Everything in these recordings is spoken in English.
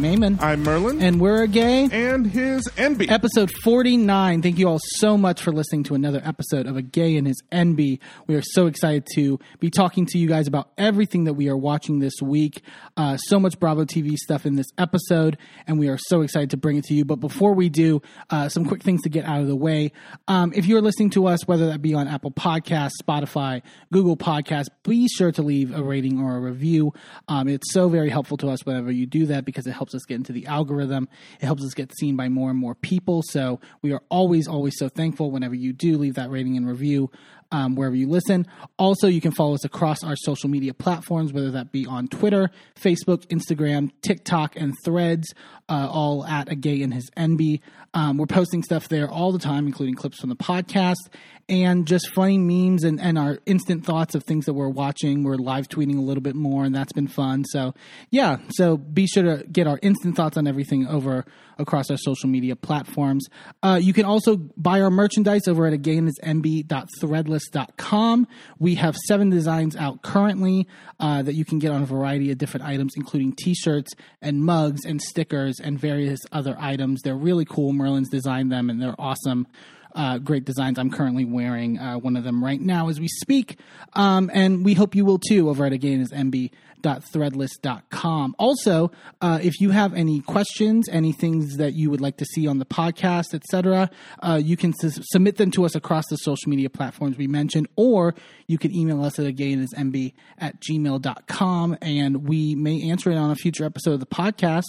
I'm Eamon. I'm Merlin. And we're a gay. And his enby. Episode 49. Thank you all so much for listening to another episode of A Gay and His Enby. We are so excited to be talking to you guys about everything that we are watching this week. Uh, so much Bravo TV stuff in this episode, and we are so excited to bring it to you. But before we do, uh, some quick things to get out of the way. Um, if you're listening to us, whether that be on Apple Podcasts, Spotify, Google Podcasts, be sure to leave a rating or a review. Um, it's so very helpful to us whenever you do that because it helps us get into the algorithm. It helps us get seen by more and more people. So we are always, always so thankful whenever you do leave that rating and review um, wherever you listen. Also, you can follow us across our social media platforms, whether that be on Twitter, Facebook, Instagram, TikTok, and Threads, uh, all at a gay and his enby. Um, we're posting stuff there all the time, including clips from the podcast and just funny memes and, and our instant thoughts of things that we're watching. We're live tweeting a little bit more, and that's been fun. So, yeah, so be sure to get our instant thoughts on everything over across our social media platforms. Uh, you can also buy our merchandise over at agayandhisenby.threadless.com. We have seven designs out currently uh, that you can get on a variety of different items, including t shirts and mugs and stickers and various other items. They're really cool. Merlin's designed them and they're awesome uh, great designs. I'm currently wearing uh, one of them right now as we speak. Um, and we hope you will too over at agayandhisenby.threadless.com. Also, uh, if you have any questions, any things that you would like to see on the podcast, etc., uh, you can s- submit them to us across the social media platforms we mentioned, or you can email us at agayandhisenby at gmail.com and we may answer it on a future episode of the podcast.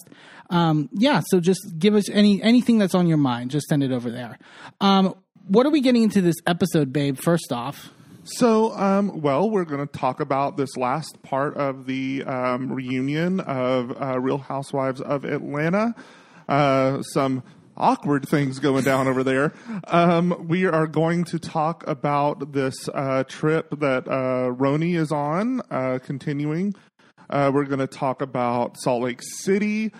Um, yeah, so just give us any anything that's on your mind. Just send it over there. Um, what are we getting into this episode, babe? First off, so, um, well, we're going to talk about this last part of the um, reunion of uh, Real Housewives of Atlanta. Uh, some awkward things going down over there. Um, we are going to talk about this uh, trip that uh, RHONY is on, uh, continuing. Uh, we're going to talk about Salt Lake City.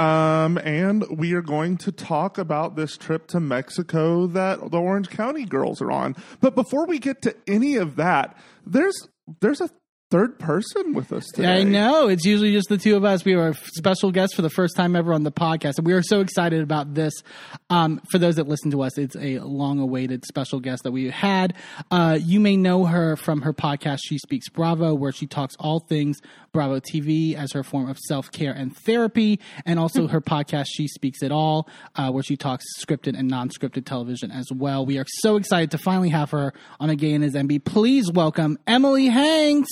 Um, and we are going to talk about this trip to Mexico that the Orange County girls are on. But before we get to any of that, there's there's a third person with us today. I know. It's usually just the two of us. We are a special guest for the first time ever on the podcast. And we are so excited about this. Um, for those that listen to us, it's a long awaited special guest that we had. Uh, you may know her from her podcast, She Speaks Bravo, where she talks all things Bravo TV as her form of self care and therapy, and also her podcast, She Speaks It All, uh, where she talks scripted and non scripted television as well. We are so excited to finally have her on a Gay and His Enby. Please welcome Emily Hanks.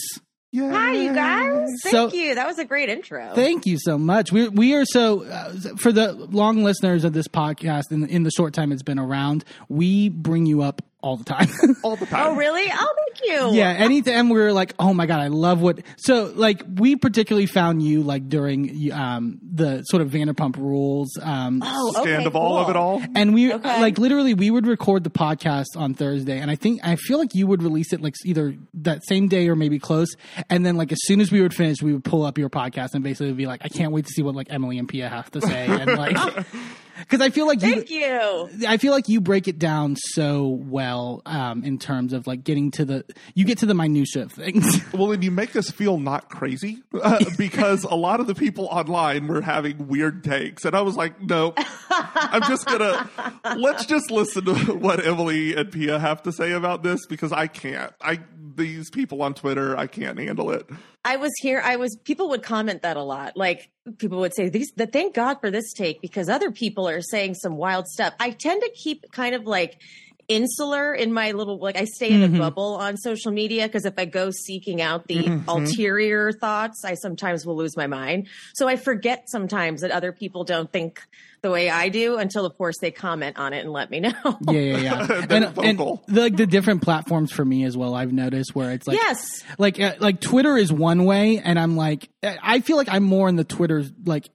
Yay. Hi, you guys. Thank So- you. That was a great intro. Thank you so much. We we are so uh, for the long listeners of this podcast in in the short time it's been around. We bring you up all the time. all the time. oh, really? Oh, thank you. yeah, anytime we're like, oh my god, I love what. So like, we particularly found you like during um the sort of Vanderpump Rules. Um, Oh, okay, Scandoval of it all. and we Okay. like literally we would record the podcast on Thursday, and I think I feel like you would release it like either that same day or maybe close, and then like as soon as we would finish, we would pull up your podcast and basically be like, I can't wait to see what like Emily and Pia have to say, and like because I feel like you. Thank you. I feel like you break it down so well um, in terms of like getting to the you get to the minutia of things. Well, and you make us feel not crazy uh, because a lot of the people online were having weird takes, and I was like, no, I'm just gonna let's just listen to what Emily and Pia have to say about this because I can't. I these people on Twitter, I can't handle it. I was here. I was. People would comment that a lot. Like people would say, "These." The thank God for this take because other people are saying some wild stuff. I tend to keep kind of like insular in my little like I stay in Mhm. a bubble on social media because if I go seeking out the Mhm. ulterior thoughts, I sometimes will lose my mind. So I forget sometimes that other people don't think the way I do until of course they comment on it and let me know. yeah, yeah, yeah. And, and the, like the different platforms for me as well. I've noticed where it's like yes. like uh, like Twitter is one way, and I'm like I feel like I'm more in the Twitter like s-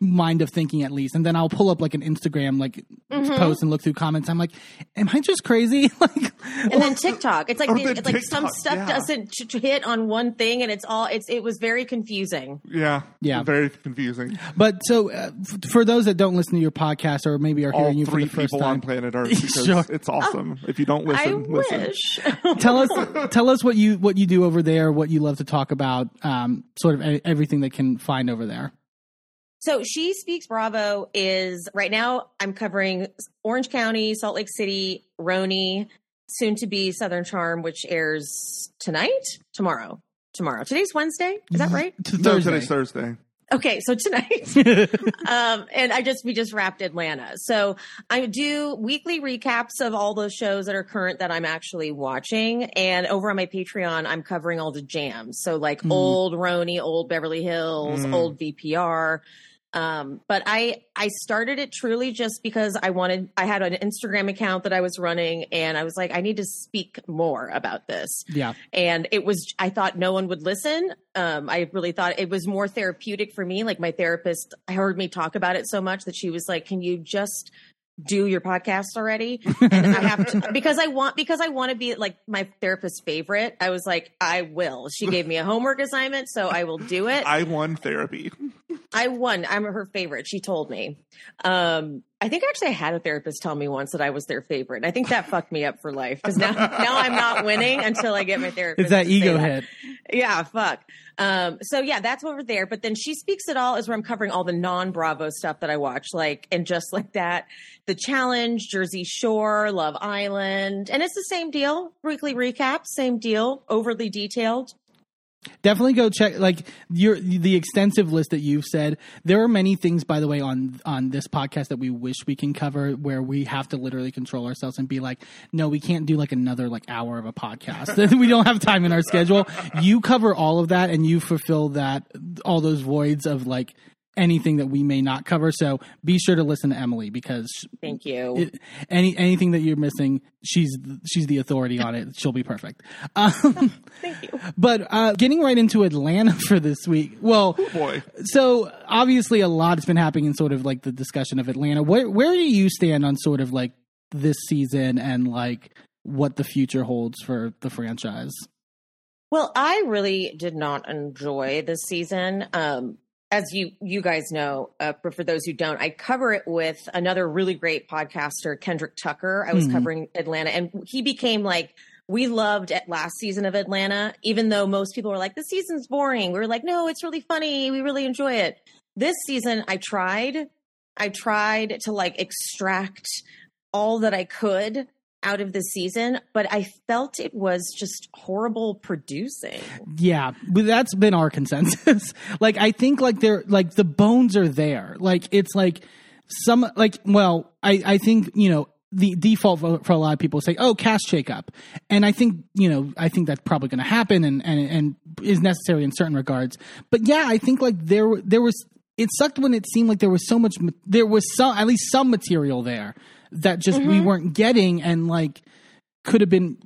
mind of thinking at least, and then I'll pull up like an Instagram like Mhm. post and look through comments. I'm like, am I just crazy? like, and then TikTok. It's like Or the- then it's like some stuff yeah. doesn't ch- ch- hit on one thing, and it's all it's it was very confusing. Yeah, Yeah. very confusing. but so uh, f- for those that don't listen to your podcast or maybe are All hearing you for the first people on time, planet Earth because Sure. it's awesome. If you don't I listen, listen. wish. tell us tell us what you what you do over there, what you love to talk about, um, sort of e- everything they can find over there. So She Speaks Bravo is right now I'm covering Orange County, Salt Lake City, RHONY, soon to be Southern Charm, which airs tonight, tomorrow. Tomorrow. Today's Wednesday. Is that right? No, Thursday. today's Thursday. Okay, so tonight. um, and I just we just wrapped Atlanta. So I do weekly recaps of all those shows that are current that I'm actually watching. And over on my Patreon, I'm covering all the jams. So like Mm. old RHONY, old Beverly Hills, Mm. old VPR. Um, but I I started it truly just because I wanted I had an Instagram account that I was running and I was like, I need to speak more about this. Yeah. and it was i thought no one would listen. Um, i really thought it was more therapeutic for me. Like my therapist heard me talk about it so much that she was like can you just do your podcast already and i have to because i want because i want to be like my therapist's favorite i was like i will she gave me a homework assignment so i will do it I won therapy. I won. I'm her favorite. She told me. Um, I think actually I had a therapist tell me once that I was their favorite. And I think that fucked me up for life because now now I'm not winning until I get my therapist. It's that ego hit. Yeah, fuck. Um, so yeah, that's over there. But then she speaks it all is where I'm covering all the non Bravo stuff that I watch, like and just like that, the challenge, Jersey Shore, Love Island, and it's the same deal. Weekly recap, same deal, overly detailed. Definitely go check like your the extensive list that you've said. There are many things, by the way, on on this podcast that we wish we can cover, where we have to literally control ourselves and be like, no, we can't do like another like hour of a podcast. we don't have time in our schedule. You cover all of that, and you fulfill that all those voids of like anything that we may not cover. So be sure to listen to Emily because Thank you. it, any anything that you're missing, she's she's the authority on it. She'll be perfect. Um, Thank you. but uh, getting right into Atlanta for this week. Well, Boy. so obviously a lot has been happening in sort of like the discussion of Atlanta. Where where do you stand on sort of like this season and like what the future holds for the franchise? Well, I really did not enjoy this season. Um, as you you guys know, uh, but for those who don't, I cover it with another really great podcaster, Kendrick Tucker. I was Mhm. covering Atlanta, and he became like we loved at last season of Atlanta, even though most people were like, "The season's boring." We were like, "No, it's really funny. We really enjoy it." This season, I tried. I tried to like extract all that I could out of the season, but I felt it was just horrible producing. Yeah, that's been our consensus. like I think like they're like the bones are there. Like it's like some like well, I I think you know the default for, for a lot of people say oh cast shakeup, and I think you know I think that's probably going to happen and and and is necessary in certain regards. But yeah, I think like there there was it sucked when it seemed like there was so much there was some at least some material there that just we mm-hmm. weren't getting and like could have been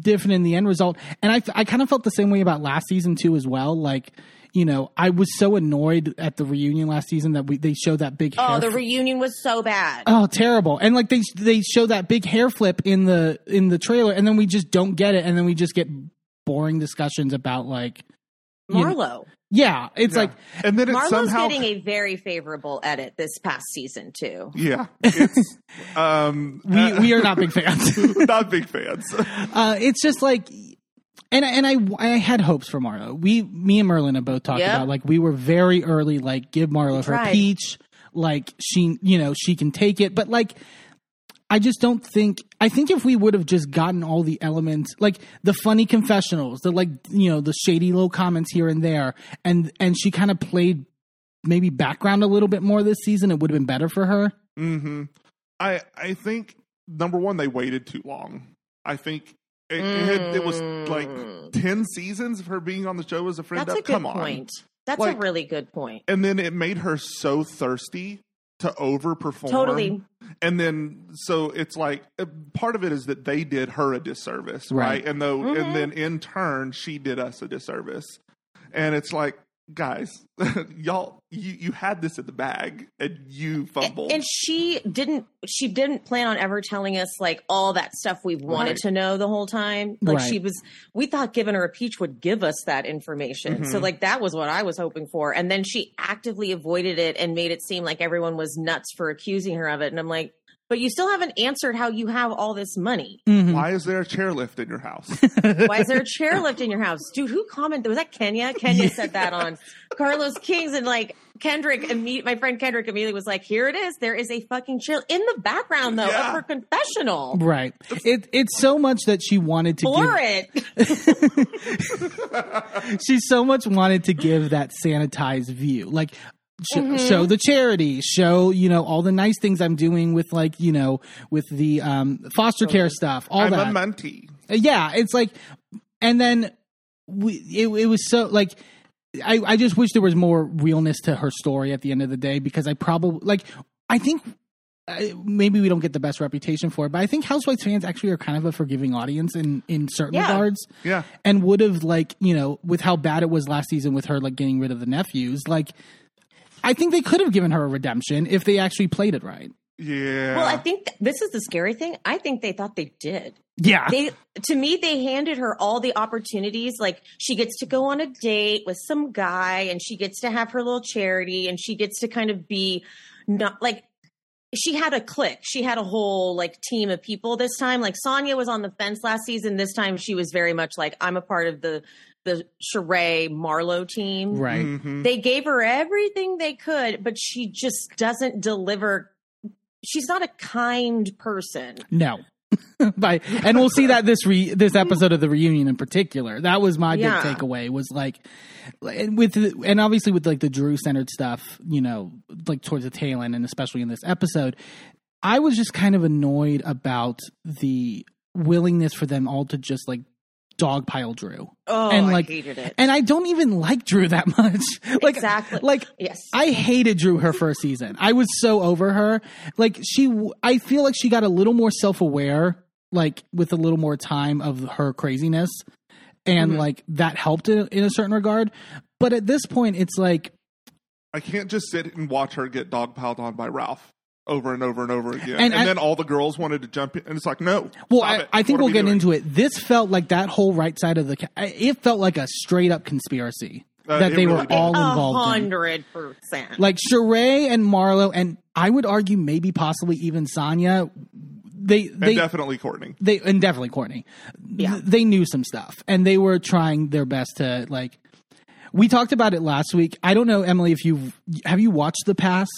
different in the end result. And I, I kind of felt the same way about last season too, as well. Like, you know, I was so annoyed at the reunion last season that we they showed that big oh, hair. Oh, the reunion was so bad. oh, terrible! And like they they show that big hair flip in the in the trailer, and then we just don't get it, and then we just get boring discussions about like, you know- Marlo. Yeah, it's Yeah. like and then it Marlo's somehow getting a very favorable edit this past season too. yeah it's um we we are not big fans. not big fans uh, it's just like, and and I I had hopes for Marlo. We, me and Merlin have both talked Yep. about like we were very early. Like give Marlo her peach. Like she, you know, she can take it. But like, I just don't think. I think if we would have just gotten all the elements, like the funny confessionals, the like, you know, the shady little comments here and there, and and she kind of played maybe background a little bit more this season, it would have been better for her. Mm-hmm. I I think number one they waited too long. I think it, it, had, it was like Mm. ten seasons of her being on the show as a friend. That's a good Come on, point. That's Like- a really good point. and then it made her so thirsty to overperform. Totally. And then so it's like uh, part of it is that they did her a disservice, right? Right. And though Mhm. and then in turn she did us a disservice. And it's like, guys, y'all you, you had this in the bag and you fumbled. And she didn't she didn't plan on ever telling us like all that stuff we wanted Right. to know the whole time. Like Right. she was we thought giving her a peach would give us that information. So Mhm. like that was what I was hoping for. And then she actively avoided it and made it seem like everyone was nuts for accusing her of it. And I'm like, but you still haven't answered how you have all this money. Mhm. Why is there a chairlift in your house? Why is there a chairlift in your house? Dude, who commented? Was that Kenya? Kenya said that on Carlos Kings and like Kendrick, imme- my friend Kendrick immediately was like, here it is. There is a fucking chair in the background though Yeah. of her confessional. Right. It it's so much that she wanted to Blur give it. she so much wanted to give that sanitized view. Like sh- Mm-hmm. show the charity, show, you know, all the nice things I'm doing with like, you know, with the um foster care stuff, all I'm that. a mentee. Uh, yeah, it's like, and then we, it, it was so like, I, I just wish there was more realness to her story at the end of the day because I probably like, I think uh, maybe we don't get the best reputation for it, but I think Housewives fans actually are kind of a forgiving audience in in certain Yeah. regards, Yeah. and would have like you know with how bad it was last season with her like getting rid of the nephews, like. I think they could have given her a redemption if they actually played it right. Yeah. Well, I think th- this is the scary thing. I think they thought they did. Yeah. They to me they handed her all the opportunities like she gets to go on a date with some guy and she gets to have her little charity and she gets to kind of be not like she had a clique. She had a whole like team of people this time. Like Sanya was on the fence last season. This time she was very much like I'm a part of the the Sheree Marlo team. right. Mhm. They gave her everything they could, but she just doesn't deliver. She's not a kind person. No. By, and we'll see that this re, this episode of the reunion in particular. That was my Yeah. big takeaway was like and with and obviously with like the Drew centered stuff, you know, like towards the tail end and especially in this episode, I was just kind of annoyed about the willingness for them all to just like dogpile Drew. Oh, And, I hated it. And I don't even like Drew that much. like Exactly. like yes. I hated Drew her first season. I was so over her. Like she, I feel like she got a little more self aware, like with a little more time of her craziness, and Mhm. like that helped in, in a certain regard. But at this point, it's like, I can't just sit and watch her get dogpiled on by Ralph over and over and over again. And And, I- then all the girls wanted to jump in, and it's like, no. well, I. I think What we'll get doing? into it. This felt like that whole right side of the. It felt like a straight up conspiracy Uh, that it they were did. all a involved in. hundred percent. like Sheree and Marlo, and I would argue maybe possibly even Sanya. They And definitely Courtney. they and definitely Courtney. Yeah. They knew some stuff, and they were trying their best to like. We talked about it last week. I don't know, Emily, if you have you watched the pass.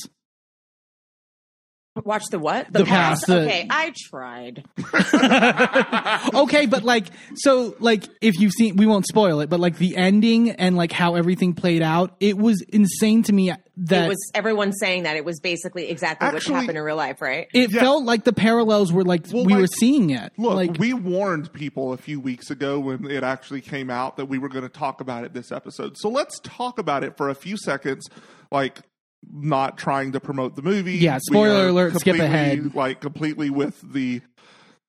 Watch the what? The past. the- okay, I tried. okay, but like, so like, if you've seen, we won't spoil it, but like the ending and like how everything played out, it was insane to me that it was everyone saying that it was basically exactly Actually- what happened in real life, right? it Yeah. felt like the parallels were like Well, we like, were seeing it. Look, like, we warned people a few weeks ago when it actually came out that we were going to talk about it this episode. So let's talk about it for a few seconds, like not trying to promote the movie. Yeah, spoiler alert, skip ahead. Like completely with the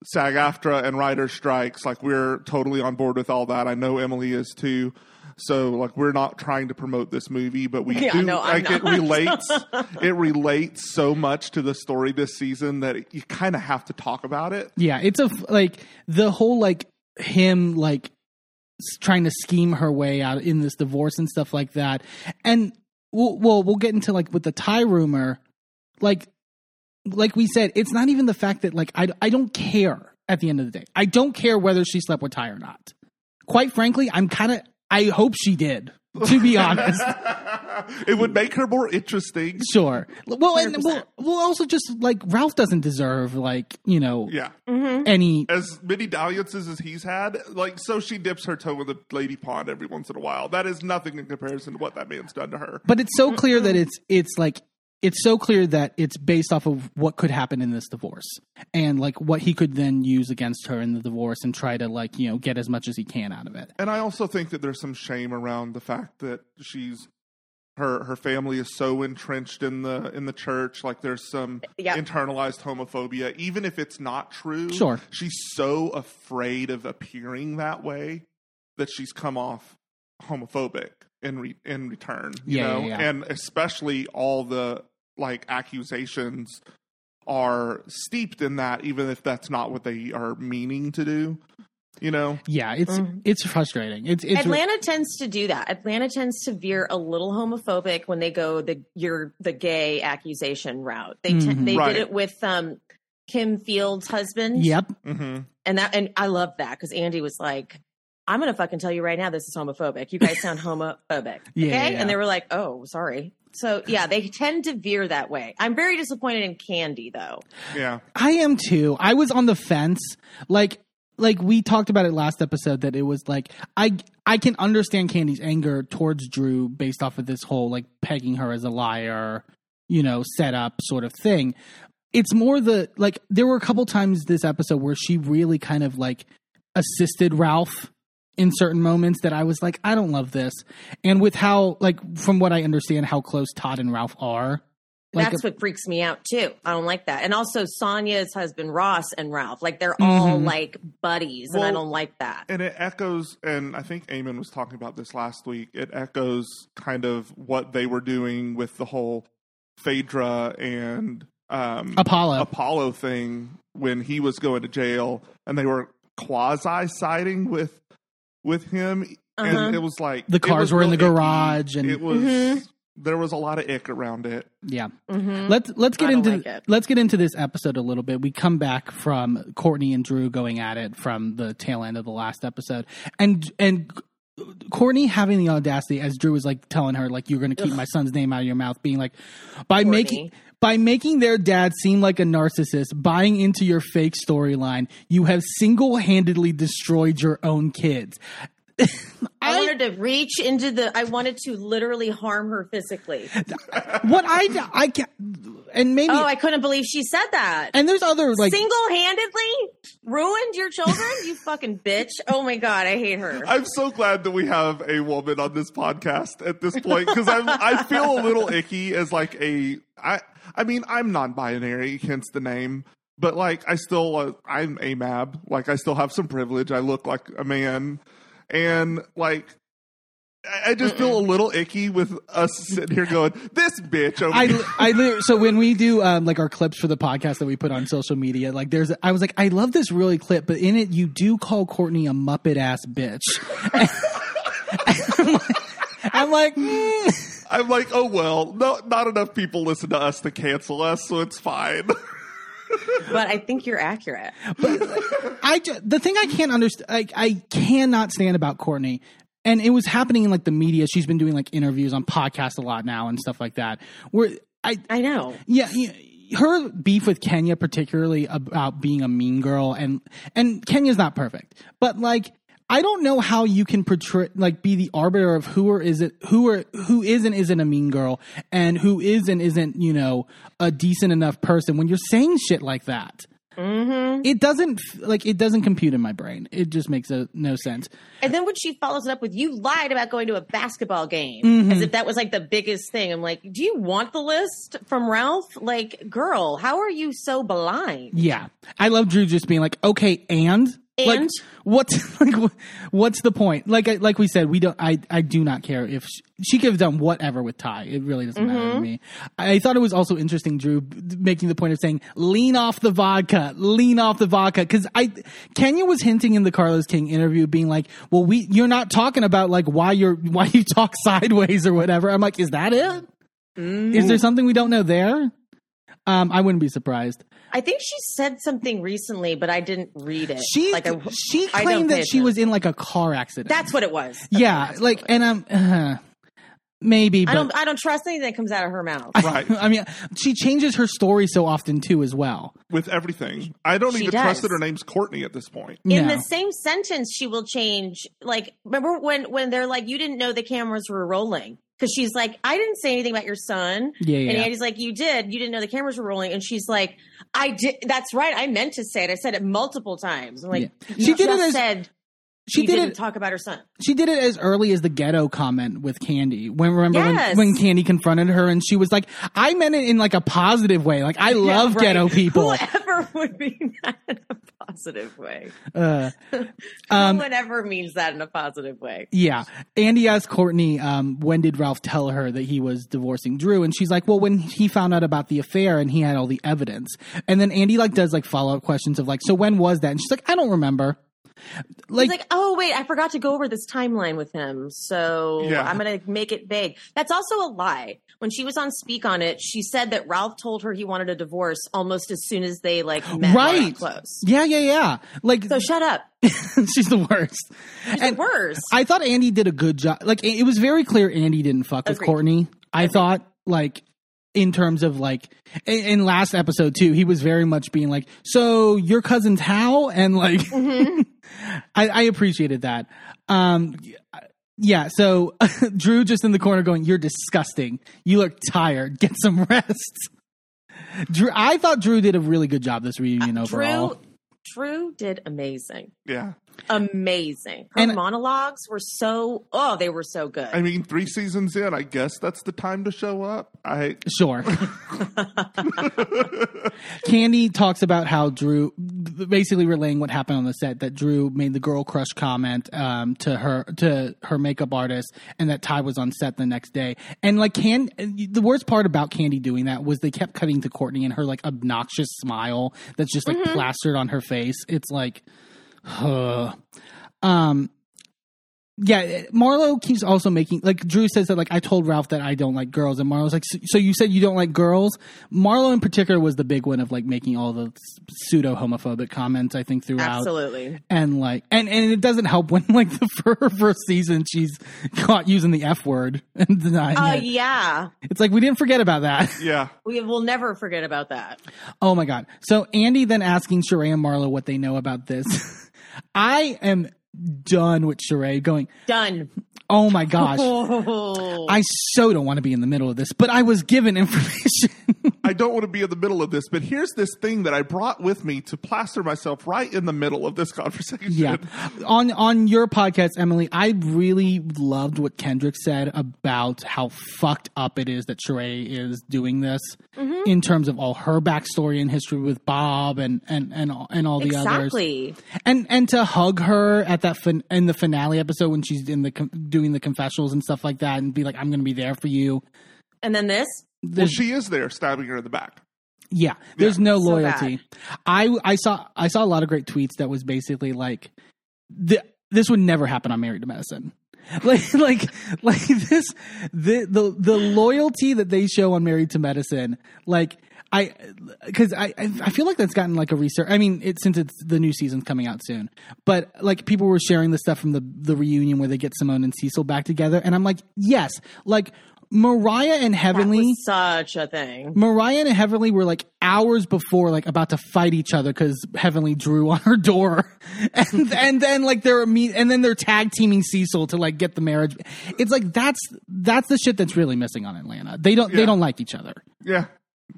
SAG AFTRA and writer strikes. Like we're totally on board with all that. I know Emily is too. So like we're not trying to promote this movie, but we Yeah, do no, I'm like it not. relates it relates so much to the story this season that it, you kind of have to talk about it. Yeah, it's a like the whole like him like trying to scheme her way out in this divorce and stuff like that. And we'll we'll, we'll get into like with the Ty rumor, like like we said, it's not even the fact that like I I don't care at the end of the day. I don't care whether she slept with Ty or not. Quite frankly, I'm kind of I hope she did. To be honest, it would make her more interesting. sure. Well, and 100%. we'll, we'll also just like Ralph doesn't deserve like you know Yeah. Mm-hmm. any As many dalliances as he's had, like, so she dips her toe in the lady pond every once in a while. That is nothing in comparison to what that man's done to her. but it's so mm-hmm. clear that it's it's like it's so clear that it's based off of what could happen in this divorce and like what he could then use against her in the divorce and try to like you know get as much as he can out of it And I also think that there's some shame around the fact that she's her her family is so entrenched in the in the church like there's some Yeah. internalized homophobia even if it's not true Sure. she's so afraid of appearing that way that she's come off homophobic in re- in return you Yeah, know yeah, yeah. and especially all the like accusations are steeped in that even if that's not what they are meaning to do you know yeah it's Mhm. it's frustrating it's it's Atlanta tends to do that. Atlanta tends to veer a little homophobic when they go the you're the gay accusation route. They Mhm. ten they Right. did it with um Kim Fields' husband. Yep. hmm And that and I love that because Andy was like, I'm gonna fucking tell you right now this is homophobic. You guys sound homophobic. Yeah, okay? yeah, yeah. And they were like, Oh, sorry. So yeah, they tend to veer that way. I'm very disappointed in Kandi though. Yeah. I am too. I was on the fence. Like like we talked about it last episode that it was like I I can understand Kandi's anger towards Drew based off of this whole like pegging her as a liar, you know, setup sort of thing. It's more the like there were a couple times this episode where she really kind of like assisted Ralph in certain moments that I was like, I don't love this. And with how like from what I understand how close Todd and Ralph are. Like That's what freaks me out too. I don't like that. And also Sanya's husband Ross and Ralph, like they're all Mhm. like buddies, and I don't like that. And it echoes, and I think Eamon was talking about this last week. It echoes kind of what they were doing with the whole Phaedra and um, Apollo. Apollo thing when he was going to jail, and they were quasi siding with with him, Uh-huh. and it was like The cars were in real the icky. garage and- it was Mhm. there was a lot of ick around it. yeah. Mhm. Let's let's get into like let's get into this episode a little bit. We come back from Courtney and Drew going at it from the tail end of the last episode, and and Courtney having the audacity, as Drew was like telling her, like you're going to keep my son's name out of your mouth, being like by Courtney. making by making their dad seem like a narcissist, buying into your fake storyline, you have single handedly destroyed your own kids. I, wanted to reach into the. I wanted to literally harm her physically. what I I can and maybe Oh, I couldn't believe she said that. and there's other like Single-handedly ruined your children, you fucking bitch. Oh my god, I hate her. I'm so glad that we have a woman on this podcast at this point because I I feel a little icky as like a I I mean I'm non-binary, hence the name, but like I still uh, I'm AMAB, like I still have some privilege. I look like a man, and like. I- I just feel a little icky with us sitting here going, "This bitch over I, here." I so when we do um, like our clips for the podcast that we put on social media, like there's, I was like, I love this really clip, but in it you do call Courtney a muppet ass bitch. I'm like, mm. I'm like, oh well, no, not enough people listen to us to cancel us, so it's fine. But I think you're accurate. I ju- the thing I can't understand, like, I cannot stand about Courtney, and it was happening in like the media. She's been doing like interviews on podcasts a lot now and stuff like that. Where I I know. Yeah, yeah, her beef with Kenya, particularly about being a mean girl, and and Kenya's not perfect, but like I don't know how you can portray like be the arbiter of who or is it who or who is and isn't a mean girl, and who is and isn't you know a decent enough person when you're saying shit like that. hmm It doesn't like it doesn't compute in my brain. It just makes a, no sense. And then when she follows it up with, "You lied about going to a basketball game," Mhm. as if that was like the biggest thing. I'm like, "Do you want the list from Ralph? Like, girl, how are you so blind?" Yeah, I love Drew just being like, okay, and like, what's like, what's the point? Like, I- like we said, we don't. I, I do not care if she, she could have done whatever with Ty. It really doesn't matter to me. I thought it was also interesting, Drew, making the point of saying, "Lean off the vodka, lean off the vodka," because I Kenya was hinting in the Carlos King interview, being like, "Well, we you're not talking about like why you're why you talk sideways or whatever." I'm like, is that it? Is there something we don't know there? Um, I wouldn't be surprised. I think she said something recently, but I didn't read it. She like I, she claimed that she was in like a car accident. That's what it was. That's yeah, it like was. and um uh, maybe, but I don't. I don't trust anything that comes out of her mouth. Right. I mean, she changes her story so often too, as well. with everything. I don't She even does. trust that her name's Courtney at this point. in No. the same sentence she will change like remember when when they're like you didn't know the cameras were rolling because she's like i didn't say anything about your son. Yeah, yeah. and andy's like you did. You didn't know the cameras were rolling. And she's like i did that's right. I meant to say it. I said it multiple times. I'm like Yeah. you She did it just as- said she did didn't it. talk about her son She did it as early as the ghetto comment with Kandi. When remember Yes. when, when Kandi confronted her and she was like, "I meant it in like a positive way. Like I love right. ghetto people." whoever would mean that in a positive way Uh, um, no one ever means that in a positive way Yeah. Andy asked Courtney, um, when did Ralph tell her that he was divorcing Drew? And she's like, well, when he found out about the affair and he had all the evidence. And then Andy like does like follow up questions of like, so when was that? And she's like, I don't remember. Like, like, oh wait, I forgot to go over this timeline with him, so Yeah. I'm gonna make it vague. That's also a lie. When she was on Speak on it, she said that Ralph told her he wanted a divorce almost as soon as they like met. right? close. Yeah, yeah, yeah. Like, So shut up. she's the worst. She's And the worst. I thought Andy did a good job. Like, it was very clear Andy didn't fuck with Courtney. I Agreed. thought, like, in terms of like in, in last episode too, he was very much being like, "So your cousin's how?" and like, Mm-hmm. I, I appreciated that. Um, yeah. So Drew just in the corner going, "You're disgusting. You look tired. Get some rest." Drew, I thought Drew did a really good job this reunion overall. Drew, Drew did amazing. Yeah. Amazing. Her And- monologues were so oh, they were so good. I mean, three seasons in, I guess that's the time to show up. I Sure. Kandi talks about how Drew, basically relaying what happened on the set, that Drew made the girl crush comment um, to her to her makeup artist, and that Ty was on set the next day. And like, can the worst part about Kandi doing that was they kept cutting to Courtney and her like obnoxious smile that's just like plastered on her face. It's like, huh. um, yeah, Marlo keeps also making like Drew says that like I told Ralph that I don't like girls, and Marlo's like, so, so you said you don't like girls. Marlo in particular was the big one of like making all the pseudo homophobic comments I think throughout, Absolutely. and like and and it doesn't help when like the for her first season she's caught using the f word and denying Oh it. yeah. It's like we didn't forget about that. yeah. We will never forget about that. Oh my god! So Andy then asking Sheree and Marlo what they know about this. I am done with Sheree going. Done. Oh my gosh. Oh. I so don't want to be in the middle of this, but I was given information. I don't want to be in the middle of this, but here's this thing that I brought with me to plaster myself right in the middle of this conversation. yeah. On on your podcast, Emily, I really loved what Kendrick said about how fucked up it is that Sheree is doing this mm-hmm. in terms of all her backstory and history with Bob and and and all, and all the others. exactly. And and to hug her at that fin- in the finale episode when she's in the con- doing the confessionals and stuff like that and be like I'm going to be there for you. And then this. Well, she is there stabbing her in the back. Yeah, there's no So loyalty. I I saw I saw a lot of great tweets that was basically like, th- this would never happen on Married to Medicine. Like like like this the the the loyalty that they show on Married to Medicine, like I because I I I feel like that's gotten like a research. I mean, it since it's the new season's coming out soon, but like people were sharing the stuff from the the reunion where they get Simone and Cecil back together, and I'm like, yes, like Mariah and That Heavenly. was such a thing. Mariah and Heavenly were like hours before, like about to fight each other because Heavenly drew on her door, and and then like they're meet, and then they're tag teaming Cecil to like get the marriage. It's like that's that's the shit that's really missing on Atlanta. They don't they don't like each other. Yeah.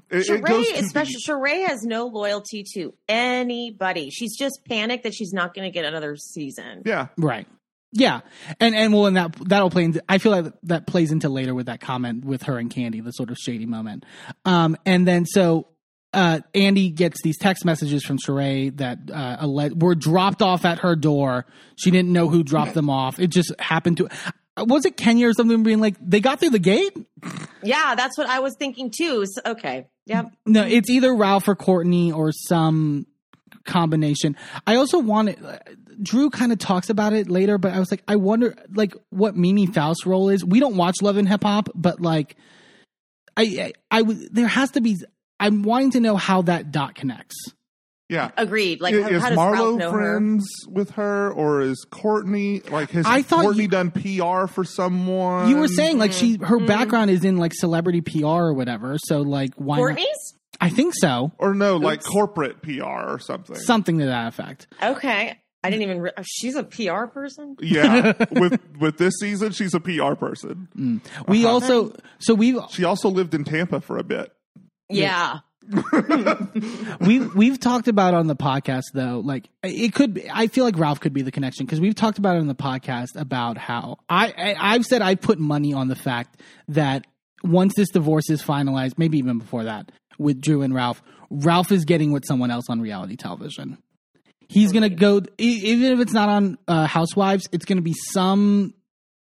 It, it goes Sheree, too especially deep. Sheree, has no loyalty to anybody. She's just panicked that she's not going to get another season. Yeah. Right. Yeah, and and well, and that that'll play into. I feel like that plays into later with that comment with her and Kandi, the sort of shady moment. Um, and then so uh, Andy gets these text messages from Sheree that uh, alle- were dropped off at her door. She didn't know who dropped them off. It just happened to. Was it Kenya or something being like they got through the gate? Yeah, that's what I was thinking too. So, okay. Yep. No, it's either Ralph or Courtney or some combination. I also wanted Drew kind of talks about it later, but I was like, I wonder like what Mimi Faust's role is. We don't watch Love and Hip Hop, but like, I I, I there has to be. I'm wanting to know how that dot connects. Yeah. Agreed. Like, is how, is how does Ralph Marlo know her? friends with her, or is Courtney like has I thought Courtney you- done PR for someone? You were saying like she her Mm-hmm. background is in like celebrity PR or whatever, so like why? Not? I think so, or no, like corporate PR or something. something to that effect. Okay. I didn't even. Re- she's a PR person. yeah, with with this season, she's a PR person. We Uh-huh. also so we She also lived in Tampa for a bit. Yeah. we we've talked about on the podcast though like it could be i feel like ralph could be the connection because we've talked about it on the podcast about how I, I i've said i put money on the fact that once this divorce is finalized maybe even before that with drew and ralph ralph is getting with someone else on reality television he's gonna go even if it's not on uh, housewives it's gonna be some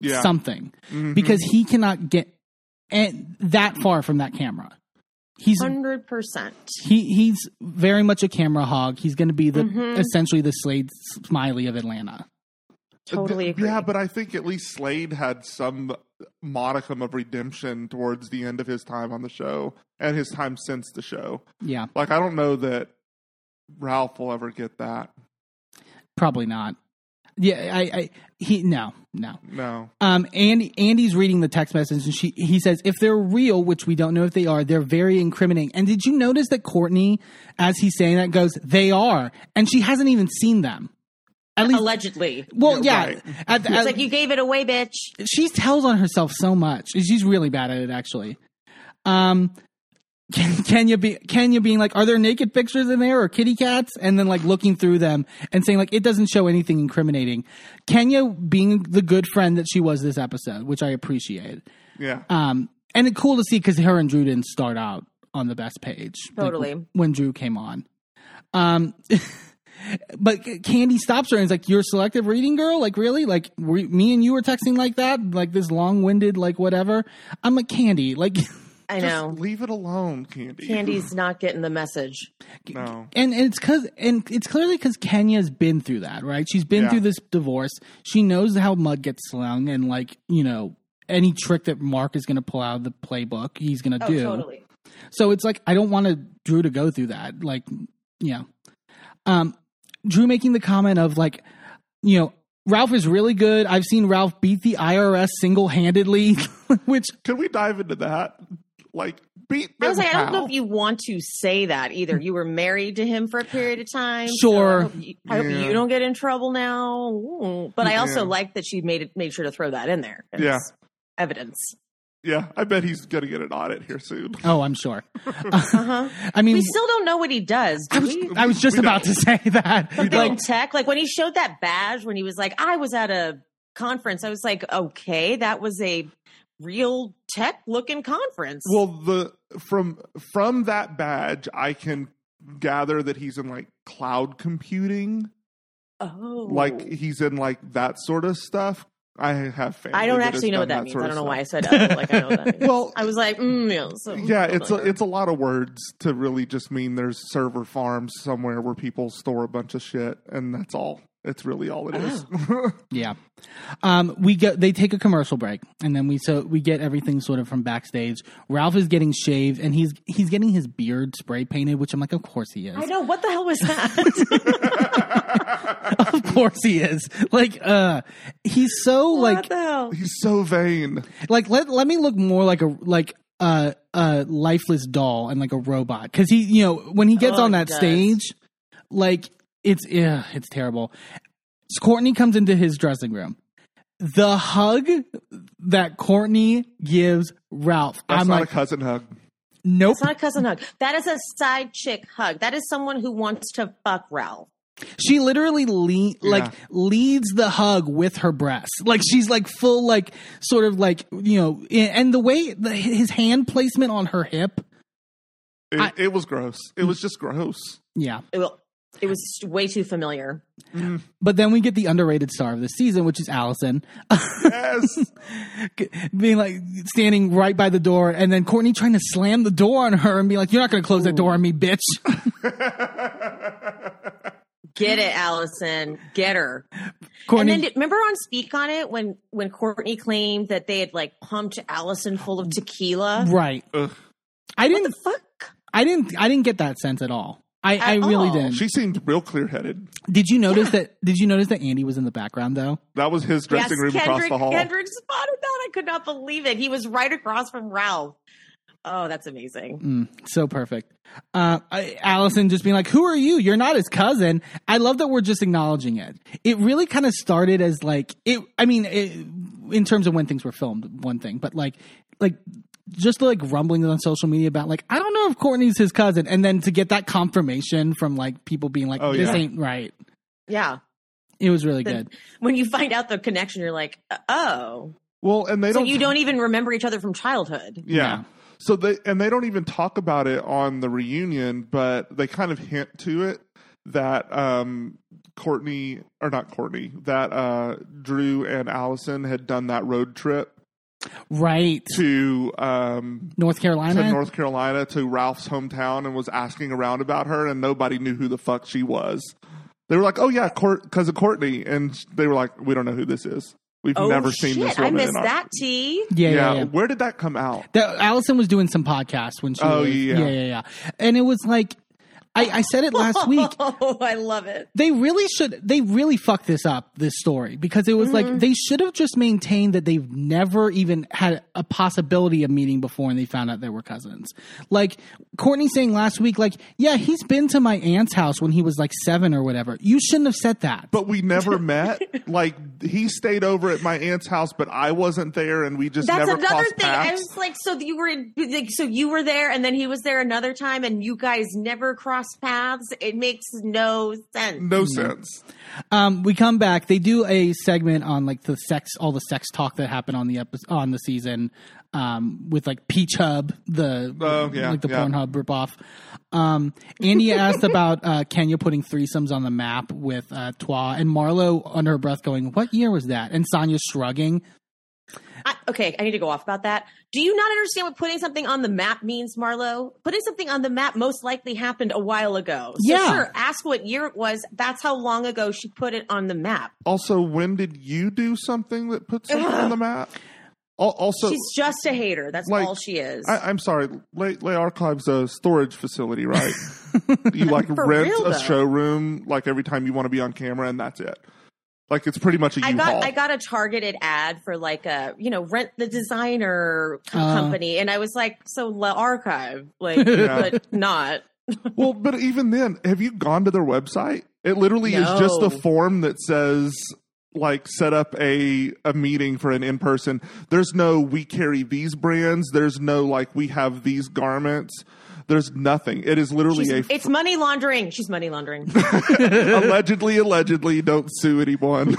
Yeah, something Mhm. because he cannot get and that far from that camera He's Hundred percent. he he's very much a camera hog. He's going to be the Mhm. essentially the Slade Smiley of Atlanta. Totally agree. Yeah, but I think at least Slade had some modicum of redemption towards the end of his time on the show and his time since the show. Yeah, Like, I don't know that Ralph will ever get that. probably not. Yeah, I, I he no no. No. Um, Andy Andy's reading the text message and she he says if they're real, which we don't know if they are, they're very incriminating. And did you notice that Courtney, as he's saying that, goes they are, and she hasn't even seen them. At least, Allegedly. well, yeah. right. At, It's at- like you gave it away, bitch. she tells on herself so much. She's really bad at it, actually. Um, Ken- Kenya be Kenya being like, "Are there naked pictures in there or kitty cats?" And then like looking through them and saying like, "It doesn't show anything incriminating." Kenya being the good friend that she was this episode, which I appreciate. Yeah. Um, and it's cool to see because her and Drew didn't start out on the best page. like, Totally. when Drew came on. Um, but Kandi stops her and is like, "You're a selective reading girl? Like really? Like we, me and you were texting like that? Like this long winded? Like whatever?" I'm like, "Kandi, like." I Just know. leave it alone, Kandi. Kandi's not getting the message. No. and it's because and it's clearly because kenya's been through that right she's been Yeah. through this divorce she knows how mud gets slung and like you know any trick that Marc is going to pull out of the playbook he's going to Oh, do totally. so it's like i don't want to drew to go through that like yeah um drew making the comment of like you know ralph is really good i've seen ralph beat the irs single-handedly which Can we dive into that? Like, beat I was them like, I don't know if you want to say that either. You were married to him for a period of time. so Sure. I hope, you, I hope you don't get in trouble now. Ooh. But I also Yeah. like that she made it made sure to throw that in there. as Yeah. Evidence. Yeah, I bet he's going to get an audit here soon. oh i'm sure Uh-huh. i mean We still don't know what he does. Do I was, we? I was just We about to say that. Something Like, in tech, like when he showed that badge, when he was like, "I was at a conference," I was like, "Okay, that was a real tech looking conference." Well, the from from that badge, I can gather that he's in like cloud computing, oh, like he's in like that sort of stuff. I have family. I don't actually know what done that means. I don't know why I said oh, like I know what that means. Well, I was like, mm, yeah, so yeah, it's a, it's a lot of words to really just mean there's server farms somewhere where people store a bunch of shit, and that's all. It's really all it is. yeah. Um, we get they take a commercial break, and then we so we get everything sort of from backstage. Ralph is getting shaved, and he's he's getting his beard spray painted, which I'm like, of course he is. I know what the hell was that? of course he is. Like, uh, he's so what like the hell? he's so vain. like let let me look more like a like a a lifeless doll and like a robot because he you know when he gets Oh, on that stage like it's yeah it's terrible courtney comes into his dressing room the hug that courtney gives ralph That's i'm not like a cousin hug. nope It's not a cousin hug. That is a side chick hug. That is someone who wants to fuck Ralph. she literally le- like leads the hug with her breasts like she's like full like sort of like you know and the way the, his hand placement on her hip It, I- it was gross. It was just gross. yeah It, will- it was way too familiar. But then we get the underrated star of the season, which is Allison, Yes. being like standing right by the door, and then Courtney trying to slam the door on her and be like, "You're not going to close that door on me, bitch." Get it, Allison. Get her. Courtney, And then remember on Speak on It when when Courtney claimed that they had like pumped Allison full of tequila. right? Ugh. I What didn't, the fuck? I didn't, I didn't get that sense at all. I, I really all. didn't. She seemed real clear headed. did you notice that? Did you notice that Andy was in the background though? That was his dressing room across the hall. Kendrick spotted that. I could not believe it. He was right across from Ralph. Oh, that's amazing. Mm, so perfect. Uh, I, Allison just being like, "Who are you? You're not his cousin." I love that we're just acknowledging it. It really kind of started as like it. I mean, it, in terms of when things were filmed, one thing, but like, like just like rumblings on social media about like, I don't know if Courtney's his cousin, and then to get that confirmation from like people being like, Oh, "This yeah. ain't right." Yeah. It was really The- good. When you find out the connection, you're like, oh. Well, and they So don't. you don't even remember each other from childhood. Yeah. Yeah. So they and they don't even talk about it on the reunion, but they kind of hint to it that um Courtney or not Courtney that uh Drew and Allison had done that road trip right. to um, North Carolina. to North Carolina to Ralph's hometown and was asking around about her, and nobody knew who the fuck she was. They were like, "Oh yeah, Court, cousin Courtney," and they were like, "We don't know who this is. We've Oh never shit! seen this I missed in our-" that tea. yeah, yeah, Yeah, yeah. where did that come out? That Allison was doing some podcasts when she. Oh, was, yeah. yeah, yeah, yeah. And it was like, I, I said it last week. Oh, I love it. They really should. They really fucked this up. This story because it was Mm-hmm. like they should have just maintained that they've never even had a possibility of meeting before, and they found out they were cousins. Like Courtney saying last week, like, yeah, he's been to my aunt's house when he was like seven or whatever. You shouldn't have said that. But we never met. Like he stayed over at my aunt's house, but I wasn't there, and we just That's never another crossed thing. I was like, so you were, like, so you were there, and then he was there another time, and you guys never crossed paths. It makes no sense. no sense. Um, we come back. They do a segment on like the sex, all the sex talk that happened on the episode on the season, um, with like Peach Hub, the Oh, yeah, like the yeah. Pornhub ripoff. Um, Andy asked about uh, Kenya putting threesomes on the map with uh, Ty and Marlo under her breath going, "What year was that?" And Sanya shrugging. I, okay, I need to go off about that. Do you not understand what putting something on the map means, Marlo? Putting something on the map most likely happened a while ago. So Yeah. sure, ask what year it was. That's how long ago she put it on the map. Also, when did you do something that put something on the map? Also, She's just a hater. That's like, all she is. I, I'm sorry. Le, Le Archives a storage facility, right? you like rent real, a showroom like every time you want to be on camera, and that's it. Like it's pretty much a I U-Haul. got I got a targeted ad for like a you know rent the designer co- Uh. company, and I was like, so Le Archive, like, Yeah. but not. well, but even then, have you gone to their website? It literally is just a form that says like set up a a meeting for an in person. There's no we carry these brands. There's no like we have these garments. There's nothing. It is literally She's- a it's money laundering. She's money laundering. allegedly, allegedly. Don't sue anyone.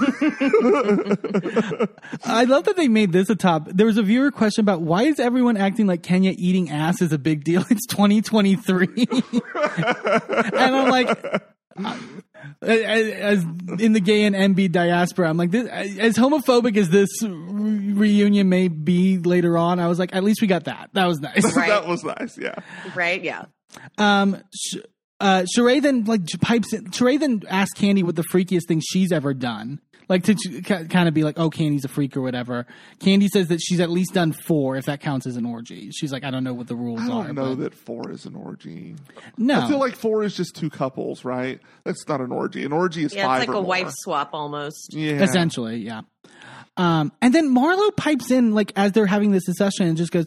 I love that they made this a top. There was a viewer question about why is everyone acting like Kenya eating ass is a big deal? It's 2023, and I'm like, as in the gay and enby diaspora, I'm like, this, as homophobic as this re- reunion may be later on, I was like, at least we got that. That was nice. Right. that was nice. Yeah. right? Yeah. Um, sh- uh, Sheree then like pipes in. Sheree then asks Kandi what the freakiest thing she's ever done. Like to kind of be like, oh, Kandi's a freak or whatever. Kandi says that she's at least done four, if that counts as an orgy. She's like, I don't know what the rules are. I don't know but that four is an orgy. no, I feel like four is just two couples, right? That's not an orgy. An orgy is Yeah, five it's like or a more. wife swap almost. Yeah. essentially, yeah. Um, and then Marlo pipes in like as they're having this discussion and just goes,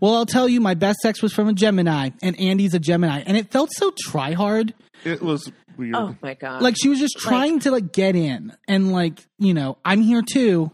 "Well, I'll tell you, my best sex was from a Gemini, and Andy's a Gemini, and it felt so try hard. It was weird. Oh my god! Like she was just trying to like get in, and like you know, I'm here too.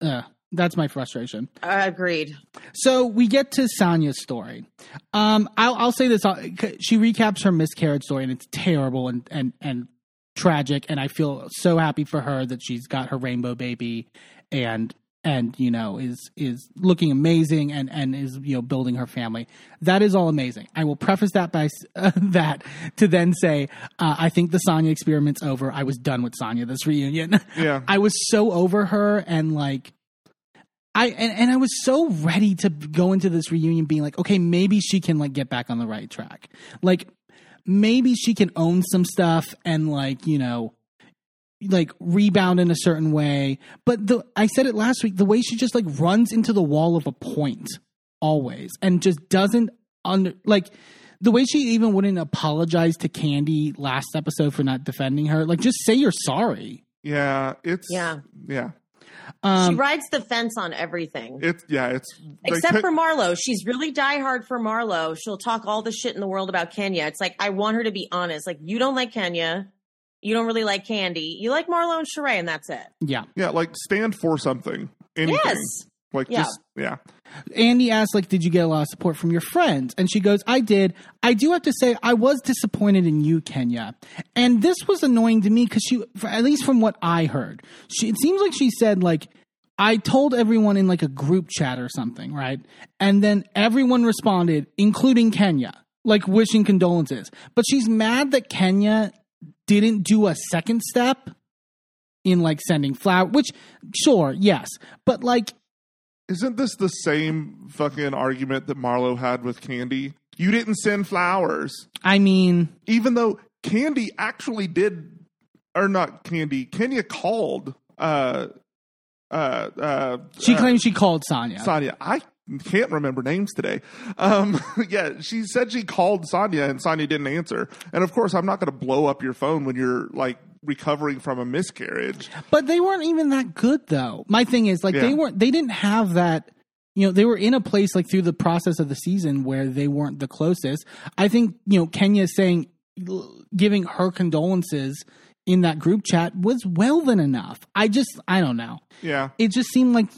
Uh, that's my frustration. I agreed. So we get to Sanya's story. Um, I'll, I'll say this: uh, she recaps her miscarriage story, and it's terrible and and and tragic. And I feel so happy for her that she's got her rainbow baby, and and you know is is looking amazing, and and is you know building her family. That is all amazing. I will preface that by uh, that to then say uh, I think the Sanya experiment's over. I was done with Sanya this reunion. Yeah. I was so over her and like I and, and I was so ready to go into this reunion being like, okay, maybe she can like get back on the right track. Like maybe she can own some stuff and like, you know, like rebound in a certain way. But the I said it last week, the way she just like runs into the wall of a point always and just doesn't under like the way she even wouldn't apologize to Kandi last episode for not defending her. Like just say you're sorry. yeah. It's Yeah. Yeah. Um, she rides the fence on everything. It's yeah. It's Except could- for Marlo. She's really diehard for Marlo. She'll talk all the shit in the world about Kenya. It's like, I want her to be honest. Like, you don't like Kenya. You don't really like Kandi. You like Marlo and Sheree, and that's it. yeah. yeah. Like stand for something. Anything. Yes. Like Yeah. just yeah. Andy asks, like, did you get a lot of support from your friends? And she goes, I did. I do have to say, I was disappointed in you, Kenya. And this was annoying to me because she, at least from what I heard, she, it seems like she said, like, I told everyone in like a group chat or something, right? And then everyone responded, including Kenya, like wishing condolences. But she's mad that Kenya didn't do a second step in like sending flower, which, sure, yes. But like, Isn't this the same fucking argument that Marlo had with Kandi? You didn't send flowers, I mean, even though Kandi actually did, or not Kandi. Kenya called. Uh, uh, uh, she uh, claims she called Sanya. Sanya. I can't remember names today. Um, yeah, she said she called Sanya and Sanya didn't answer. And of course, I'm not going to blow up your phone when you're like recovering from a miscarriage. But they weren't even that good though. My thing is like they weren't they didn't have that you know, they were in a place like through the process of the season where they weren't the closest. I think, you know, Kenya saying giving her condolences in that group chat was well than enough. I just I don't know. Yeah, It just seemed like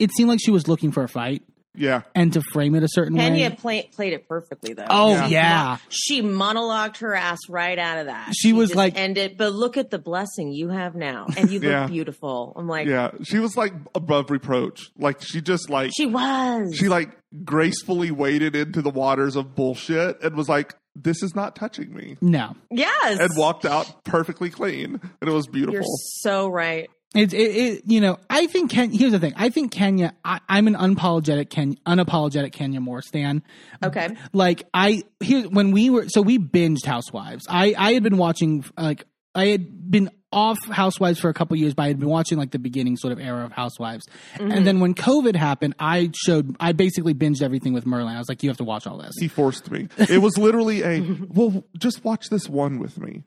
it seemed like she was looking for a fight yeah. and to frame it a certain Kenya way. play, played it perfectly though. Oh Yeah. yeah. She monologued her ass right out of that. She was just like- ended, but look at the blessing you have now, and you look Yeah. beautiful. I'm like, Yeah, she was like above reproach. Like she just like she was. she like gracefully waded into the waters of bullshit and was like, "This is not touching me," No. yes, and walked out perfectly clean, and it was beautiful. You're so right. It's it, it you know I think Ken. Here's the thing. I think Kenya. I, I'm an unapologetic Ken, unapologetic Kenya Moore stan. Okay, Like I here when we were so we binged Housewives. I I had been watching like I had been off Housewives for a couple years, but I had been watching like the beginning sort of era of Housewives. And then mm-hmm. when COVID happened, I showed I basically binged everything with Merlin. I was like, you have to watch all this. he forced me. It was literally a well, just watch this one with me.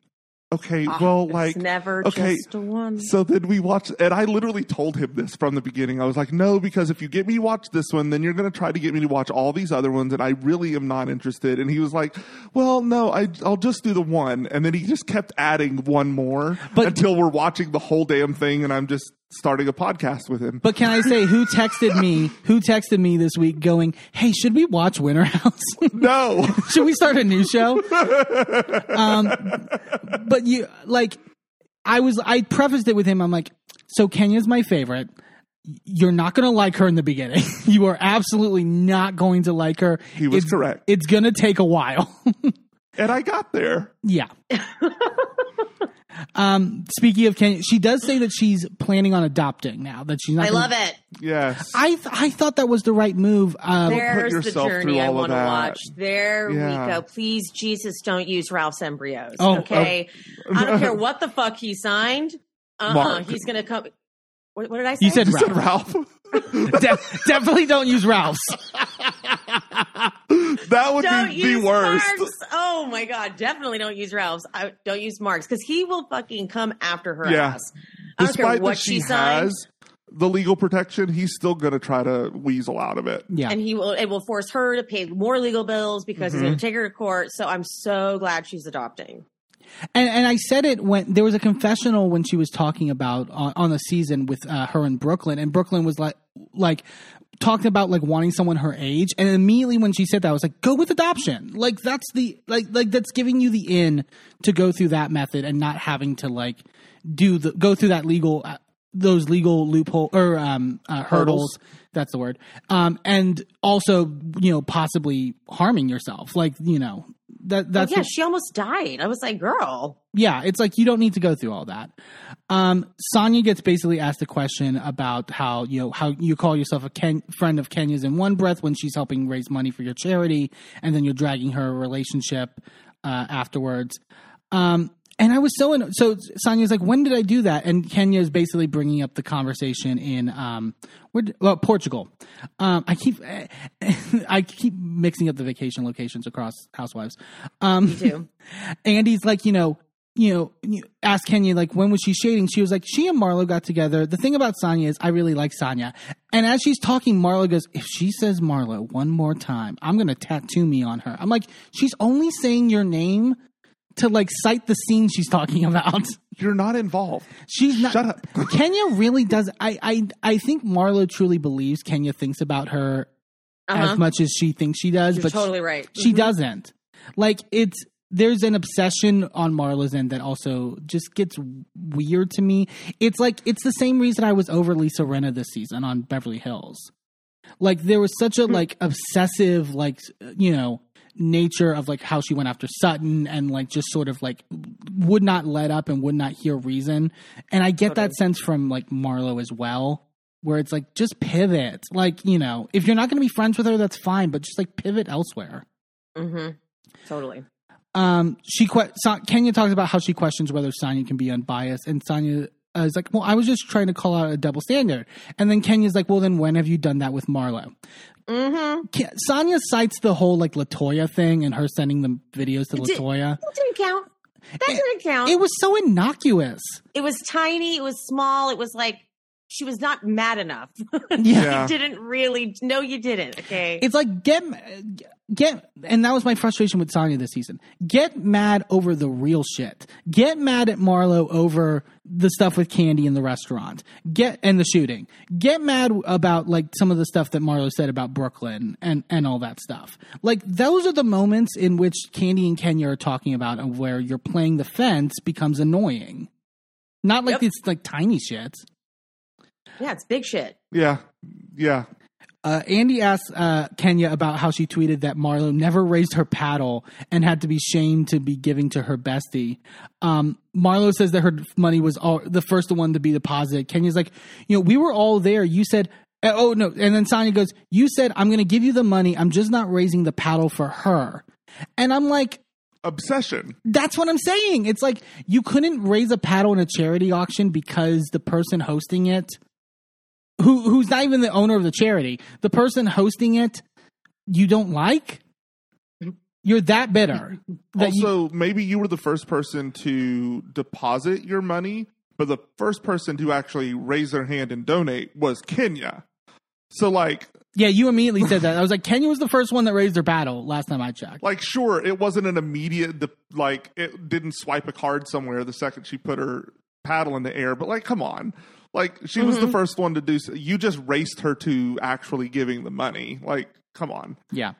Okay, ah, well, it's like never okay, just a one. So then we watched, and I literally told him this from the beginning. I was like, no, because if you get me to watch this one, then you're going to try to get me to watch all these other ones, and I really am not interested. And he was like, well, no, I, I'll just do the one. And then he just kept adding one more But- until we're watching the whole damn thing, and I'm just starting a podcast with him. But can I say who texted me? Who texted me this week going, "Hey, should we watch Winter House?" no, Should we start a new show? um, but you like, I was. I prefaced it with him. I'm like, so Kenya's my favorite. You're not going to like her in the beginning. you are absolutely not going to like her. He was it's, correct. It's going to take a while. and I got there. yeah. Um, speaking of Kenya, she does say that she's planning on adopting now. That she's not. I gonna- love it. Yes. I th- I thought that was the right move. Um, There's the yourself through journey I all of want to watch. There Yeah. we go. Please, Jesus, don't use Ralph's embryos. Oh, okay, I don't care what the fuck he signed. Uh, uh Marc. he's gonna come. What, what did I say? you said you said Ralph. Ralph. De- definitely don't use Ralph's. that would don't be the use worst. Marc's. Oh my god, definitely don't use Ralph's. I, don't use Marc's because he will fucking come after her Yeah. ass. I Despite what that she she has the legal protection, he's still going to try to weasel out of it. Yeah. and he will. It will force her to pay more legal bills because he's going to take her to court. So I'm so glad she's adopting. And and I said it when there was a confessional when she was talking about on, on the season with uh, her in Brooklyn, and Brooklyn was like like talking about like wanting someone her age, and immediately when she said that, I was like, go with adoption. Like that's the like like that's giving you the in to go through that method and not having to like do the go through that legal uh, those legal loophole or um uh, hurdles. Hurdles. That's the word. Um, and also, you know, possibly harming yourself. Like, you know, that that's oh, yeah, the- she almost died. I was like, girl. yeah, it's like you don't need to go through all that. Um, Sanya gets basically asked a question about how you know how you call yourself a Ken- friend of Kenya's in one breath when she's helping raise money for your charity, and then you're dragging her relationship uh, afterwards. Um, and I was so in, so Sanya's like, when did I do that? And Kenya is basically bringing up the conversation in um, where, well, Portugal. Um, I keep I keep mixing up the vacation locations across Housewives. Um, Me too. Andy's like, you know, you know, you ask Kenya like when was she shading? She was like, she and Marlo got together. The thing about Sanya is I really like Sanya. And as she's talking, Marlo goes, if she says Marlo one more time, I'm gonna tattoo me on her. I'm like, she's only saying your name to like cite the scene she's talking about. You're not involved. She's not Shut up. Kenya really does I, I I think Marlo truly believes Kenya thinks about her Uh-huh. as much as she thinks she does, You're but she- totally right. she doesn't. Like it's there's an obsession on Marlo's end that also just gets weird to me. It's like it's the same reason I was over Lisa Rinna this season on Beverly Hills. Like there was such a like obsessive like you know nature of like how she went after Sutton and like just sort of like would not let up and would not hear reason. And I get that sense from like Marlo as well. where it's like just pivot. Like, you know, if you're not going to be friends with her, that's fine, but just like pivot elsewhere. Mm-hmm. Totally. Um, she que- Sa- Kenya talks about how she questions whether Sanya can be unbiased, and Sanya uh, is like, "Well, I was just trying to call out a double standard." And then Kenya's like, "Well, then when have you done that with Marlo?" Mm-hmm. Sanya cites the whole like Latoya thing and her sending the videos to It did- Latoya. That didn't count. That It- didn't count. It was so innocuous. it was tiny. It was small. It was like she was not mad enough. Yeah. you didn't really. No, you didn't. Okay. It's like get get and that was my frustration with Sanya this season. Get mad over the real shit. Get mad at Marlo over the stuff with Kandi in the restaurant. Get and the shooting. Get mad about like some of the stuff that Marlo said about Brooklyn and and all that stuff. Like those are the moments in which Kandi and Kenya are talking about and where you're playing the fence becomes annoying. Not like Yep. these like tiny shit. yeah, it's big shit. Yeah. Yeah. Uh, Andy asked uh, Kenya about how she tweeted that Marlo never raised her paddle and had to be shamed to be giving to her bestie. Um, Marlo says that her money was all, the first one to be deposited. Kenya's like, you know, we were all there. You said, uh, oh no, and then Sanya goes, you said I'm going to give you the money. I'm just not raising the paddle for her. And I'm like, Obsession. that's what I'm saying. It's like you couldn't raise a paddle in a charity auction because the person hosting it, who who's not even the owner of the charity, the person hosting it, you don't like. You're that bitter. That you, also, maybe you were the first person to deposit your money, but the first person to actually raise their hand and donate was Kenya. So, like, yeah, you immediately said that. I was like, Kenya was the first one that raised their paddle last time I checked. like sure, it wasn't an immediate, like, it didn't swipe a card somewhere the second she put her paddle in the air, but like, come on. Like, she was the mm-hmm. first one to do so. You just raced her to actually giving the money. Like, come on. Yeah.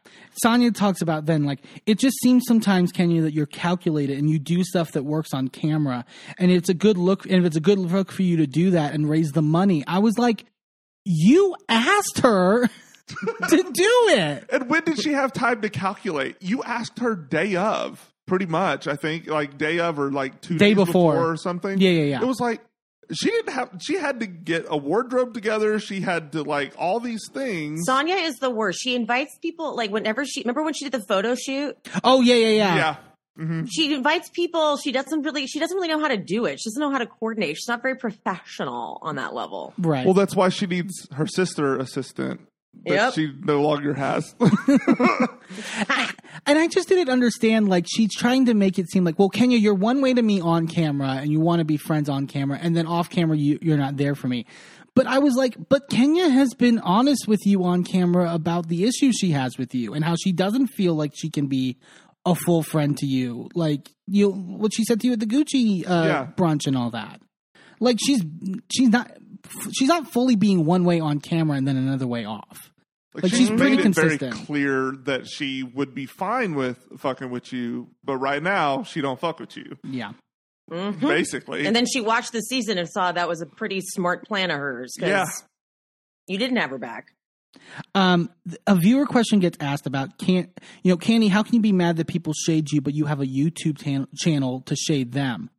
Sanya talks about then, like, it just seems sometimes, Kenya, that you're calculated and you do stuff that works on camera. And it's a good look, and if it's a good look for you to do that and raise the money, I was like, you asked her to do it. And when did she have time to calculate? You asked her day of, pretty much. I think like day of or like two Day days before. or something. Yeah, yeah, yeah. It was like she didn't have. She had to get a wardrobe together. She had to like all these things. Sanya is the worst. She invites people like whenever she remember when she did the photo shoot. Oh, yeah, yeah, yeah. yeah. hmm She invites people. She doesn't really. She doesn't really know how to do it. She doesn't know how to coordinate. She's not very professional on that level. Right. Well, that's why she needs her sister assistant that Yep. she no longer has. and I just didn't understand. Like she's trying to make it seem like, well, Kenya, you're one way to me on camera, and you want to be friends on camera, and then off camera, you, you're not there for me. But I was like, but Kenya has been honest with you on camera about the issues she has with you, and how she doesn't feel like she can be a full friend to you. Like you, what she said to you at the Gucci uh, Yeah. brunch and all that. Like she's she's not she's not fully being one way on camera and then another way off. Like, Like, she's she's pretty made it very clear that she would be fine with fucking with you, but right now she don't fuck with you. Yeah. Mhm. Basically, And then she watched the season and saw that was a pretty smart plan of hers. 'cause Yeah. You didn't have her back. Um, a viewer question gets asked about can't you know Kandi? How can you be mad that people shade you, but you have a YouTube tan- channel to shade them?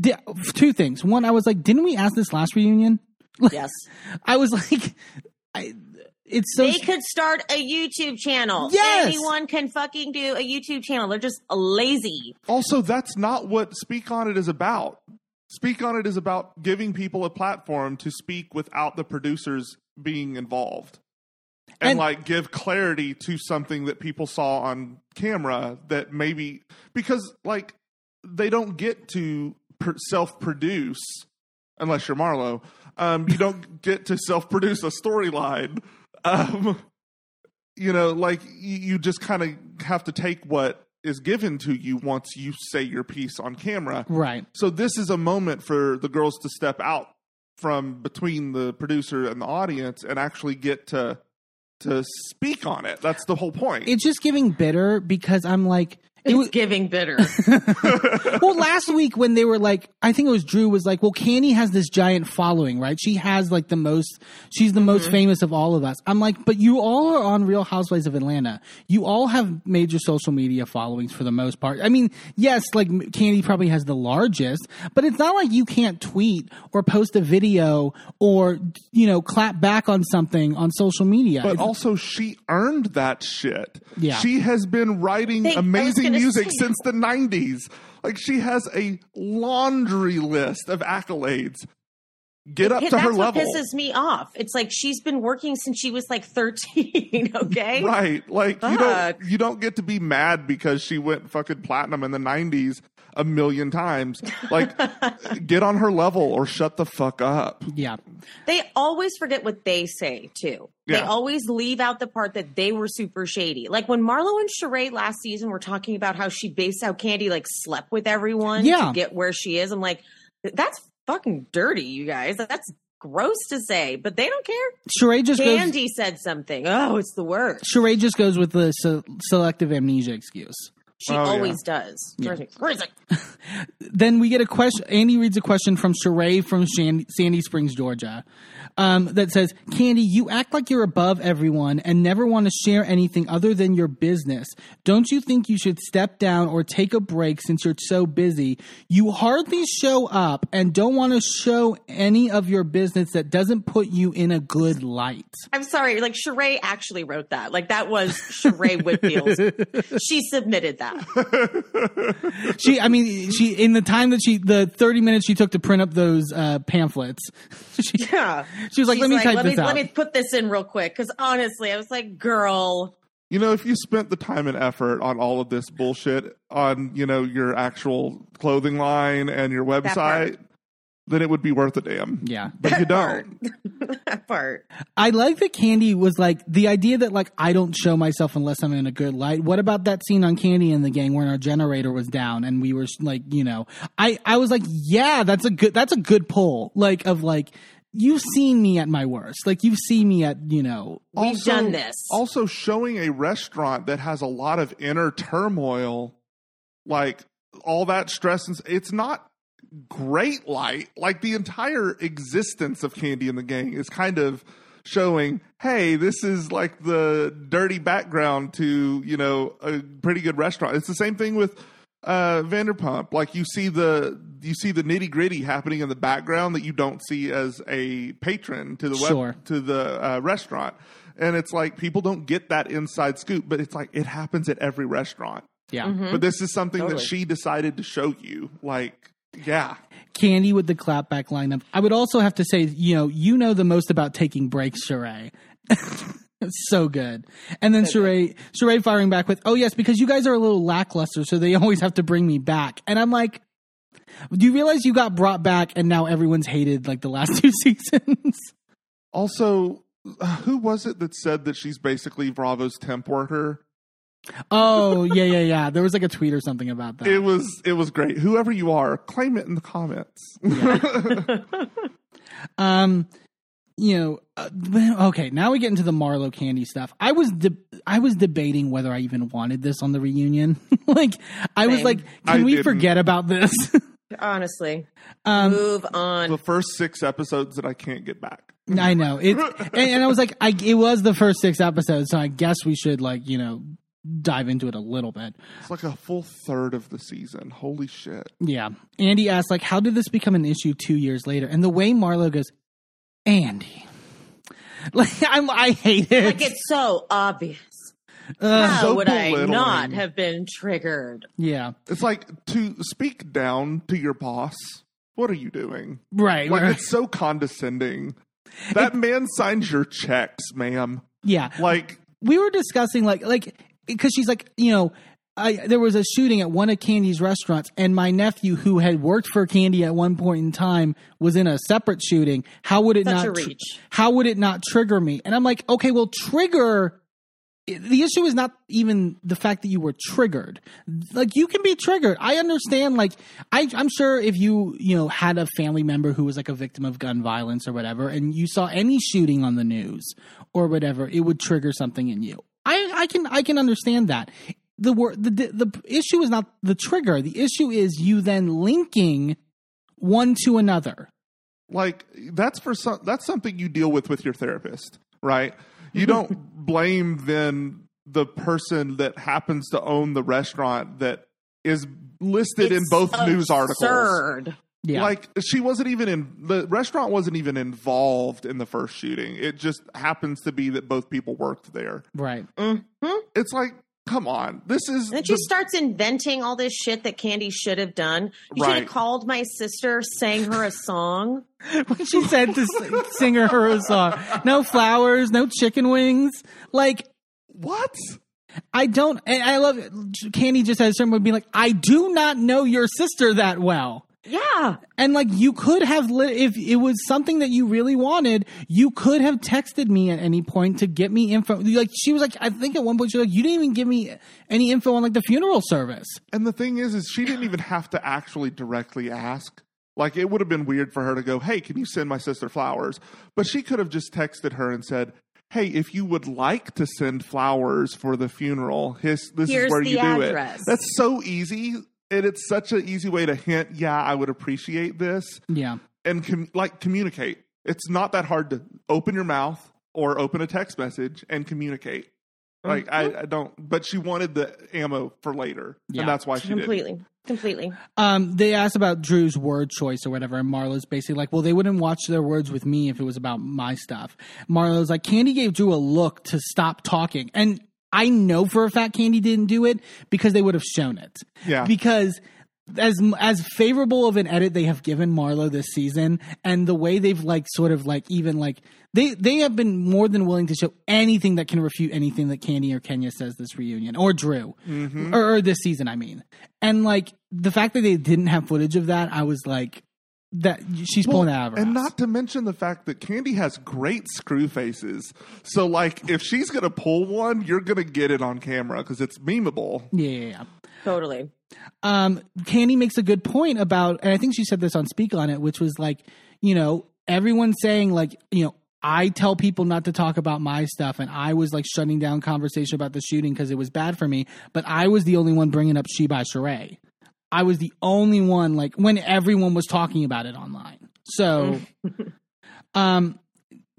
Di- two things. One, I was like, didn't we ask this last reunion? Yes. I was like, I, it's so they could start a YouTube channel. Yes. Anyone can fucking do a YouTube channel. They're just lazy. Also, that's not what Speak On It is about. Speak On It is about giving people a platform to speak without the producers being involved. And, And- like give clarity to something that people saw on camera that maybe because like they don't get to pr- self-produce unless you're Marlo. Um, you don't get to self-produce a storyline. Um, you know, like you, you just kind of have to take what is given to you once you say your piece on camera. right. So this is a moment for the girls to step out from between the producer and the audience and actually get to to speak on it. That's the whole point. It's just giving bitter because I'm like, It's was- giving bitter. well, last week when they were like, I think it was Drew was like, well, Kandi has this giant following, right? She has like the most, she's the most mm-hmm. famous of all of us. I'm like, but you all are on Real Housewives of Atlanta. You all have major social media followings for the most part. I mean, yes, like Kandi probably has the largest, but it's not like you can't tweet or post a video or, you know, clap back on something on social media. But It's- also, she earned that shit. Yeah. She has been writing They- amazing gonna music since the 90s. Like, she has a laundry list of accolades. Get up Yeah, to her That's what level. pisses me off. It's like she's been working since she was like 13, okay? Right. Like, you don't, you don't get to be mad because she went fucking platinum in the 90s a million times. Like, get on her level or shut the fuck up. yeah. They always forget what they say too. They Yeah. always leave out the part that they were super shady. Like when Marlo and Sheree last season were talking about how she based how Kandi like slept with everyone Yeah. to get where she is. I'm like, that's fucking dirty, you guys. That's gross to say, but they don't care. Sheree just goes, Kandi said something. Oh, it's the worst. Sheree just goes with the se- selective amnesia excuse. She Oh, yeah. always does. Drives me crazy. then we get a question. Andy reads a question from Sheree from Shan- Sandy Springs, Georgia, um, that says, "Kandi, you act like you're above everyone and never want to share anything other than your business. Don't you think you should step down or take a break since you're so busy? You hardly show up and don't want to show any of your business that doesn't put you in a good light." I'm sorry. Like Sheree actually wrote that. Like that was Sheree Whitfield. she submitted that. She, I mean, she in the time that she, the 30 minutes she took to print up those uh, pamphlets, she, Yeah. She was like, She's "Let me type let this me, out." Let me put this in real quick. Cause honestly, I was like, girl, You know, if you spent the time and effort on all of this bullshit on, you know, your actual clothing line and your website, then it would be worth a damn. yeah. But you don't. that part. I like that Kandi was like the idea that like I don't show myself unless I'm in a good light. What about that scene on Kandi and the Gang where our generator was down and we were like, you know, I I was like, yeah, that's a good that's a good pull. Like of like you've seen me at my worst. Like you've seen me at you know. We've done this. Also, showing a restaurant that has a lot of inner turmoil, like all that stress, and it's not great light. Like the entire existence of Kandi and the Gang is kind of showing, hey, this is like the dirty background to you know a pretty good restaurant. It's the same thing with uh, Vanderpump. Like you see the you see the nitty gritty happening in the background that you don't see as a patron to the web, Sure. to the uh, restaurant. And it's like people don't get that inside scoop, but it's like it happens at every restaurant. Yeah. Mm-hmm. But this is something that she decided to show you. Like, yeah. Kandi with the clapback lineup. I would also have to say, you know, you know the most about taking breaks, Sheree. It's so good. And then Sheree, Sheree firing back with, "Oh yes, because you guys are a little lackluster, so they always have to bring me back." And I'm like, "Do you realize you got brought back, and now everyone's hated like the last two seasons?" Also, uh, who was it that said that she's basically Bravo's temp worker? oh yeah, yeah, yeah. There was like a tweet or something about that. It was it was great. Whoever you are, claim it in the comments. Um, you know, uh, okay. Now we get into the Marlo Kandi stuff. I was de- I was debating whether I even wanted this on the reunion. like, I was like, can I we didn't. forget about this? Honestly, um, move on. the first six episodes that I can't get back. I know it, and, and I was like, I it was the first six episodes, so I guess we should like you know dive into it a little bit. It's like a full third of the season. Holy shit. Yeah. Andy asked, like, how did this become an issue two years later? And the way Marlo goes, Andy. Like I'm I hate it. like it's so obvious. Ugh. How so would I not have been triggered? yeah. It's like to speak down to your boss. What are you doing? Right. Like right. it's so condescending. That man signs your checks, ma'am. Yeah. Like we were discussing like like because she's like you know I there was a shooting at one of Kandi's restaurants and my nephew who had worked for Kandi at one point in time was in a separate shooting. How would it Such not tr- reach. how would it not trigger me? And I'm like, okay, well trigger the issue is not even the fact that you were triggered. Like you can be triggered. I understand. Like I, I'm sure if you you know had a family member who was like a victim of gun violence or whatever, and you saw any shooting on the news or whatever, it would trigger something in you. I, I can I can understand that. The word the the issue is not the trigger. The issue is you then linking one to another. like that's for some that's something you deal with with your therapist right you don't blame then the person that happens to own the restaurant that is listed in It's both news articles absurd. Yeah. like she wasn't even in the restaurant wasn't even involved in the first shooting it just happens to be that both people worked there right. Mm-hmm. it's like come on this is And then she the- starts inventing all this shit that Kandi should have done. You should have called my sister, sang her a song. When she said to s- sing her her song, no flowers, no chicken wings. Like what I don't. I love it. Kandi just has someone be like, I do not know your sister that well. Yeah. And like you could have li- if it was something that you really wanted, you could have texted me at any point to get me info. Like she was like, I think at one point she was like, you didn't even give me any info on like the funeral service. And the thing is, is she didn't even have to actually directly ask. Like it would have been weird for her to go, "Hey, can you send my sister flowers?" But she could have just texted her and said, "Hey, if you would like to send flowers for the funeral, his this Here's is where you do address." it." That's so easy, and it's such an easy way to hint. Yeah, I would appreciate this, Yeah. and com- like communicate. It's not that hard to open your mouth or open a text message and communicate. Like I, I don't, but she wanted the ammo for later, Yeah. and that's why she did. Completely. Completely. Um, they asked about Drew's word choice or whatever, and Marlo's basically like, "Well, they wouldn't watch their words with me if it was about my stuff." Marlo's like, "Kandi gave Drew a look to stop talking," and I know for a fact Kandi didn't do it because they would have shown it. Yeah. because as as favorable of an edit they have given Marlo this season, and the way they've like sort of like even like they they have been more than willing to show anything that can refute anything that Kandi or Kenya says this reunion or Drew mm-hmm. or, or this season. I mean, and like the fact that they didn't have footage of that, I was like, that she's pulling that out of her and ass. not to mention the fact that Kandi has great screw faces. So, like, if she's gonna pull one, you're gonna get it on camera because it's memeable. yeah, yeah, yeah. Totally. um, Kandi makes a good point about, and I think she said this on Speak on It, which was like, you know, everyone saying like, you know, I tell people not to talk about my stuff, and I was like shutting down conversation about the shooting because it was bad for me. But I was the only one bringing up She by Sheree. I was the only one like when everyone was talking about it online. So, um,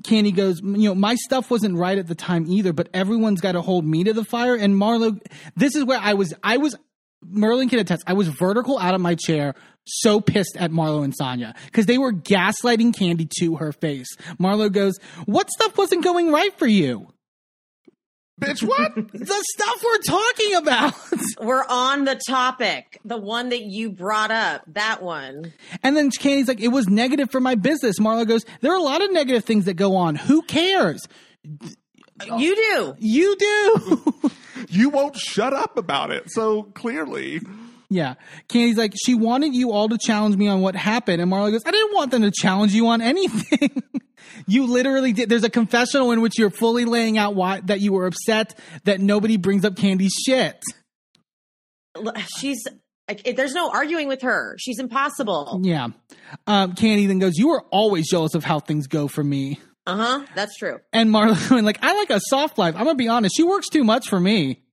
Kandi goes, you know, my stuff wasn't right at the time either, but everyone's got to hold me to the fire. And Marlo, this is where I was, I was, Merlin can attest, I was vertical out of my chair, so pissed at Marlo and Sanya because they were gaslighting Kandi to her face. Marlo goes, what stuff wasn't going right for you? Bitch, what? The stuff we're talking about. We're on the topic. The one that you brought up. That one. and then Kandi's like, it was negative for my business. Marlo goes, there are a lot of negative things that go on. Who cares? You do. You do. you won't shut up about it. So clearly, Yeah. Kandi's like, she wanted you all to challenge me on what happened. And Marlo goes, I didn't want them to challenge you on anything. you literally did. There's a confessional in which you're fully laying out why that you were upset that nobody brings up Kandi's shit. She's. Like, there's no arguing with her. She's impossible. Yeah. Um, Kandi then goes, You were always jealous of how things go for me. Uh huh. That's true. And Marlo going, like, I like a soft life. I'm gonna be honest, she works too much for me.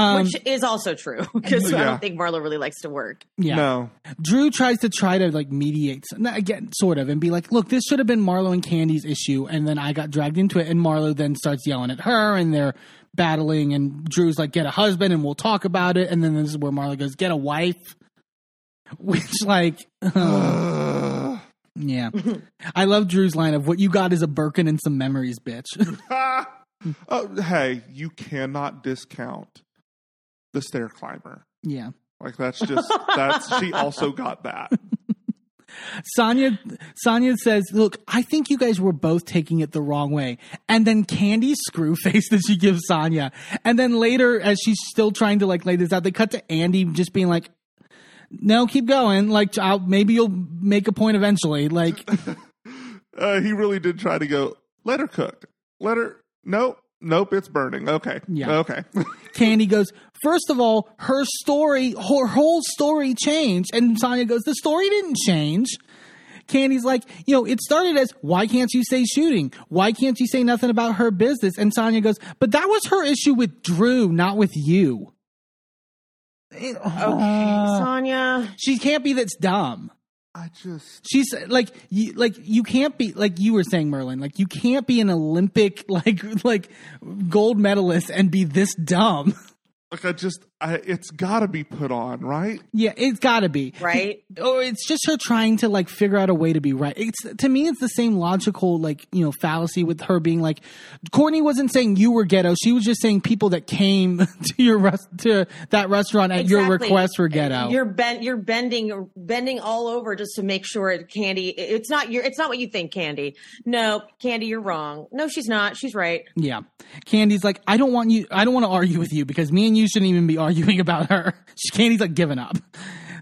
Um, Which is also true because I don't think Marlo really likes to work. yeah. no. Drew tries to try to like mediate not- again, sort of, and be like, "Look, this should have been Marlo and Kandi's issue," and then I got dragged into it, and Marlo then starts yelling at her, and they're battling, and Drew's like, "Get a husband, and we'll talk about it," and then this is where Marlo goes, "Get a wife," which like, Uh, yeah, I love Drew's line of "What you got is a Birkin and some memories, bitch." oh, hey, you cannot discount the stair climber. yeah. Like that's just that's she also got that. Sanya Sanya says, "Look, I think you guys were both taking it the wrong way." And then Kandi's screw face that she gives Sanya. And then later as she's still trying to like lay this out, they cut to Andy just being like, "No, keep going. Like I'll maybe you'll make a point eventually." Like Uh, he really did try to go. Let her cook. Let her. Nope. Nope. It's burning. Okay. Yeah. Okay. Kandi goes, first of all, her story, her whole story changed. And Sanya goes, the story didn't change. Kandi's like, you know, it started as, why can't you say shooting? Why can't you say nothing about her business? And Sanya goes, but that was her issue with Drew, not with you. Okay, Uh, Sanya. she can't be that's dumb. I just She's like you, like you can't be like you were saying, Merlin. Like you can't be an Olympic like like gold medalist and be this dumb. Like I just I it's got to be put on, right? Yeah, it's got to be Right? Or it's just her trying to like figure out a way to be right. It's to me, it's the same logical like you know fallacy with her being like, Courtney wasn't saying you were ghetto. She was just saying people that came to your rest to that restaurant at your request were ghetto. You're bent. You're bending, bending all over just to make sure it, Kandi. It's not your. It's not what you think, Kandi. No, Kandi, you're wrong. No, she's not. She's right. Yeah. Kandi's like, I don't want you, I don't want to argue with you because me and you shouldn't even be arguing about her. She, can't. Kandi's like, giving up.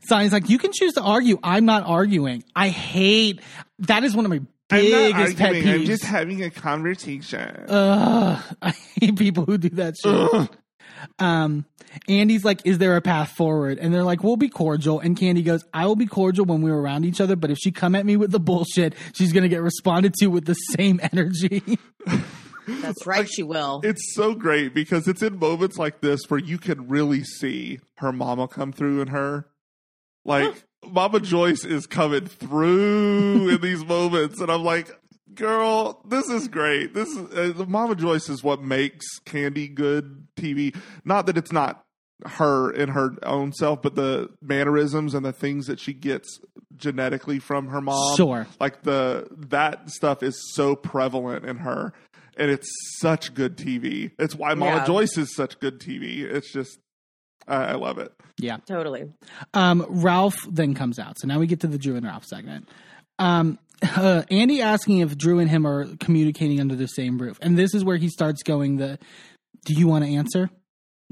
Sonny's like, you can choose to argue. I'm not arguing. I hate, that is one of my biggest pet peeves. Just having a conversation. Ugh, I hate people who do that shit. Um, Andy's like, is there a path forward? And they're like, we'll be cordial. And Kandi goes, I will be cordial when we're around each other, but if she come at me with the bullshit, she's to get responded to with the same energy. That's right. she will. it's so great because it's in moments like this where you can really see her mama come through in her. Like Mama Joyce is coming through in these moments, and I'm like, girl, this is great. This is uh, Mama Joyce is what makes Kandi good TV. Not that it's not her in her own self, but the mannerisms and the things that she gets genetically from her mom. Sure. like the that stuff is so prevalent in her, and it's such good TV. It's why Mama Yeah. Joyce is such good TV. It's just, I I love it. yeah. Totally. Um, Ralph then comes out. So now we get to the Drew and Ralph segment. Um, uh, Andy asking if Drew and him are communicating under the same roof, and this is where he starts going the. Do you want to answer?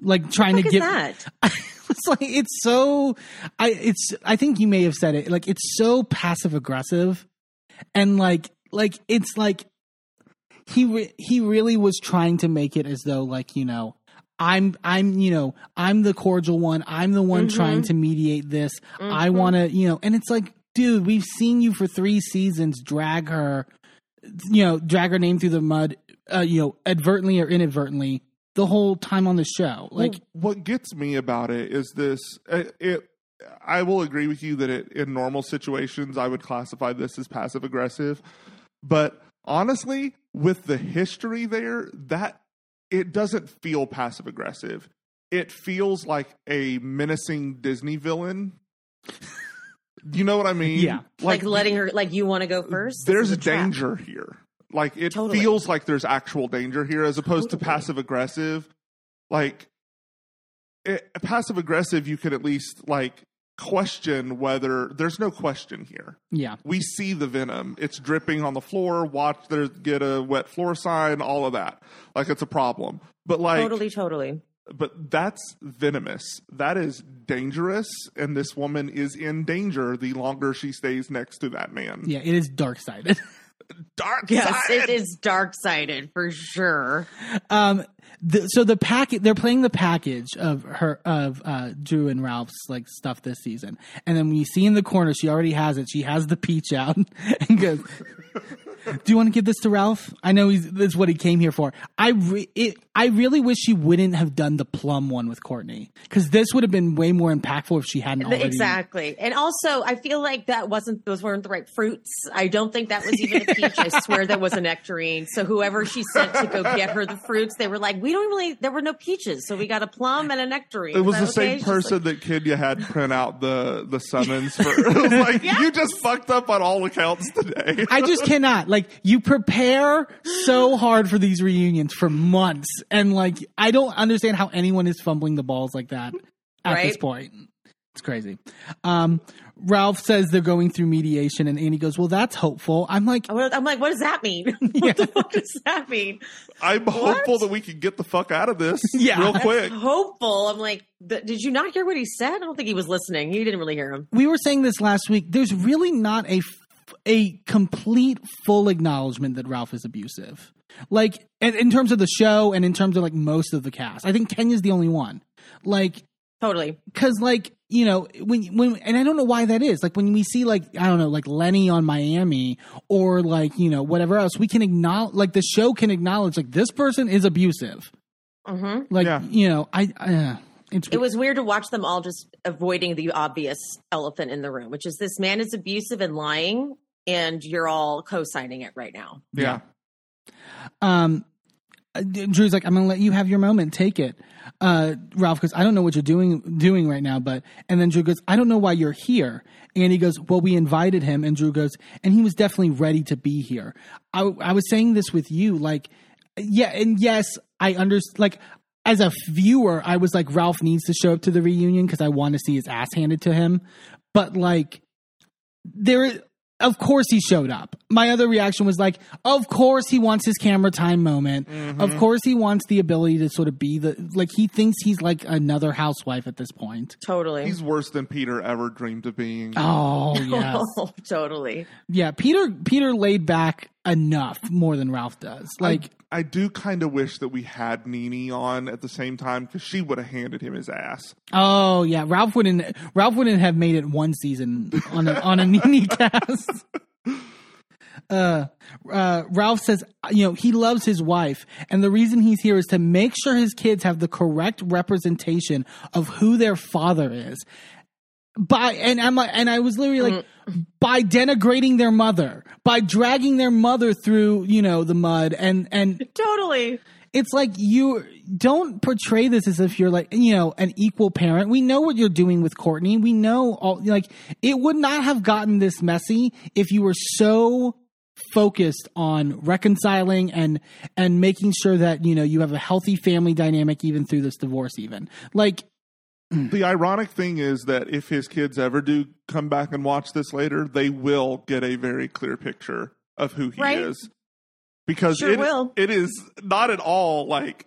Like trying What to is get. that? it's like it's so. I it's. I think you may have said it. Like it's so passive aggressive, and like like it's like he re- he really was trying to make it as though like you know I'm I'm you know I'm the cordial one. I'm the one mm-hmm. trying to mediate this. I mm-hmm. want to you know, and it's like, dude, we've seen you for three seasons drag her, you know, drag her name through the mud, uh, you know, advertently or inadvertently the whole time on the show. Like, Well, what gets me about it is this it, it I will agree with you that it, in normal situations I would classify this as passive aggressive, but honestly, with the history there, that it doesn't feel passive aggressive. It feels like a menacing Disney villain. you know what I mean? Yeah. Like, letting her. Like you want to go first. There's is a trap. danger here. Like it Totally. feels like there's actual danger here as opposed to passive aggressive. Like it, passive aggressive, you could at least like question whether there's no question here. yeah, We see the venom. It's dripping on the floor. Watch there get a wet floor sign, all of that. Like it's a problem. But like Totally. Totally. but that's venomous. That is dangerous and this woman is in danger the longer she stays next to that man. yeah, it is dark sided. Dark Yes, it is dark sided for sure. Um, the, so the packet they're playing the package of her of uh, Drew and Ralph's like stuff this season, and then when you see in the corner, she already has it. She has the peach out and goes, "Do you want to give this to Ralph? I know he's this is what he came here for. I re- it, I really wish she wouldn't have done the plum one with Courtney because this would have been way more impactful if she hadn't already. Exactly. And also, I feel like that wasn't those weren't the right fruits. I don't think that was even a peach. I swear that was a nectarine. So whoever she sent to go get her the fruits, they were like, we don't really. There were no peaches, so we got a plum and a nectarine. It was Is the okay? same She's like, person that Kenya had print out the the summons for. It was like you just fucked up on all accounts today. I just cannot. Like, you prepare so hard for these reunions for months, and like, I don't understand how anyone is fumbling the balls like that at this point. It's crazy. Um, Ralph says they're going through mediation, and Andy goes, "Well, that's hopeful." I'm like, I'm like, what does that mean? Yeah. what the fuck does that mean? I'm hopeful that we can get the fuck out of this Yeah. real That's quick. Hopeful. I'm like, th- did you not hear what he said? I don't think he was listening. He didn't really hear him. we were saying this last week. There's really not a f- a complete full acknowledgement that Ralph is abusive. Like, in, in terms of the show, and in terms of like most of the cast, I think Kenya's the only one. Like, Totally. because like you know when when and I don't know why that is like when we see like I don't know like Lenny on Miami or like you know whatever else we can acknowledge like the show can acknowledge like this person is abusive hmm like Yeah. you know I uh, It's It was weird to watch them all just avoiding the obvious elephant in the room, which is this man is abusive and lying, and you're all co-signing it right now. Yeah. um uh, Drew's like, I'm gonna let you have your moment. Take it, uh, Ralph. Because I don't know what you're doing doing right now. But and then Drew goes, I don't know why you're here. And he goes, Well, we invited him. And Drew goes, and he was definitely ready to be here. I, I was saying this with you, like, yeah, and yes, I understand. Like, as a viewer, I was like, Ralph needs to show up to the reunion because I want to see his ass handed to him. But like, there of course he showed up. My other reaction was like, of course he wants his camera time moment. Mm-hmm. Of course he wants the ability to sort of be the like he thinks he's like another housewife at this point. Totally. He's worse than Peter ever dreamed of being. Oh yes. Oh, totally. yeah, Peter Peter laid back enough more than Ralph does. Like I do kind of wish that we had Nene on at the same time because she would have handed him his ass. oh yeah, Ralph wouldn't Ralph wouldn't have made it one season on a on a Nene cast. uh, uh, Ralph says, you know, he loves his wife, and the reason he's here is to make sure his kids have the correct representation of who their father is. By and I'm like, and I was literally like, mm-hmm. by denigrating their mother, by dragging their mother through, you know, the mud, and and Totally. it's like you don't portray this as if you're like you know an equal parent. We know what you're doing with courtney. We know all like it would not have gotten this messy if you were so focused on reconciling and and making sure that you know you have a healthy family dynamic even through this divorce even. Like Mm. The ironic thing is that if his kids ever do come back and watch this later, they will get a very clear picture of who he Right. is. Because Sure it, will. it is not at all like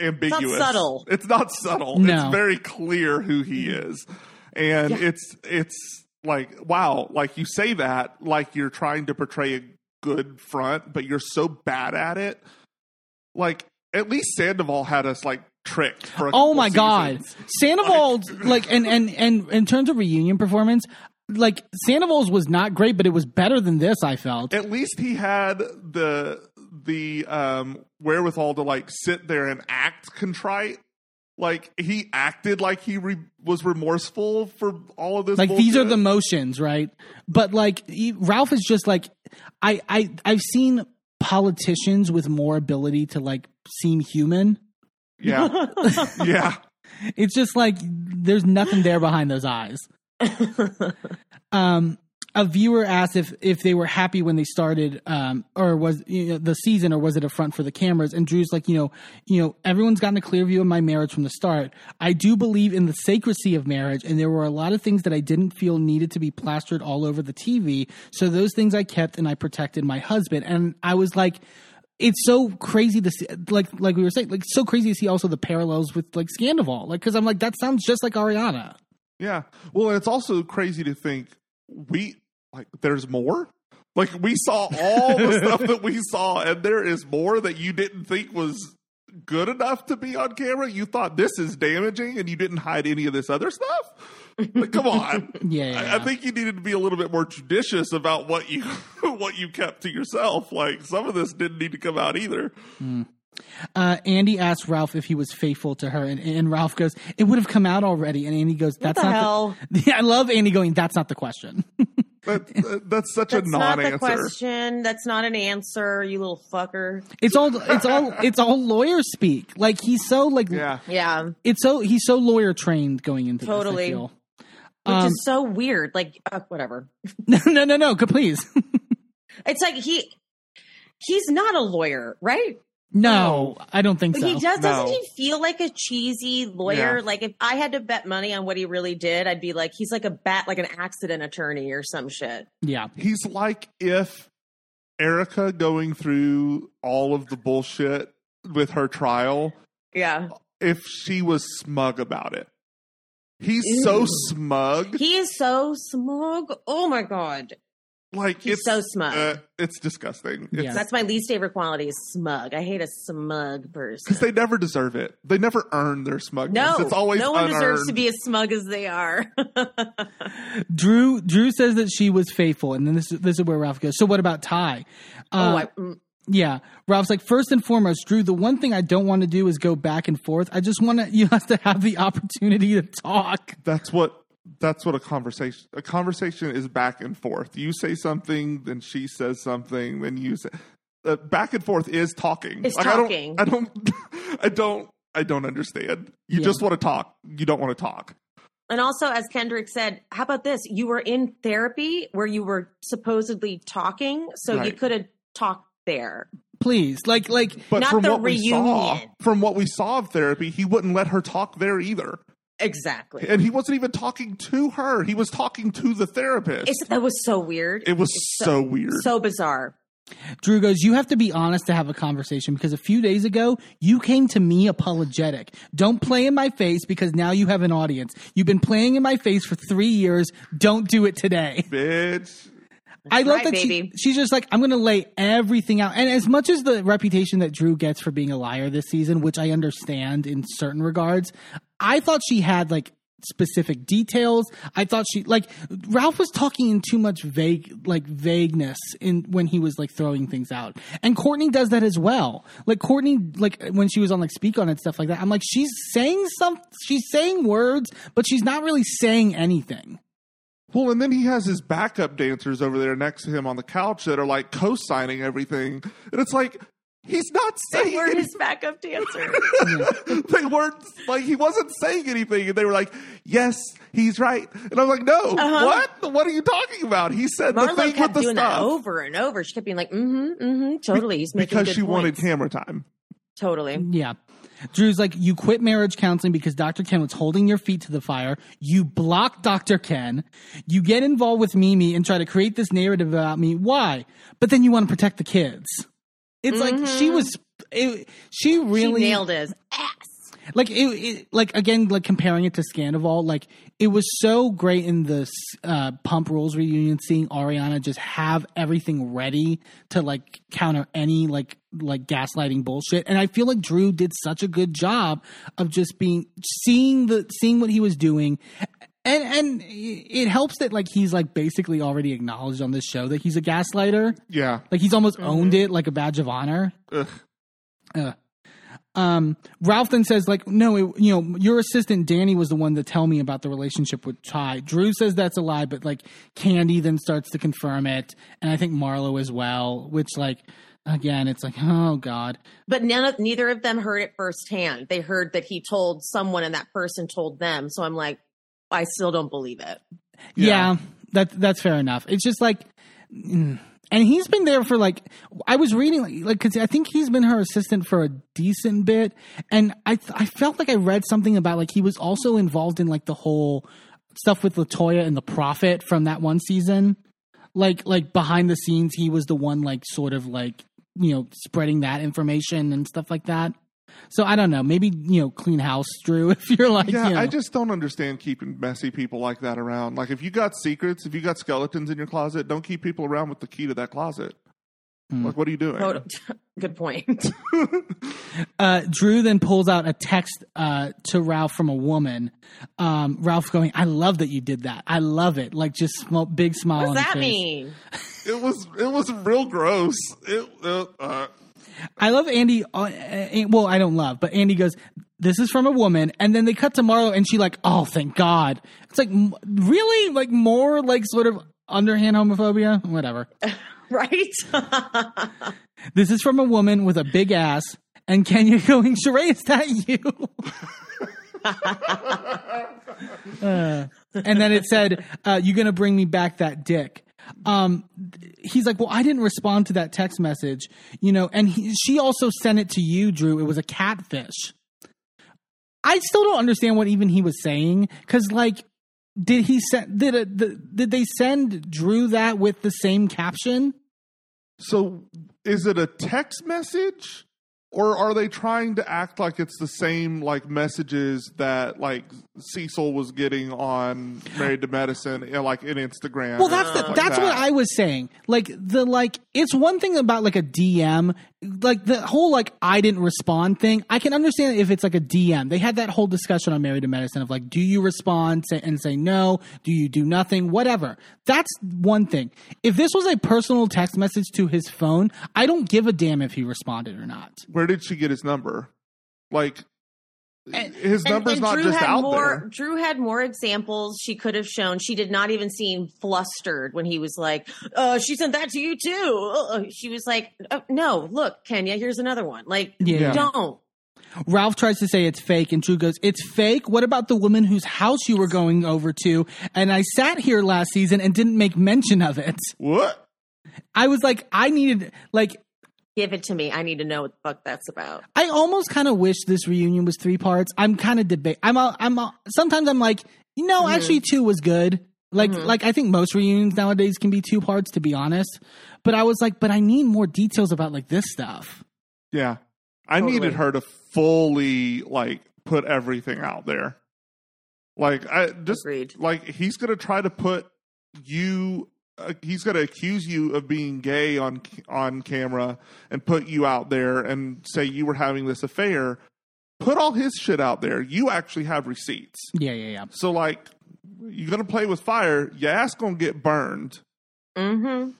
ambiguous. subtle. It's not subtle. No. It's very clear who he mm. is. And it's it's like wow, like you say that like you're trying to portray a good front, but you're so bad at it. Like at least Sandoval had us like tricked for a oh my god. seasons. sandoval's like and and and in terms of reunion performance like sandoval's was not great but it was better than this i felt. At least he had the the um wherewithal to like sit there and act contrite. Like he acted like he re- was remorseful for all of this like these are the motions right? But like he- ralph is just like i i i've seen politicians with more ability to like seem human yeah. Yeah. It's just like there's nothing there behind those eyes. Um a viewer asked if if they were happy when they started um or was you know, the season or was it a front for the cameras? And drew's like you know you know everyone's gotten a clear view of my marriage from the start. I do believe in the sacredcy of marriage and there were a lot of things that i didn't feel needed to be plastered all over the tv so those things i kept and i protected my husband. And i was like it's so crazy to see, like, like we were saying, like, so crazy to see also the parallels with like Scandoval, like, because I'm like, that sounds just like Ariana. yeah. Well it's also crazy to think we like there's more? Like we saw all the stuff that we saw and there is more that you didn't think was good enough to be on camera? You thought this is damaging and you didn't hide any of this other stuff? Like, come on. Yeah, yeah, I, I think you needed to be a little bit more judicious about what you what you kept to yourself. Like some of this didn't need to come out either. Mm. Uh, Andy asks Ralph if he was faithful to her, and, and Ralph goes, "It would have come out already." And Andy goes, "That's the not hell? The, yeah, I love Andy going, "That's not the question." That, that's such That's a not the question. That's not an answer, you little fucker. it's all, it's all, it's all lawyer speak. Like he's so like, Yeah, Yeah. it's so he's so lawyer trained going into Totally. this. I feel. Which Um, is so weird. Like, uh, whatever. no, no, no, no. Please. It's like he he's not a lawyer, right? No, oh. I don't think But so. he does doesn't No. he feel like a cheesy lawyer? Yeah. Like if I had to bet money on what he really did, I'd be like he's like a bat like an accident attorney or some shit. yeah, he's like if Erica going through all of the bullshit with her trial, Yeah. if she was smug about it. He's so smug. He is so smug. Oh my god. Like He's it's so smug. Uh, it's disgusting. It's, Yeah. That's my least favorite quality is smug. I hate a smug person. because they never deserve it. They never earn their smugness. No, it's always no one deserves to be as smug as they are. Drew. Drew says that she was faithful, and then this this is where Ralph goes. So what about Ty? oh, Uh, I, mm, Yeah. Ralph's like, first and foremost, Drew, the one thing I don't want to do is go back and forth. I just want to, you have to have the opportunity to talk. That's what that's what a conversation a conversation is back and forth. You say something, then she says something, then you say uh, back and forth is talking. It's I talking. don't I don't I don't I don't understand. You Yeah. just want to talk. You don't want to talk. And also, as Kendrick said, how about this? You were in therapy where you were supposedly talking, so you could have talked there. Please. Like, like, But Not from the what we saw, from what we saw of therapy, he wouldn't let her talk there either. Exactly. And he wasn't even talking to her. He was talking to the therapist. It's, that was so weird. it was so, weird. so bizarre. Drew goes, You have to be honest to have a conversation because a few days ago, you came to me apologetic. Don't play in my face because now you have an audience. You've been playing in my face for three years. Don't do it today. Bitch. I love right, that she, she's just like, I'm going to lay everything out. And as much as the reputation that Drew gets for being a liar this season, which I understand in certain regards, I thought she had like specific details. I thought she like Ralph was talking in too much vague like vagueness in when he was like throwing things out. And Courtney does that as well. Like Courtney like when she was on like speak on it stuff like that. I'm like she's saying some she's saying words, but she's not really saying anything. Well, and then he has his backup dancers over there next to him on the couch that are like co-signing everything, and it's like he's not They saying. were any- his backup dancer. they weren't like he wasn't saying anything, and they were like, "Yes, he's right," and I'm like, "No, Uh-huh. what? What are you talking about?" He said the Marlo thing with kept the doing that over and over. She kept being like, mm-hmm, mm-hmm, totally. He's making because good she wanted camera time. Totally. Yeah. Drew's like, you quit marriage counseling because Dr. Ken was holding your feet to the fire. You block Dr. Ken. You get involved with Mimi and try to create this narrative about me. Why? But then you want to protect the kids. It's like she was, it, she really She nailed his ass. like it, it like again like comparing it to Scandoval like it was so great in the uh, pump rules reunion seeing ariana just have everything ready to like counter any like like gaslighting bullshit and i feel like drew did such a good job of just being seeing the seeing what he was doing and and it helps that like he's like basically already acknowledged on this show that he's a gaslighter Yeah, like he's almost owned it like a badge of honor Ugh. uh, um, Ralph then says, like, no, it, you know, your assistant Danny was the one to tell me about the relationship with Ty. Drew says that's a lie, but like Kandi then starts to confirm it, and I think Marlo as well. Which, like, again, it's like, oh god, But none of, neither of them heard it firsthand. They heard that he told someone and that person told them. So I'm like, I still don't believe it. yeah, that that's fair enough. It's just like. mm. And he's been there for like I was reading like like because I think he's been her assistant for a decent bit, and I I felt like I read something about like he was also involved in like the whole stuff with Latoya and the Prophet from that one season. Like like behind the scenes, he was the one like sort of like you know spreading that information and stuff like that. So I don't know, maybe you know clean house, Drew. If you're like yeah. you know, I just don't understand keeping messy people like that around. Like, if you got secrets, if you got skeletons in your closet, don't keep people around with the key to that closet. Hmm. Like, what are you doing? Tot- Good point. uh, Drew then pulls out a text uh, to Ralph from a woman. Um, Ralph going, "I love that you did that. I love it." Like just small, big smile. What does his that face. mean? It was it was real gross. It, uh, uh, I love Andy. Uh, uh, well, I don't love, but Andy goes, "This is from a woman," and then they cut to Marlo, and she like, "Oh, thank God." It's like really like more like sort of underhand homophobia. Whatever. Right? This is from a woman with a big ass, and Kenya going, Sheree, is that you? Uh, and then it said, uh, "You gonna bring me back that dick?" Um, he's like, "Well, I didn't respond to that text message, you know." And he, she also sent it to you, Drew. It was a catfish. I still don't understand what even he was saying because, like, did he send did it, the, did they send Drew that with the same caption? so, is it a text message, or are they trying to act like it's the same like messages that like Cecil was getting on Married to Medicine, you know, like in Instagram? Well, that's the, like that's what? I was saying. Like the like, it's one thing about like a DM like the whole like I didn't respond thing. I can understand if it's like a DM. They had that whole discussion on Married to Medicine of like, do you respond and say no? Do you do nothing? Whatever. That's one thing. If this was a personal text message to his phone, I don't give a damn if he responded or not. Where did she get his number? Like And- his number's and not Drew just had out more, there. Drew had more examples she could have shown. She did not even seem flustered when he was like, uh, "She sent that to you too." Uh, she was like, oh, "No, look, Kenya, here's another one." Like, Yeah. don't. Ralph tries to say it's fake, and Drew goes, It's fake? What about the woman whose house you were going over to? And I sat here last season and didn't make mention of it. What? I was like, I needed, like, Give it to me. I need to know what the fuck that's about. I almost kind of wish this reunion was three parts. I'm kind of debate. I'm, a, I'm, a, sometimes I'm like, you know, Mhm. actually two was good. Like, Mhm. like I think most reunions nowadays can be two parts, to be honest. But I was like, but I need more details about like this stuff. Yeah. I Totally. needed her to fully like put everything out there. Like I just Agreed. like he's going to try to put you uh, he's going to accuse you of being gay on on camera and put you out there and say you were having this affair. Put all his shit out there. You actually have receipts. Yeah, yeah, yeah. So like you're going to play with fire, your ass going to get burned. Mm-hmm.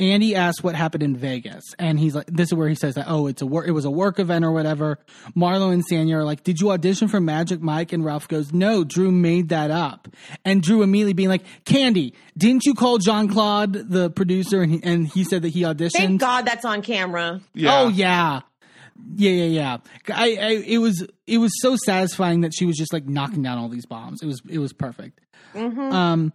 Andy asks what happened in Vegas, and he's like, "This is where he says that oh, it's a work, it was a work event or whatever." Marlo and Sanya are like, "Did you audition for Magic Mike?" And Ralph goes, "No, Drew made that up." And Drew immediately being like, "Kandi, didn't you call John Claude, the producer, and he, and he said that he auditioned?" Thank God that's on camera. Yeah. Oh yeah. Yeah, yeah, yeah. I, I, it was, it was so satisfying that she was just like knocking down all these bombs. It was, it was perfect. Mm-hmm. Um,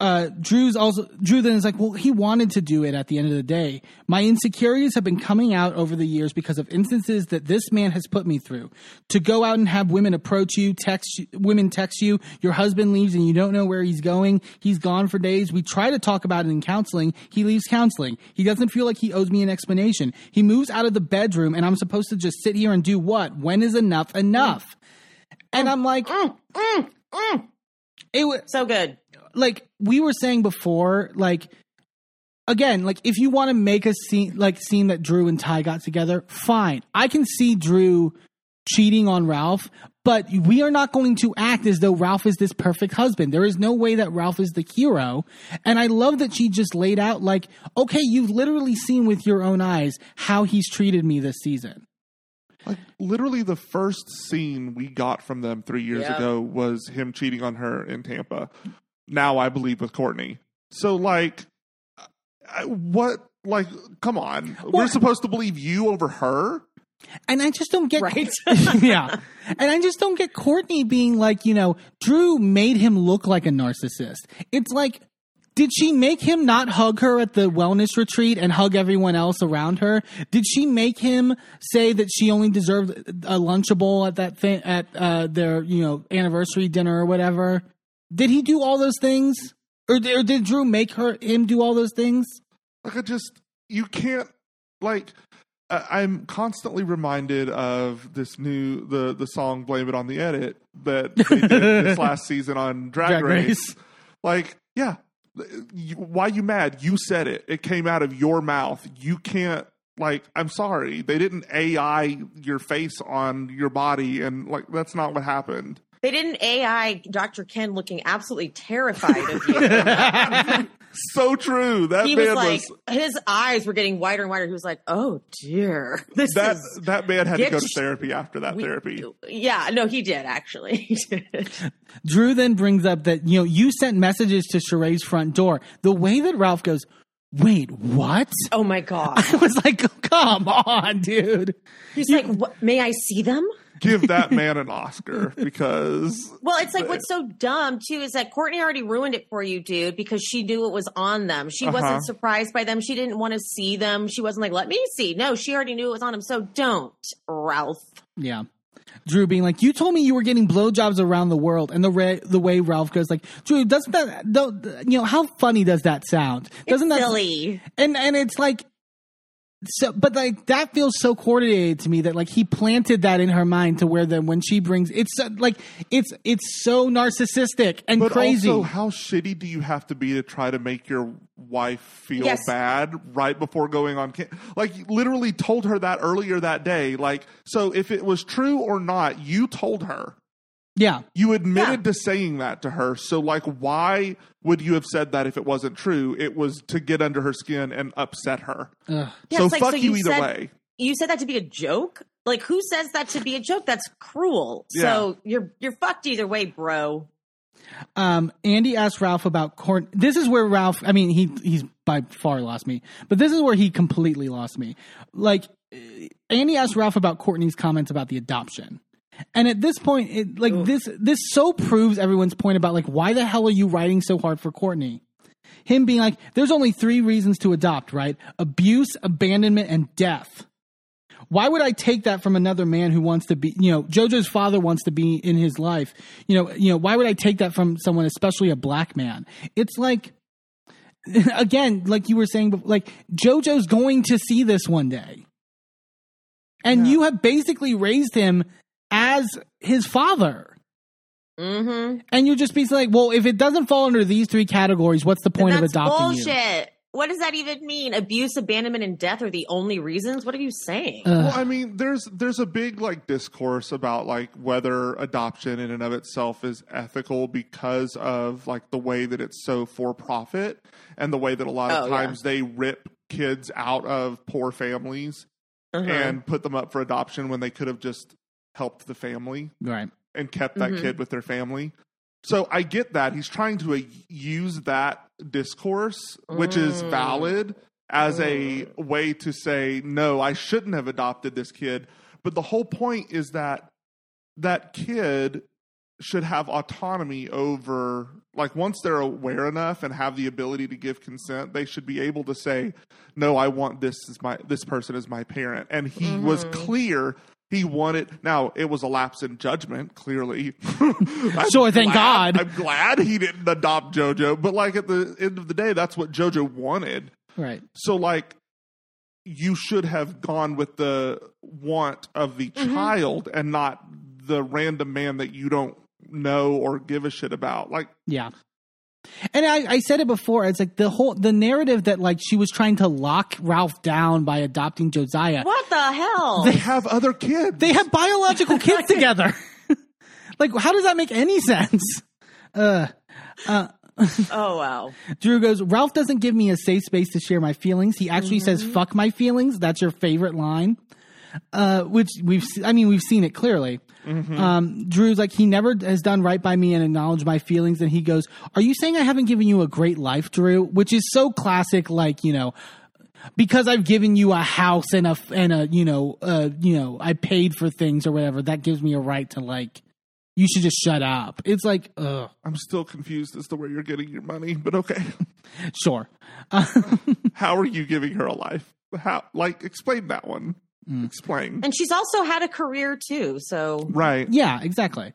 uh, Drew's also Drew then is like, well, he wanted to do it at the end of the day. My insecurities have been coming out over the years because of instances that this man has put me through. To go out and have women approach you, text women text you, your husband leaves and you don't know where he's going. He's gone for days. We try to talk about it in counseling. He leaves counseling. He doesn't feel like he owes me an explanation. He moves out of the bedroom and I'm supposed to just sit here and do what? When is enough enough? And I'm like, Mm, mm, mm. it was So good. Like we were saying before, like again, like if you want to make a scene like scene that Drew and Ty got together, fine. I can see Drew cheating on Ralph, but we are not going to act as though Ralph is this perfect husband. There is no way that Ralph is the hero. And I love that she just laid out like, okay, you've literally seen with your own eyes how he's treated me this season. Like literally the first scene we got from them three years Yeah. ago was him cheating on her in Tampa. Now I believe with Courtney. So like, what? Like, come on. We're supposed to believe you over her. And I just don't get Right. yeah. And I just don't get Courtney being like, you know, Drew made him look like a narcissist. It's like, did she make him not hug her at the wellness retreat and hug everyone else around her? Did she make him say that she only deserved a lunchable at that thing at uh, their you know anniversary dinner or whatever? Did he do all those things, or, did- or did Drew make her him do all those things? Like, I just you can't like. I'm constantly reminded of this new the the song "Blame It on the Edit" that they did this last season on Drag, Drag Race. Race. Like, yeah, why you mad? You said it. It came out of your mouth. You can't. Like, I'm sorry, they didn't AI your face on your body, and like that's not what happened. They didn't AI Dr. Ken looking absolutely terrified of you. So true. That he man was like, was his eyes were getting wider and wider. He was like, "Oh dear, this that is." that man had to go to therapy after that we- therapy. Yeah, no, he did actually. He did. Drew then brings up that, you know, you sent messages to Sheree's front door. The way that Ralph goes, wait, what? Oh my god. I was like, come on, dude. He's like, what, "May I see them?" Give that man an Oscar because Well, it's like what's so dumb too is that Courtney already ruined it for you, dude, because she knew it was on them. She Uh-huh. wasn't surprised by them. She didn't want to see them. She wasn't like, "Let me see." No, she already knew it was on them. So don't, Ralph. Yeah. Drew being like, you told me you were getting blowjobs around the world, and the re- the way Ralph goes like, Drew, doesn't that, don't, you know, how funny does that sound? Doesn't it's that silly? And and it's like, so but like that feels so coordinated to me that like he planted that in her mind to where then when she brings it's so, like it's it's so narcissistic and But crazy also, how shitty do you have to be to try to make your wife feel Yes. bad right before going on? Cam- like, literally told her that earlier that day. Like, so if it was true or not, you told her. Yeah You admitted to saying that to her. So, like, why would you have said that if it wasn't true? It was to get under her skin and upset her. Ugh. Yeah, so, like, fuck so you you either said- way. You said that to be a joke? Like who says that to be a joke? That's cruel. Yeah. So you're you're fucked either way, bro. Um, Andy asked Ralph about Court. This is where Ralph. I mean, he he's by far lost me, but this is where he completely lost me. Like, uh, Andy asked Ralph about Courtney's comments about the adoption, and at this point, it, like this this so proves everyone's point about like why the hell are you writing so hard for Courtney? Him being like, there's only three reasons to adopt, right? Abuse, abandonment, and death. Why would I take that from another man who wants to be, you know, JoJo's father wants to be in his life. You know, you know, why would I take that from someone, especially a black man? It's like, again, like you were saying, like JoJo's going to see this one day. And you have basically raised him as his father. Mm-hmm. And you're just be like, well, if it doesn't fall under these three categories, what's the point of That's adopting you? What does that even mean? Abuse, abandonment, and death are the only reasons? What are you saying? Uh, Well, I mean, there's there's a big like discourse about like whether adoption in and of itself is ethical because of like the way that it's so for profit and the way that a lot of Oh, yeah. times they rip kids out of poor families Uh-huh. and put them up for adoption when they could have just helped the family right. and kept that Mhm. kid with their family. So I get that he's trying to uh, use that discourse, which is Mm. valid, as a way to say no, I shouldn't have adopted this kid. But the whole point is that that kid should have autonomy over like once they're aware enough and have the ability to give consent they should be able to say no i want this as my this person as my parent and he was clear he wanted now it was a lapse in judgment clearly Sure, thank glad- God. i'm glad he didn't adopt jojo but like at the end of the day that's what jojo wanted Right. so like you should have gone with the want of the Mm-hmm. child and not the random man that you don't know or give a shit about. Like Yeah. And I, I said it before. It's like the whole the narrative that like she was trying to lock Ralph down by adopting Josiah. what the hell? they have other kids. They have biological kids together. like, how does that make any sense? Uh, oh wow. Drew goes. Ralph doesn't give me a safe space to share my feelings. He actually says "fuck my feelings." That's your favorite line, uh, which we've. I mean, we've seen it clearly. Um, Drew's like he never has done right by me and acknowledged my feelings, and he goes, "Are you saying I haven't given you a great life, Drew?" Which is so classic, like you know. Because I've given you a house and a and a you know uh you know I paid for things or whatever that gives me a right to like you should just shut up. It's like ugh I'm still confused as to where you're getting your money, but okay. sure How are you giving her a life? How like explain that one. Mm. Explain. And she's also had a career too. So Right. Yeah, exactly.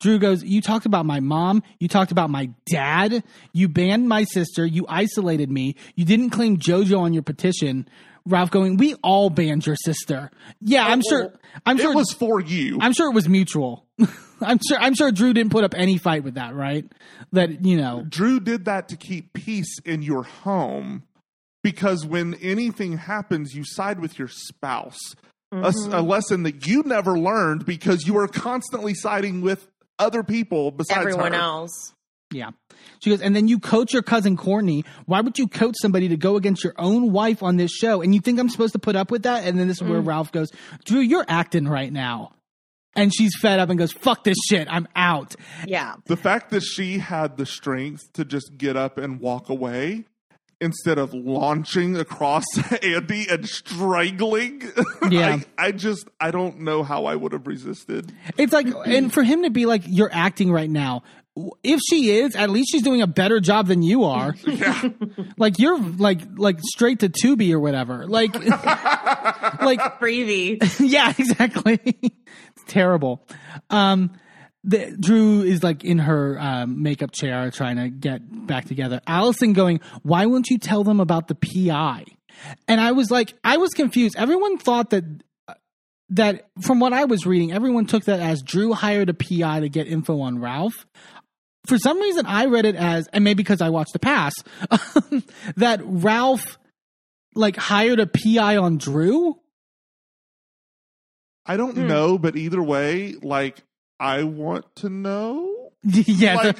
Drew goes, You talked about my mom. You talked about my dad. You banned my sister. You isolated me. You didn't claim JoJo on your petition. Ralph going, We all banned your sister. Yeah, I'm sure. I'm sure It was for you. I'm sure it was mutual. I'm sure. I'm sure Drew didn't put up any fight with that, right? That you know. Drew did that to keep peace in your home because when anything happens, you side with your spouse—a mm-hmm. lesson that you never learned because you were constantly siding with other people besides everyone her. else. Yeah. She goes, and then you coach your cousin Courtney. Why would you coach somebody to go against your own wife on this show? And you think I'm supposed to put up with that? And then this is where mm. Ralph goes, Drew, you're acting right now. And she's fed up and goes, fuck this shit. I'm out. Yeah. The fact that she had the strength to just get up and walk away instead of launching across Andy and strangling. Yeah. I, I just, I don't know how I would have resisted. It's like, and for him to be like, you're acting right now. If she is, at least she's doing a better job than you are. Yeah. like you're like like straight to Tubi or whatever. Like like Freevee. yeah, exactly. it's terrible. Um, the, Drew is like in her um, makeup chair trying to get back together. Allison going, why won't you tell them about the PI? And I was like, I was confused. Everyone thought that that from what I was reading, everyone took that as Drew hired a PI to get info on Ralph. For some reason, I read it as, and maybe because I watched the pass, that Ralph like hired a PI on Drew. I don't Hmm. know, but either way, like I want to know. yeah, like,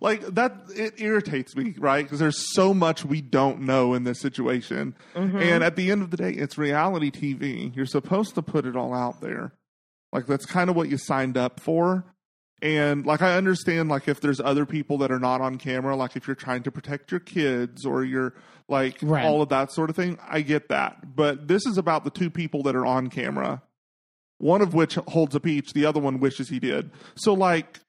like that it irritates me right? Because there's so much we don't know in this situation. Mm-hmm. and at the end of the day it's reality tv you're supposed to put it all out there. Like that's kind of what you signed up for. And like i understand like if there's other people that are not on camera like if you're trying to protect your kids or you're like Right. all of that sort of thing i get that. But this is about the two people that are on camera one of which holds a peach the other one wishes he did so like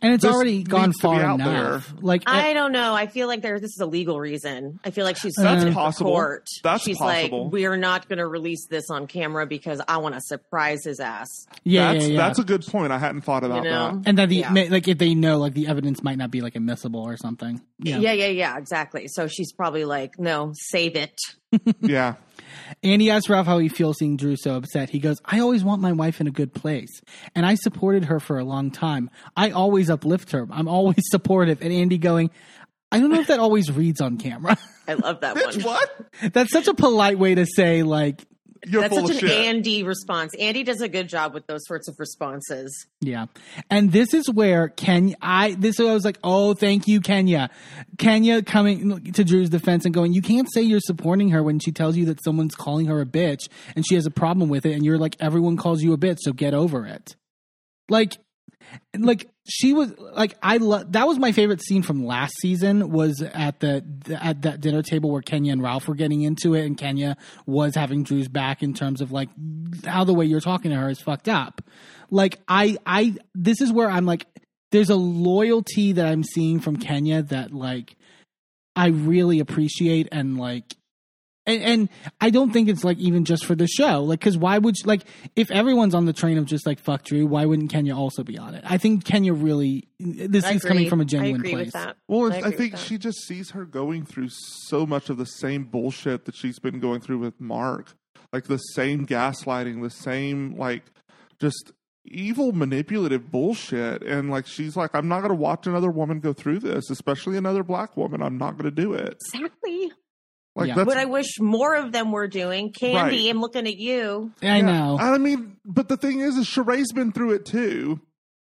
and it's already gone needs to be far out enough. Like, I don't know. I feel like there. This is a legal reason. I feel like she's That's taking possible. court. That's she's possible. like, we are not going to release this on camera because I want to surprise his ass. yeah, that's yeah, yeah. that's a good point. I hadn't thought about You know? that. and that the Yeah. like if they know like the evidence might not be like admissible or something. Yeah. yeah, yeah, yeah, exactly. So she's probably like, no, save it. Yeah. Andy asked Ralph how he feels seeing Drew so upset. He goes, I always want my wife in a good place. And I supported her for a long time. I always uplift her. I'm always supportive. And Andy going, I don't know if that always reads on camera. I love that one. what? That's such a polite way to say, like, You're That's full such of an shit. Andy response. Andy does a good job with those sorts of responses. yeah. And this is where Kenya, I, this, I was like, oh, thank you, Kenya. Kenya coming to Drew's defense and going, you can't say you're supporting her when she tells you that someone's calling her a bitch and she has a problem with it. And you're like, everyone calls you a bitch, so get over it. Like, like she was like I love that was my favorite scene from last season was at the, the at that dinner table where Kenya and Ralph were getting into it and Kenya was having Drew's back in terms of like how the way you're talking to her is fucked up. Like I I this is where I'm like there's a loyalty that I'm seeing from Kenya that like I really appreciate and like and, and I don't think it's like even just for the show. Like, because why would you, like if everyone's on the train of just like fuck Drew, why wouldn't Kenya also be on it? I think Kenya really this I is coming from a genuine agree place. with that. Well, I I, agree with think that. she just sees her going through so much of the same bullshit that she's been going through with Marc. Like the same gaslighting, the same like just evil manipulative bullshit and like she's like I'm not going to watch another woman go through this, especially another black woman. I'm not going to do it. Exactly. Like Yeah. that's What I wish more of them were doing. Kandi, Right. I'm looking at you. I know. I mean, but the thing is, is Sheree's been through it too.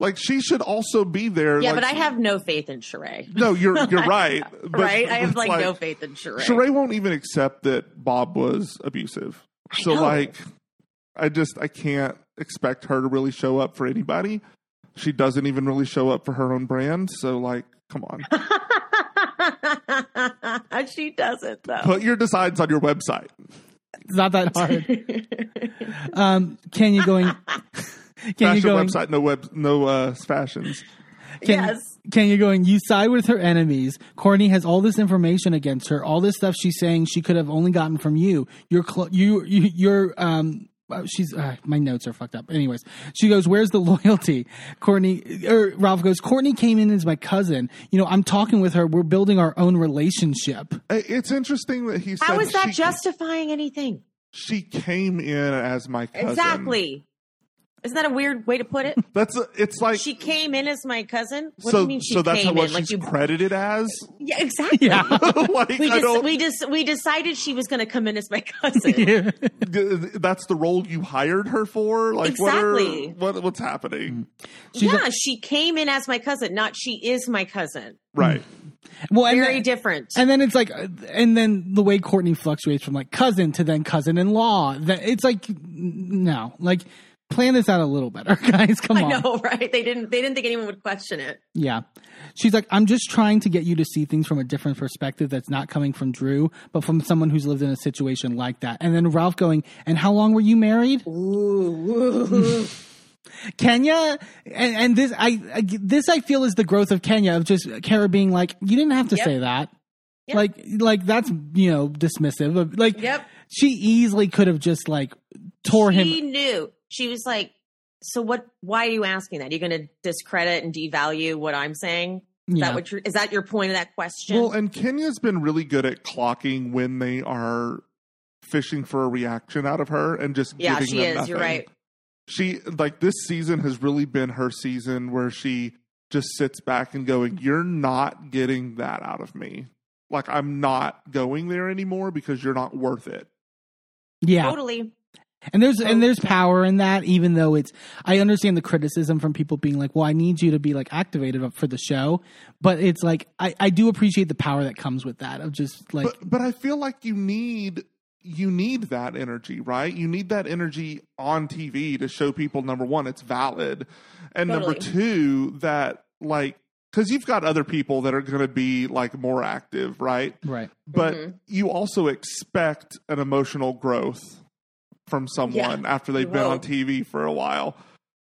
Like she should also be there. Yeah, like, but I have no faith in Sheree. no. You're you're right. But right? I have it's like, no faith in Sheree. Sheree won't even accept that Bob was abusive. I So know. like, I just I can't expect her to really show up for anybody. She doesn't even really show up for her own brand. So like, come on, she doesn't though. put your designs on your website. It's not that hard. um, Kenya going. Kenya Fashion going. website, no web, no uh, fashions. Ken, Yes. Kenya going, you side with her enemies. Courtney has all this information against her, all this stuff she's saying she could have only gotten from you. You're, cl- you, you, you're, um, uh, she's, uh, my notes are fucked up. Anyways, she goes, where's the loyalty? Courtney, or Ralph goes, Courtney came in as my cousin. You know, I'm talking with her. We're building our own relationship. Uh, It's interesting that he said How is that she, justifying anything? she came in as my cousin. Exactly. Isn't that a weird way to put it? That's a, it's like she came in as my cousin. What so. do you mean she so that's came how what in? Like she's you? credited as. Yeah, exactly. Yeah. like We just don't. we just we decided she was going to come in as my cousin. th- that's the role you hired her for. Like Exactly. what, are, what what's happening? She's yeah, she came in as my cousin, not she is my cousin. Right. well, and Very then- different. And then it's like, uh, and then the way Courtney fluctuates from like cousin to then cousin in law. That it's like, n- no, like plan this out a little better, guys. Come on. I know, right? They didn't they didn't think anyone would question it. Yeah. She's like, I'm just trying to get you to see things from a different perspective that's not coming from Drew, but from someone who's lived in a situation like that. And then Ralph going, And how long were you married? Kenya, and, and this I, I this I feel is the growth of Kenya of just Kara being like, you didn't have to Yep. say that, Yep. like like that's you know dismissive like Yep. she easily could have just like tore him. She knew. She was like, "So what? Why are you asking that? Are You're going to discredit and devalue what I'm saying?" Is Yeah. that what you're, is that your point of that question? Well, and Kenya's been really good at clocking when they are fishing for a reaction out of her and just yeah, giving she them is. nothing. You're right. She like this season has really been her season where she just sits back and going, "You're not getting that out of me. Like I'm not going there anymore because you're not worth it." Yeah. Totally. And there's and there's power in that, even though it's. I understand the criticism from people being like, "Well, I need you to be like activated up for the show," but it's like I I do appreciate the power that comes with that of just like but but I feel like you need you need that energy, right? You need that energy on TV to show people number one, it's valid, and number two, that like because you've got other people that are going to be like more active, right? right. But Mhm. you also expect an emotional growth from someone after they've you been on. TV for a while.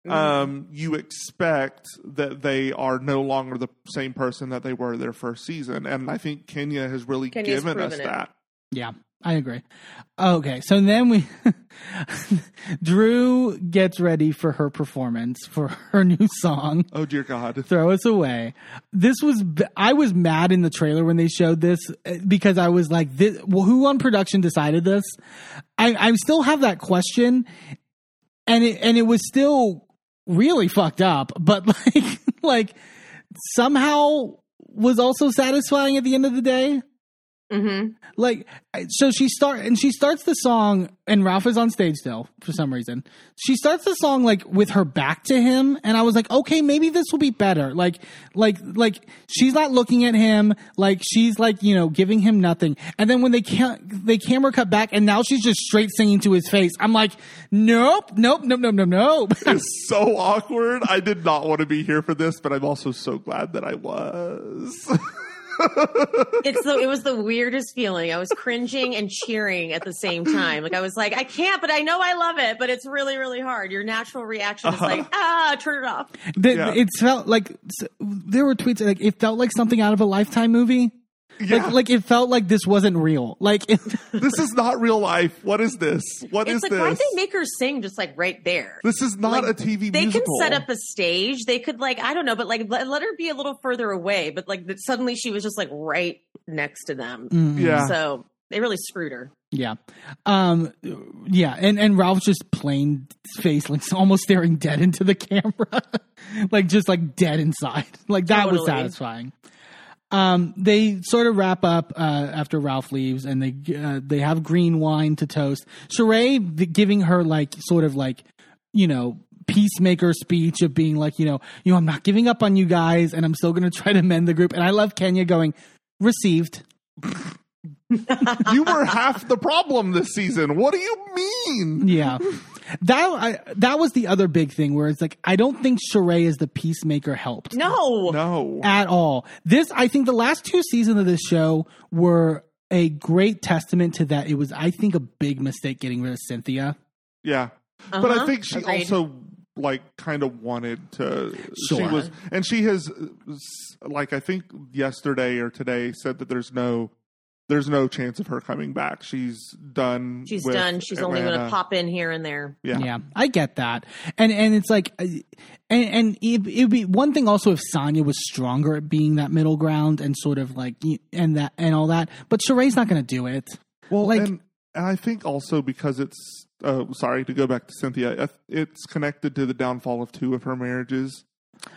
Mhm. Um, you expect that they are no longer the same person that they were their first season, and I think Kenya has really Kenya's given us it. that. Yeah, I agree. Okay, so then we Drew gets ready for her performance for her new song. Oh dear God! Throw us away. This was I was mad in the trailer when they showed this uh, because I was like, this, well, who on production decided this? I, I still have that question, and it and it was still really fucked up, but like like somehow was also satisfying at the end of the day Mhm. like so she start and she starts the song and Ralph is on stage still for some reason. She starts the song like with her back to him and I was like, "Okay, maybe this will be better." Like like like she's not looking at him, like she's like, you know, giving him nothing. And then when they can't, they camera cut back and now she's just straight singing to his face. I'm like, "Nope, nope, nope, nope, nope, nope." It's so awkward. I did not want to be here for this, but I'm also so glad that I was. It's the it was the weirdest feeling. I was cringing and cheering at the same time. Like I was like, I can't, but I know I love it, but it's really, really hard. Your natural reaction is like, ah, turn it off. The- Yeah. It felt like s- there were tweets like it felt like something out of a lifetime movie. Yeah, Like like it felt like this wasn't real. Like it, this is not real life. What is this? What is It's like, why'd this? they make her sing just like right there? this is not Like, a TV They musical. can set up a stage. They could like, I don't know, but like let, let her be a little further away. But like that suddenly she was just like right next to them. Mm, yeah. So they really screwed her. yeah, um, yeah, and and Ralph's just plain face, like almost staring dead into the camera, like just like dead inside. Like that was satisfying. Um, they sort of wrap up uh, after Ralph leaves, and they uh, they have green wine to toast. Sheree giving her like sort of like you know peacemaker speech of being like you know you know I'm not giving up on you guys, and I'm still going to try to mend the group. And I love Kenya going received. you were half the problem this season. What do you mean? Yeah. That I, that was the other big thing where it's like I don't think Sheree as the peacemaker helped No. No. at all. This I think the last two seasons of this show were a great testament to that. It was I think a big mistake getting rid of Cynthia. Yeah. But I Uh-huh. think she Agreed. also like kind of wanted to she was and she has like I think yesterday or today said that there's no there's no chance of her coming back. She's done. She's with done. She's only going to pop in here and there. Yeah. Yeah, I get that, and and it's like, uh, and and it would be one thing also if Sanya was stronger at being that middle ground and sort of like and that and all that, but Sheree's not going to do it. Well, Like- and, and I think also because it's uh, sorry to go back to Cynthia, uh, it's connected to the downfall of two of her marriages.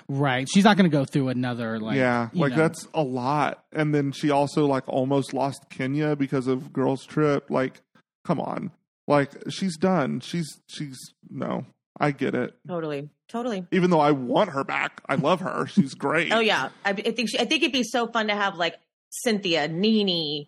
Right, she's not going to go through another like yeah, like know. that's a lot. And then she also like almost lost Kenya because of girls trip. Like, come on, like she's done. She's she's no. I get it. Totally. Totally. Even though I want her back, I love her. She's great. Oh yeah, I, I think she, I think it'd be so fun to have like Cynthia, Nene,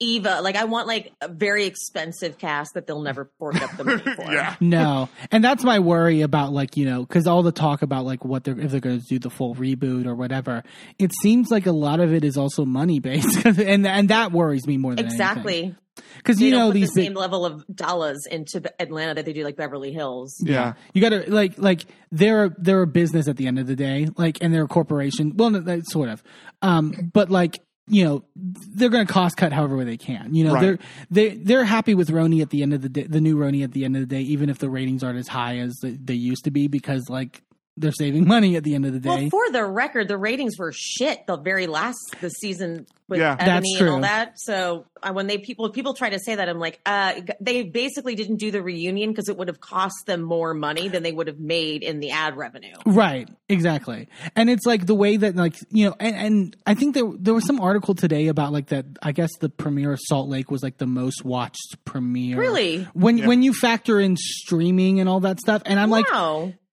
Eva. Like I want like a very expensive cast that they'll never fork up the money for. yeah. No, and that's my worry about like you know because all the talk about like what they're if they're going to do the full reboot or whatever. It seems like a lot of it is also money based, and and that worries me more than Exactly. because you know these the big same level of dollars into Atlanta that they do like Beverly Hills. Yeah. you got to like like they're they're a business at the end of the day, like and they're a corporation. Well, no, sort of, um, but like you know they're going to cost cut however way they can. You know Right. they're they they're happy with RHONY at the end of the day, the new RHONY at the end of the day, even if the ratings aren't as high as they, they used to be, because like they're saving money at the end of the day. Well, for the record, the ratings were shit the very last the season with Yeah. Eboni That's and all that. So uh, when they people people try to say that, I'm like, uh, they basically didn't do the reunion because it would have cost them more money than they would have made in the ad revenue. Right, exactly. And it's like the way that like, you know, and, and I think there there was some article today about like that I guess the premiere of Salt Lake was like the most watched premiere. Really? When Yeah. when you factor in streaming and all that stuff. And I'm like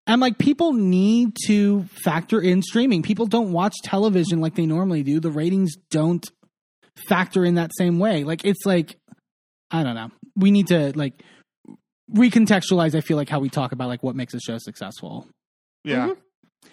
wow. I'm like people need to factor in streaming. People don't watch television like they normally do. The ratings don't factor in that same way. Like it's like I don't know. We need to like recontextualize I feel like how we talk about like what makes a show successful. Yeah. Mhm.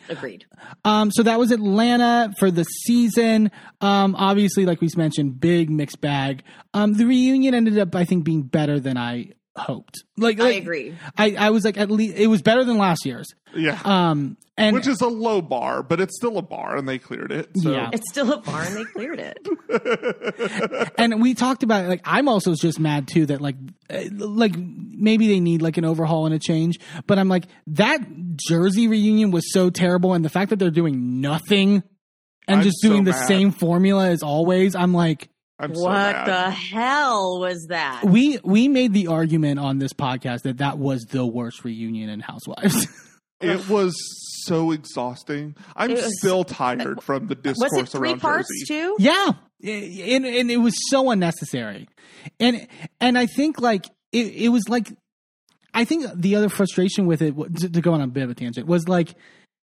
Agreed. Um, so that was Atlanta for the season. Um, obviously, like we mentioned, big mixed bag. Um, the reunion ended up, I think, being better than I hoped. Like, I agree. I, I was like, at least it was better than last year's. Yeah. Um, and Which is a low bar, but it's still a bar, and they cleared it. So. Yeah. It's still a bar and they cleared it. and we talked about it, like I'm also just mad too that like uh, like maybe they need like an overhaul and a change, but I'm like that Jersey reunion was so terrible, and the fact that they're doing nothing and I'm just so doing the mad. same formula as always, I'm like. I'm what mad. the hell was that? we we made the argument on this podcast that that was the worst reunion in Housewives. It was so exhausting. I'm was- still tired from the discourse Was it three around parts Jersey. too? yeah, and and it was so unnecessary, and and I think like it, it was like I think the other frustration with it wa- to to go on a bit of a tangent was like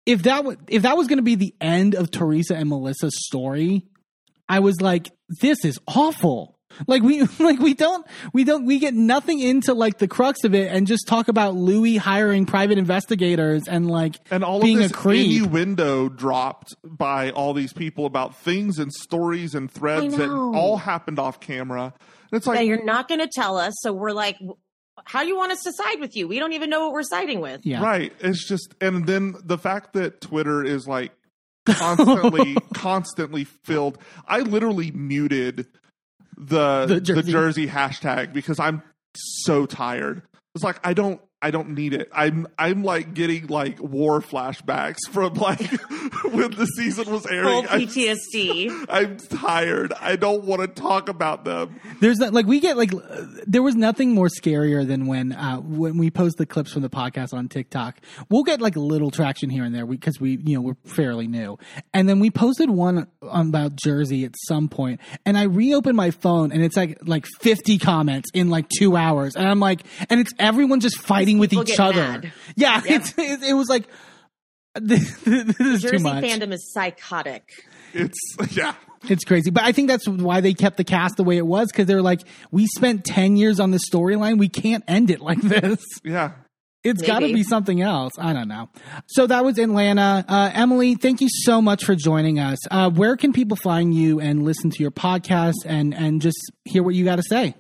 if that was if that was going to be the end of Teresa and Melissa's story, I was like this is awful. Like we like we don't we don't we get nothing into like the crux of it and just talk about Luis hiring private investigators and like And all being of a this creep. innuendo dropped by all these people about things and stories and threads that all happened off camera. And it's that like, you're not going to tell us. So we're like, how do you want us to side with you? We don't even know what we're siding with. yeah. right. It's just, and then the fact that Twitter is like constantly, constantly filled. I literally muted the, The the Jersey. Jersey. hashtag because I'm so tired. It's like, I don't, I don't need it. I'm, I'm like getting like war flashbacks from like when the season was Full airing. I, PTSD. I'm tired. I don't want to talk about them. There's not, like we get like uh, there was nothing more scarier than when uh when we post the clips from the podcast on TikTok. We'll get like a little traction here and there because we you know we're fairly new. And then we posted one about Jersey at some point, and I reopened my phone and it's like like 50 comments in like two hours, and I'm like, and it's everyone just fighting with each other. mad. Yeah, Yep. it's, it, it was like this is too Jersey much. fandom is psychotic. It's yeah. It's crazy, but I think that's why they kept the cast the way it was because they're like, we spent ten years on this storyline, we can't end it like this. Yeah. It's got to be something else. I don't know. So that was Atlanta. Uh, Emily, thank you so much for joining us. Uh, where can people find you and listen to your podcast and and just hear what you got to say?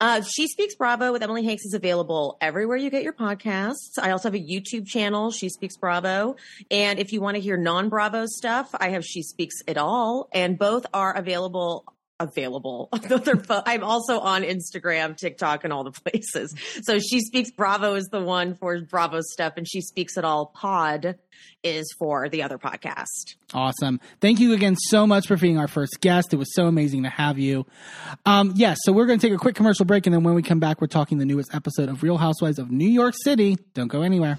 Uh, she Speaks Bravo with Emily Hanks is available everywhere you get your podcasts. I also have a YouTube channel, She Speaks Bravo. And if you want to hear non Bravo stuff, I have She Speaks It All. And both are available. Available. I'm also on Instagram, TikTok, and all the places. So She Speaks Bravo is the one for Bravo stuff, and She Speaks It All Pod is for the other podcast. Awesome. Thank you again so much for being our first guest. It was so amazing to have you. Um, yes, so we're going to take a quick commercial break, and then when we come back, we're talking the newest episode of Real Housewives of New York City. Don't go anywhere.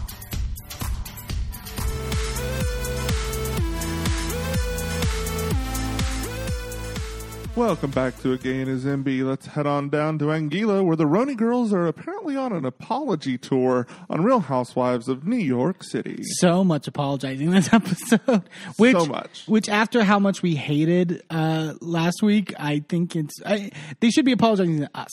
Welcome back to A Gay and His Enby. Let's head on down to Anguilla, where the RHONY girls are apparently on an apology tour on Real Housewives of New York City. So much apologizing this episode. Which, So much. Which, after how much we hated uh, last week, I think it's I, they should be apologizing to us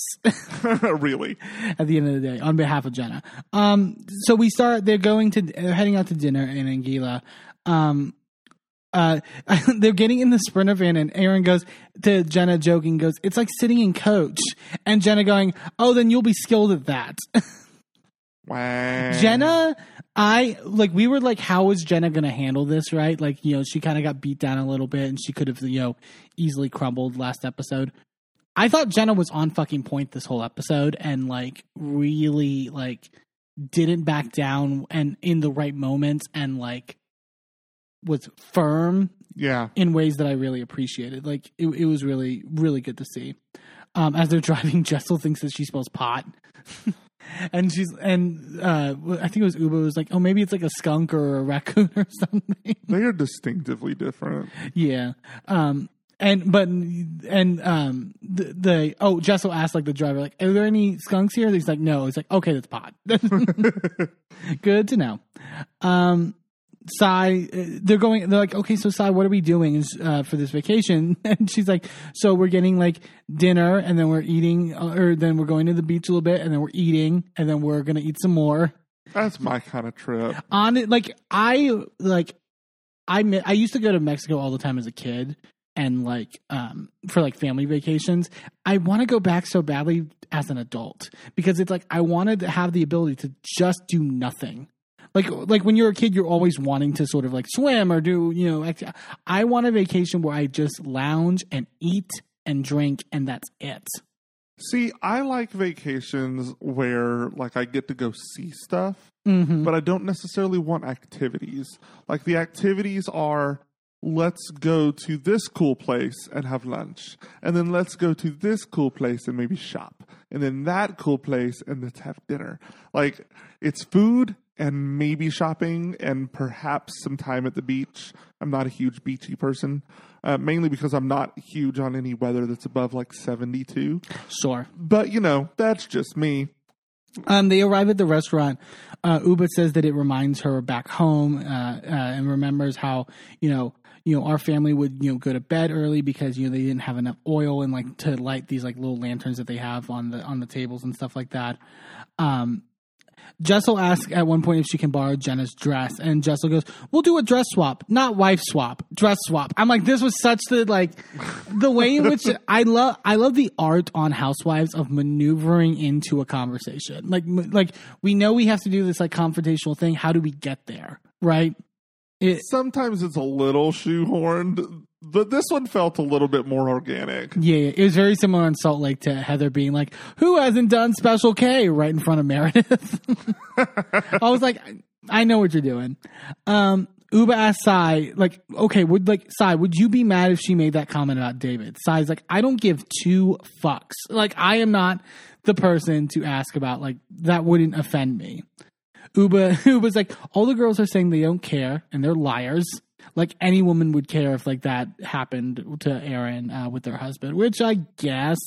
really? at the end of the day on behalf of Jenna. Um, so we start. They're going to. They're heading out to dinner in Anguilla. Um, uh, they're getting in the sprinter van, and Erin goes to Jenna, joking, goes, "It's like sitting in coach," and Jenna going, "Oh, then you'll be skilled at that." Wow. Jenna, I like we were like, how is Jenna gonna handle this, right? Like, you know, she kind of got beat down a little bit and she could have, you know, easily crumbled last episode. I thought Jenna was on fucking point this whole episode and like really like didn't back down and in the right moments and like was firm Yeah. in ways that I really appreciated. Like it, it was really, really good to see. Um, as they're driving, Jessel thinks that she smells pot. and she's and uh, I think it was Ubah was like, oh, maybe it's like a skunk or a raccoon or something. They are distinctively different. yeah. Um, and but and um the, the oh Jessel asked like the driver like are there any skunks here? He's like no. It's like okay that's pot. Good to know. Um, Sai, uh, they're going. They're like, okay, so Sai, what are we doing uh, for this vacation? And she's like, so we're getting like dinner, and then we're eating, uh, or then we're going to the beach a little bit, and then we're eating, and then we're gonna eat some more. That's my kind of trip. On it, like I like, I I used to go to Mexico all the time as a kid, and like um for like family vacations. I want to go back so badly as an adult because it's like I wanted to have the ability to just do nothing like like when you're a kid you're always wanting to sort of like swim or do you know act- i want a vacation where i just lounge and eat and drink and that's it See, I like vacations where like I get to go see stuff, mm-hmm. but I don't necessarily want activities. Like the activities are let's go to this cool place and have lunch. And then let's go to this cool place and maybe shop. And then that cool place and let's have dinner. Like it's food and maybe shopping and perhaps some time at the beach. I'm not a huge beachy person, uh, mainly because I'm not huge on any weather that's above like 72. sure But you know, that's just me. um they arrive at the restaurant uh ubah says that it reminds her back home uh, uh and remembers how you know you know our family would you know go to bed early because you know they didn't have enough oil and like to light these like little lanterns that they have on the on the tables and stuff like that um Jessel asks at one point if she can borrow Jenna's dress, and Jessel goes, "We'll do a dress swap, not wife swap, dress swap." I'm like, this was such the like the way in which I love I love the art on Housewives of maneuvering into a conversation. Like m- like we know we have to do this like confrontational thing. How do we get there? Right? It, Sometimes it's a little shoehorned, but this one felt a little bit more organic. Yeah, it was very similar in Salt Lake to Heather being like, "Who hasn't done Special K?" right in front of Meredith. I was like, "I know what you're doing." Um, Ubah asked Sai, like, "Okay, would like Sai, would you be mad if she made that comment about David?" Sai's like, "I don't give two fucks. Like, I am not the person to ask about like that. Wouldn't offend me." Ubah Ubah's like, all the girls are saying they don't care and they're liars. Like any woman would care if like that happened to Erin uh, with their husband, which I guess.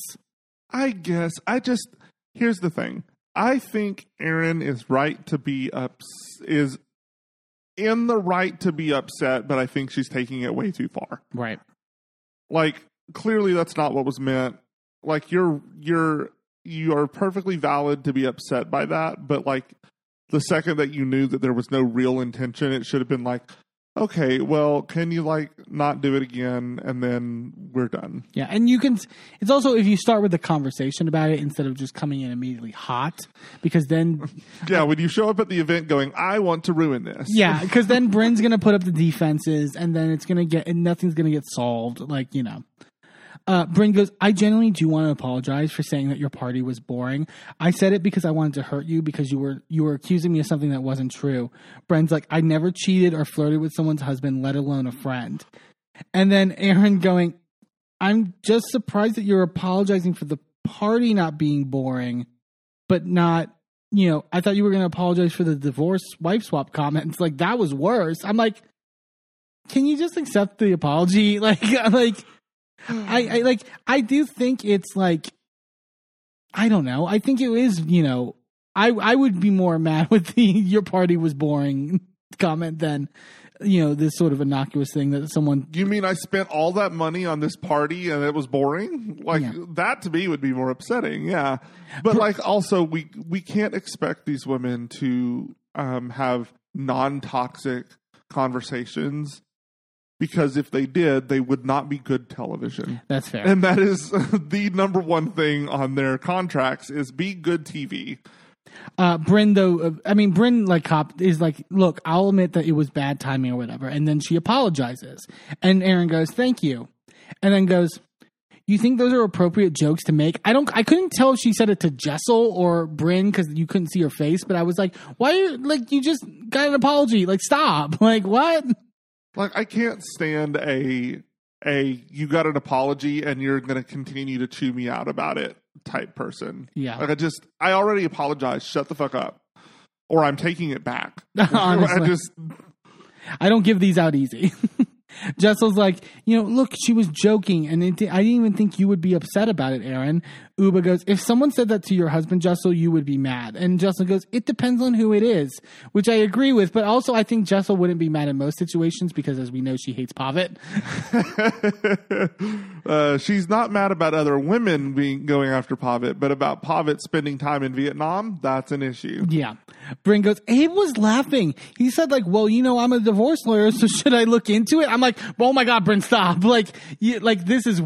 I guess I just here's the thing. I think Erin is right to be ups is in the right to be upset, but I think she's taking it way too far. Right. Like clearly that's not what was meant. Like you're you're you are perfectly valid to be upset by that, but like the second that you knew that there was no real intention, it should have been like, okay, well, can you like not do it again and then we're done. Yeah, and you can. It's also if you start with the conversation about it instead of just coming in immediately hot, because then Yeah, when you show up at the event going, I want to ruin this. yeah, because then Brynn's gonna put up the defenses, and then it's gonna get and nothing's gonna get solved. Like you know. Uh, Brynn goes, I genuinely do want to apologize for saying that your party was boring. I said it because I wanted to hurt you because you were you were accusing me of something that wasn't true. Brynn's like, I never cheated or flirted with someone's husband, let alone a friend. And then Erin going, I'm just surprised that you're apologizing for the party not being boring, but not, you know, I thought you were going to apologize for the divorce wife swap comments. Like that was worse. I'm like, can you just accept the apology? Like, like, I, I like, I do think it's like, I don't know. I think it is, you know, I, I would be more mad with the your party was boring comment than, you know, this sort of innocuous thing that someone You mean I spent all that money on this party and it was boring? Like Yeah. that to me would be more upsetting. Yeah. But like also we we can't expect these women to um have non-toxic conversations because if they did, they would not be good television. That's fair. And that is the number one thing on their contracts is be good TV. Uh, Brynn though, uh, I mean, Brynn like cop is like, look, I'll admit that it was bad timing or whatever, and then she apologizes, and Erin goes, "Thank you," and then goes, "You think those are appropriate jokes to make?" I don't, I couldn't tell if she said it to Jessel or Brynn because you couldn't see her face, but I was like, "Why? Are, you, like, you just got an apology? Like, stop! Like, what?" Like I can't stand a a you got an apology and you're going to continue to chew me out about it type person. Yeah. Like I just I already apologized. Shut the fuck up. Or I'm taking it back. Honestly. I just I don't give these out easy. Jessel's like, you know, look, she was joking, and it, I didn't even think you would be upset about it, Erin. Ubah goes, if someone said that to your husband, Jessel, you would be mad. And Jessel goes, it depends on who it is, which I agree with, but also I think Jessel wouldn't be mad in most situations because, as we know, she hates Pavit. uh, she's not mad about other women being going after Pavit, but about Pavit spending time in Vietnam, that's an issue. Yeah. Brynn goes, Abe was laughing. He said, like, well, you know, I'm a divorce lawyer, so should I look into it? I'm like, oh my God, Brynn, stop. Like, you, like, this is,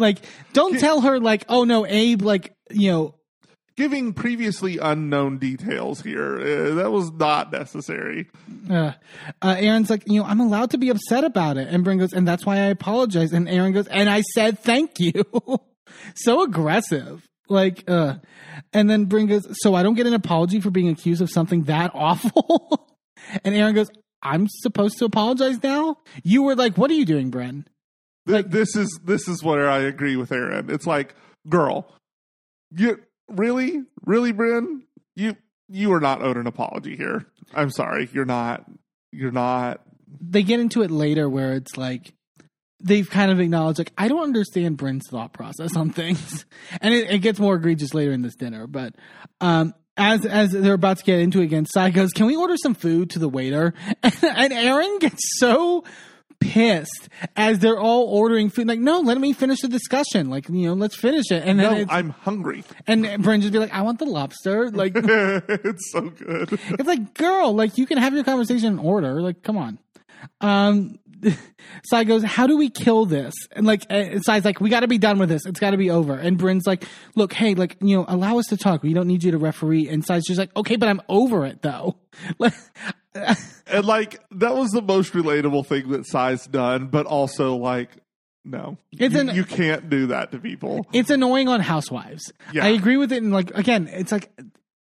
like, don't tell her, like, oh no, Abe, like, you know, Giving previously unknown details here, uh, that was not necessary. uh, uh, Erin's like, you know, I'm allowed to be upset about it. And Brynn goes, and that's why I apologize. And Erin goes, and I said thank you. so aggressive. Like, uh, and then Brynn goes, so I don't get an apology for being accused of something that awful. and Erin goes, I'm supposed to apologize now? You were like, what are you doing, Brynn? Th- this is this is where I agree with Erin. It's like, girl, you really, really, Brynn, you you are not owed an apology here. I'm sorry, you're not. You're not. They get into it later where it's like, they've kind of acknowledged, like, I don't understand Brynn's thought process on things. And it, it gets more egregious later in this dinner. But, um, as as they're about to get into it again, Sai goes, "Can we order some food to the waiter?" And, Erin gets so pissed as they're all ordering food. Like, no, let me finish the discussion. Like, you know, let's finish it. And then No, it's, I'm hungry. and Brynn just be like, "I want the lobster." Like, it's so good. it's like, girl, like you can have your conversation in order. Like, come on. Um, Sai goes, "How do we kill this?" And like, uh, Sai's like, "We got to be done with this. It's got to be over." And Brynn's like, "Look, hey, like, you know, allow us to talk. We don't need you to referee." And Sai's just like, "Okay, but I'm over it though." Like, And like that was the most relatable thing that Sai's done, but also like, no, It's you, an- you can't do that to people. it's annoying on Housewives. Yeah. I agree with it. And like, again, it's like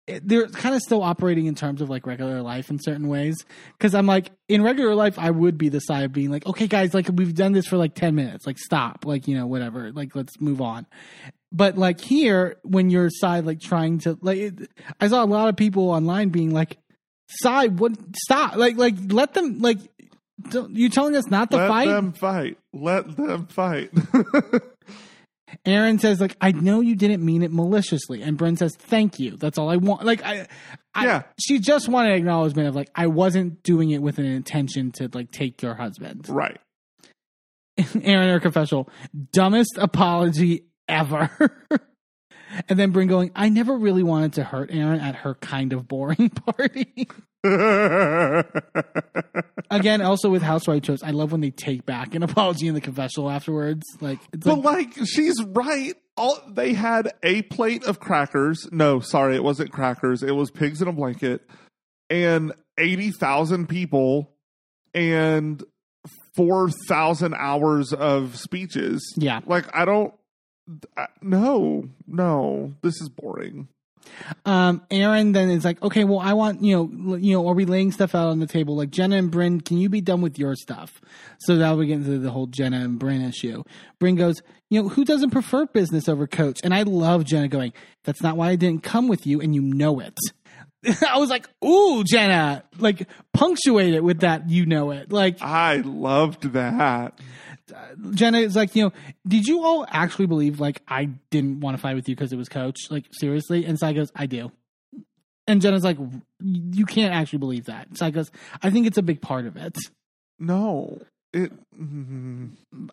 it- they're kind of still operating in terms of like regular life in certain ways. Because I'm like, in regular life, I would be the side of being like, okay, guys, like we've done this for like ten minutes. Like, stop. Like, you know, whatever. Like, let's move on. But like here, when you're side like trying to like, it, I saw a lot of people online being like, side, what? Stop. Like, like let them like. don't- You telling us not to Let fight? Let them fight. Let them fight. Erin says, like, I know you didn't mean it maliciously. And Brynn says, thank you. That's all I want. Like, I, I Yeah. she just wanted acknowledgement of, like, I wasn't doing it with an intention to, like, take your husband. Right. Erin, her confessional, dumbest apology ever. and then Brynn going, I never really wanted to hurt Erin at her kind of boring party. Again, also with housewife shows, I love when they take back an apology in the confessional afterwards. Like, it's But like, like she's right. All they had a plate of crackers. No, sorry, it wasn't crackers. It was pigs in a blanket, and eighty thousand people, and four thousand hours of speeches. Yeah. like I don't. I, no, no, this is boring. um, Erin then is like, okay, well, I want, you know, you know, are we laying stuff out on the table? Like Jenna and Brynn, can you be done with your stuff? So now we get into the whole Jenna and Brynn issue. Brynn goes, you know, who doesn't prefer business over coach? And I love Jenna going, that's not why I didn't come with you, and you know it. I was like, ooh, Jenna, like punctuate it with that, you know it. Like I loved that. Jenna is like, you know, did you all actually believe like I didn't want to fight with you because it was coach? Like seriously? And Sai goes, I do. And Jenna's like, you can't actually believe that. Sai goes, I think it's a big part of it. No, it. mm,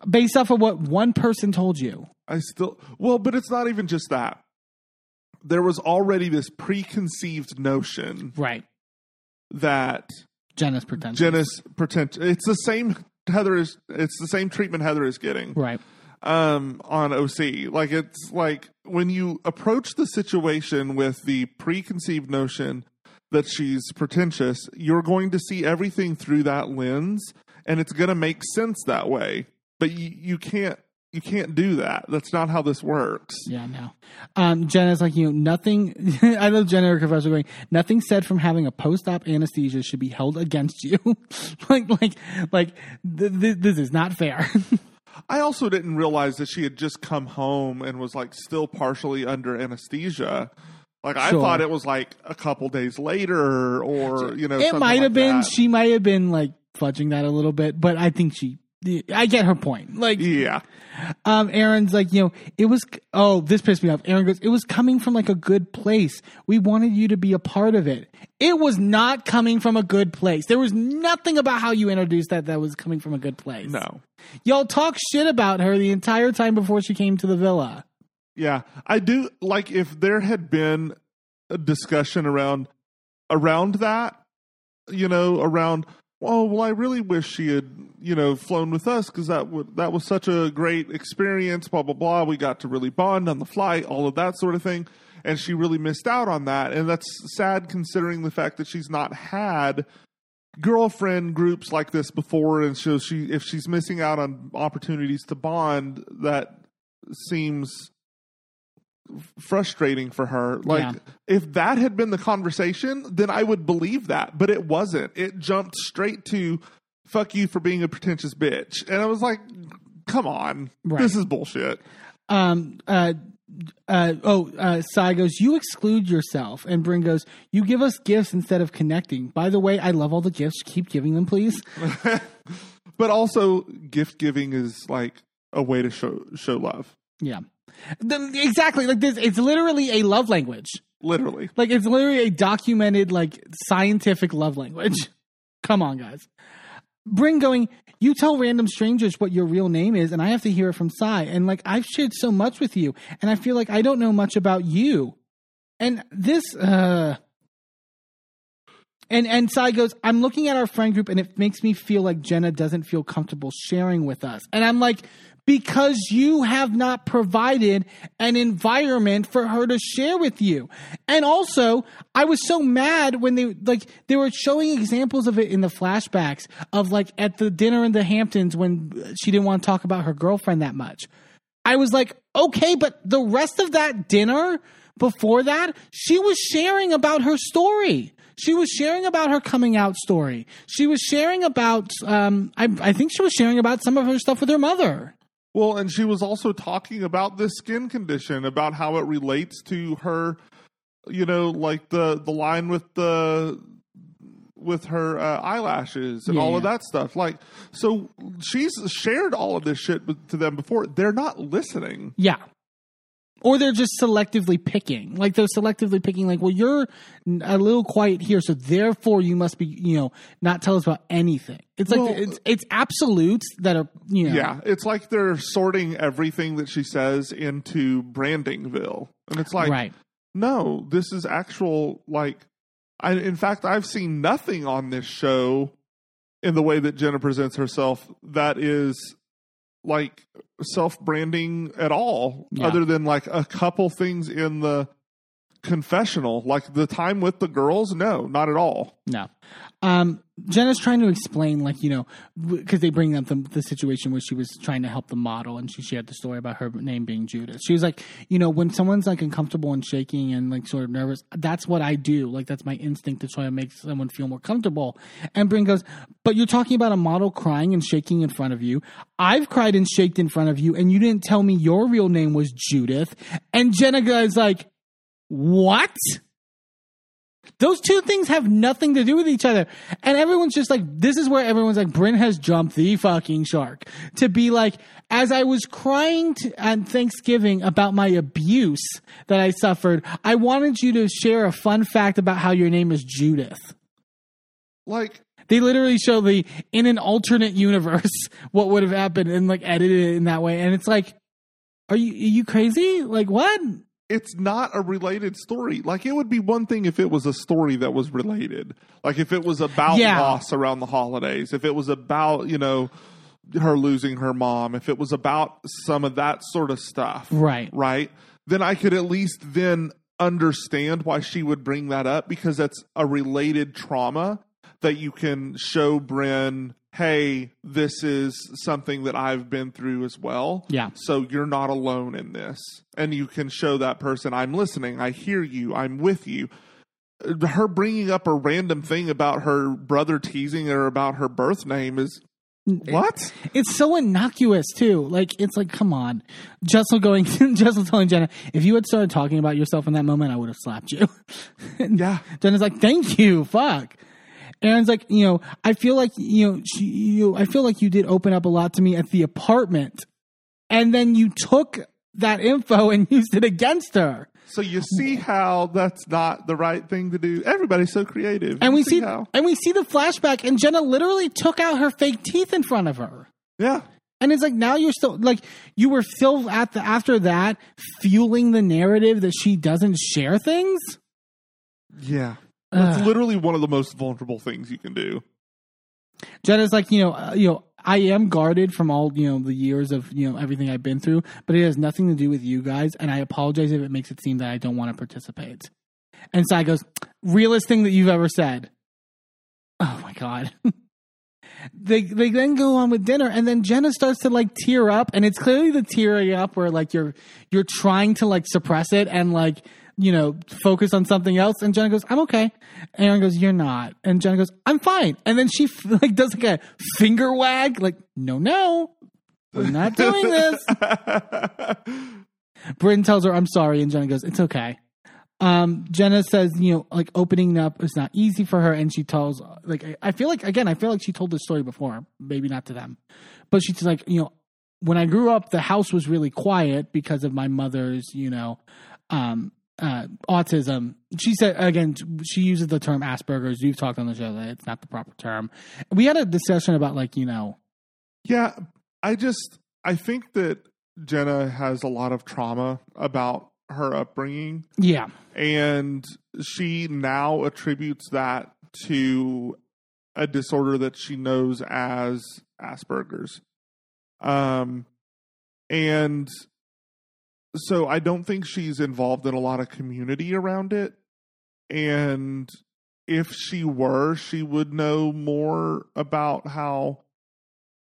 Based off of what one person told you. I still well, but it's not even just that. There was already this preconceived notion Right. that Jenna's pretentious. Jenna's pretend. It's the same Heather is. It's the same treatment Heather is getting Right. um, on OC. Like it's like when you approach the situation with the preconceived notion that she's pretentious, you're going to see everything through that lens, and it's going to make sense that way. But you, you can't. You can't do that. That's not how this works. Yeah, no. Um, Jenna's like, you know, nothing. I love Jenna, her professor, going, nothing said from having a post-op anesthesia should be held against you. like, like, like, th- th- this is not fair. I also didn't realize that she had just come home and was like still partially under anesthesia. Like I Sure. thought it was like a couple days later, or you know, it might like have been. that. She might have been like fudging that a little bit, but I think she. I get her point. Like, yeah, um, Erin's like, you know, it was. Oh, this pissed me off. Erin goes, it was coming from like a good place. We wanted you to be a part of it. It was not coming from a good place. There was nothing about how you introduced that that was coming from a good place. no, Y'all talk shit about her the entire time before she came to the villa. yeah. I do like if there had been a discussion around around that, you know, around. Oh well, I really wish she had, you know, flown with us because that would that was such a great experience. Blah blah blah. We got to really bond on the flight, all of that sort of thing, and she really missed out on that. And that's sad considering the fact that she's not had girlfriend groups like this before, and so she if she's missing out on opportunities to bond, that seems frustrating for her. Like Yeah. if that had been the conversation, then I would believe that, but it wasn't. It jumped straight to fuck you for being a pretentious bitch. And I was like, come on. Right. This is bullshit. Um, uh, uh, oh, uh, Sai goes, you exclude yourself. And Brynn goes, you give us gifts instead of connecting. By the way, I love all the gifts. Keep giving them, please. But also gift giving is like a way to show show love. Yeah. The- exactly. Like this, it's literally a love language. Literally. Like it's literally a documented, like scientific love language. Come on, guys. Brynn going, you tell random strangers what your real name is, and I have to hear it from Sai. And like I've shared so much with you, and I feel like I don't know much about you. And this, uh and and Sai goes, I'm looking at our friend group, and it makes me feel like Jenna doesn't feel comfortable sharing with us. And I'm like, because you have not provided an environment for her to share with you. And also, I was so mad when they like they were showing examples of it in the flashbacks of like at the dinner in the Hamptons when she didn't want to talk about her girlfriend that much. I was like, okay, but the rest of that dinner before that, she was sharing about her story. She was sharing about her coming out story. She was sharing about, um, I, I think she was sharing about some of her stuff with her mother. Well, and she was also talking about this skin condition, about how it relates to her, you know, like the the line with the with her uh, eyelashes and all of that stuff. Like, so she's shared all of this shit to them before. They're not listening. Yeah. Or they're just selectively picking. Like they're selectively picking, like, well, you're a little quiet here, so therefore you must be, you know, not tell us about anything. It's like Well- it's it's absolutes that are, you know, Yeah, it's like they're sorting everything that she says into Brandingville, and it's like, right. no, this is actual. Like, I in fact, I've seen nothing on this show in the way that Jenna presents herself that is like self branding at all, Yeah. other than like a couple things in the confessional, like the time with the girls. No, not at all. No. Um, Jenna's trying to explain, like, you know, because they bring up the, the situation where she was trying to help the model and she shared the story about her name being Judith. She was like, you know, when someone's like uncomfortable and shaking and like sort of nervous, that's what I do. Like, that's my instinct to try to make someone feel more comfortable. And Brynn goes, but you're talking about a model crying and shaking in front of you. I've cried and shaked in front of you, and you didn't tell me your real name was Judith. And Jenna goes, like, what? Those two things have nothing to do with each other. And everyone's just like, this is where everyone's like, Brynn has jumped the fucking shark. To be like, as I was crying to, on Thanksgiving about my abuse that I suffered, I wanted you to share a fun fact about how your name is Judith. Like, They literally show the, in an alternate universe, what would have happened and like edited it in that way. And it's like, are you, are you crazy? Like, what? It's not a related story. Like it would be one thing if it was a story that was related. Like if it was about Yeah. loss around the holidays, if it was about, you know, her losing her mom, if it was about some of that sort of stuff. Right. Right? Then I could at least then understand why she would bring that up because that's a related trauma that you can show Brynn, hey, this is something that I've been through as well. Yeah. So you're not alone in this. And you can show that person, I'm listening, I hear you, I'm with you. Her bringing up a random thing about her brother teasing her about her birth name is what? It's so innocuous too. Like it's like, come on. Jessel going Jessel telling Jenna, if you had started talking about yourself in that moment, I would have slapped you. Yeah. Jenna's like, Thank you. Fuck. Erin's like, you know, I feel like you know, she, you I feel like you did open up a lot to me at the apartment. And then you took that info and used it against her. So you see how that's not the right thing to do. Everybody's so creative. And You we see how. and we see the flashback and Jenna literally took out her fake teeth in front of her. Yeah. And it's like now you're still like you were still at the after that fueling the narrative that she doesn't share things. Yeah. That's Ugh. literally one of the most vulnerable things you can do. Jenna's like you know uh, you know I am guarded from all you know the years of you know everything I've been through, but it has nothing to do with you guys, and I apologize if it makes it seem that I don't want to participate. And Sai goes, realest thing that you've ever said. Oh my god. they they then go on with dinner, and then Jenna starts to like tear up, and it's clearly the tearing up where like you're you're trying to like suppress it and like you know focus on something else. And Jenna goes, "I'm okay." Erin goes, "You're not," and Jenna goes, "I'm fine." And then she like does like a finger wag, like, "No, no, we're not doing this." Brynn tells her, I'm sorry. And Jenna goes, It's okay. Um, Jenna says, you know, like opening up is not easy for her. And she tells, like, I- I feel like, again, I feel like she told this story before, maybe not to them. But she's like, you know, when I grew up, the house was really quiet because of my mother's, you know, um, uh, autism. She said, again, she uses the term Asperger's. You've talked on the show that it's not the proper term. We had a discussion about, like, you know, Yeah, I just I think that Jenna has a lot of trauma about her upbringing, yeah, and she now attributes that to a disorder that she knows as Asperger's. Um, and so I don't think she's involved in a lot of community around it. And if she were, she would know more about how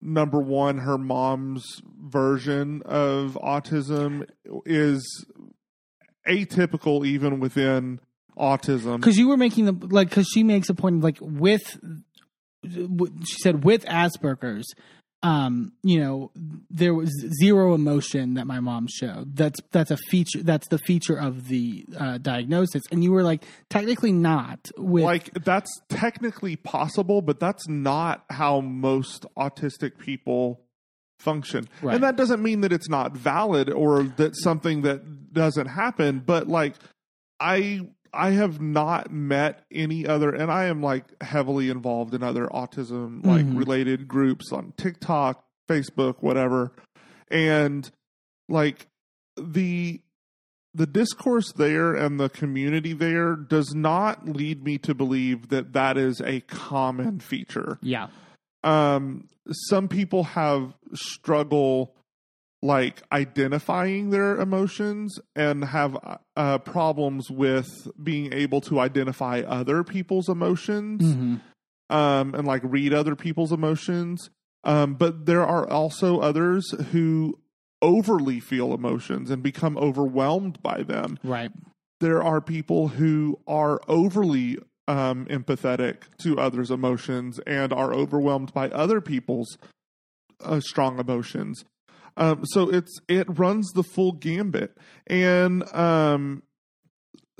number one, her mom's version of autism is atypical even within autism. because you were making the like because she makes a point of like with she said with asperger's um, you know, there was zero emotion that my mom showed. That's that's a feature. That's the feature of the uh, diagnosis. And you were like, technically not. With like that's technically possible, but that's not how most autistic people function. Right. And that doesn't mean that it's not valid or that something that doesn't happen, but like I I have not met any other and I am like heavily involved in other autism like Mhm. related groups on TikTok, Facebook, whatever. And like the the discourse there and the community there does not lead me to believe that that is a common feature yeah, um some people have struggle like identifying their emotions and have uh, problems with being able to identify other people's emotions Mhm. um and like read other people's emotions um but there are also others who overly feel emotions and become overwhelmed by them right. there are people who are overly um, empathetic to others' emotions and are overwhelmed by other people's uh, strong emotions. Um, so it's it runs the full gambit, and um,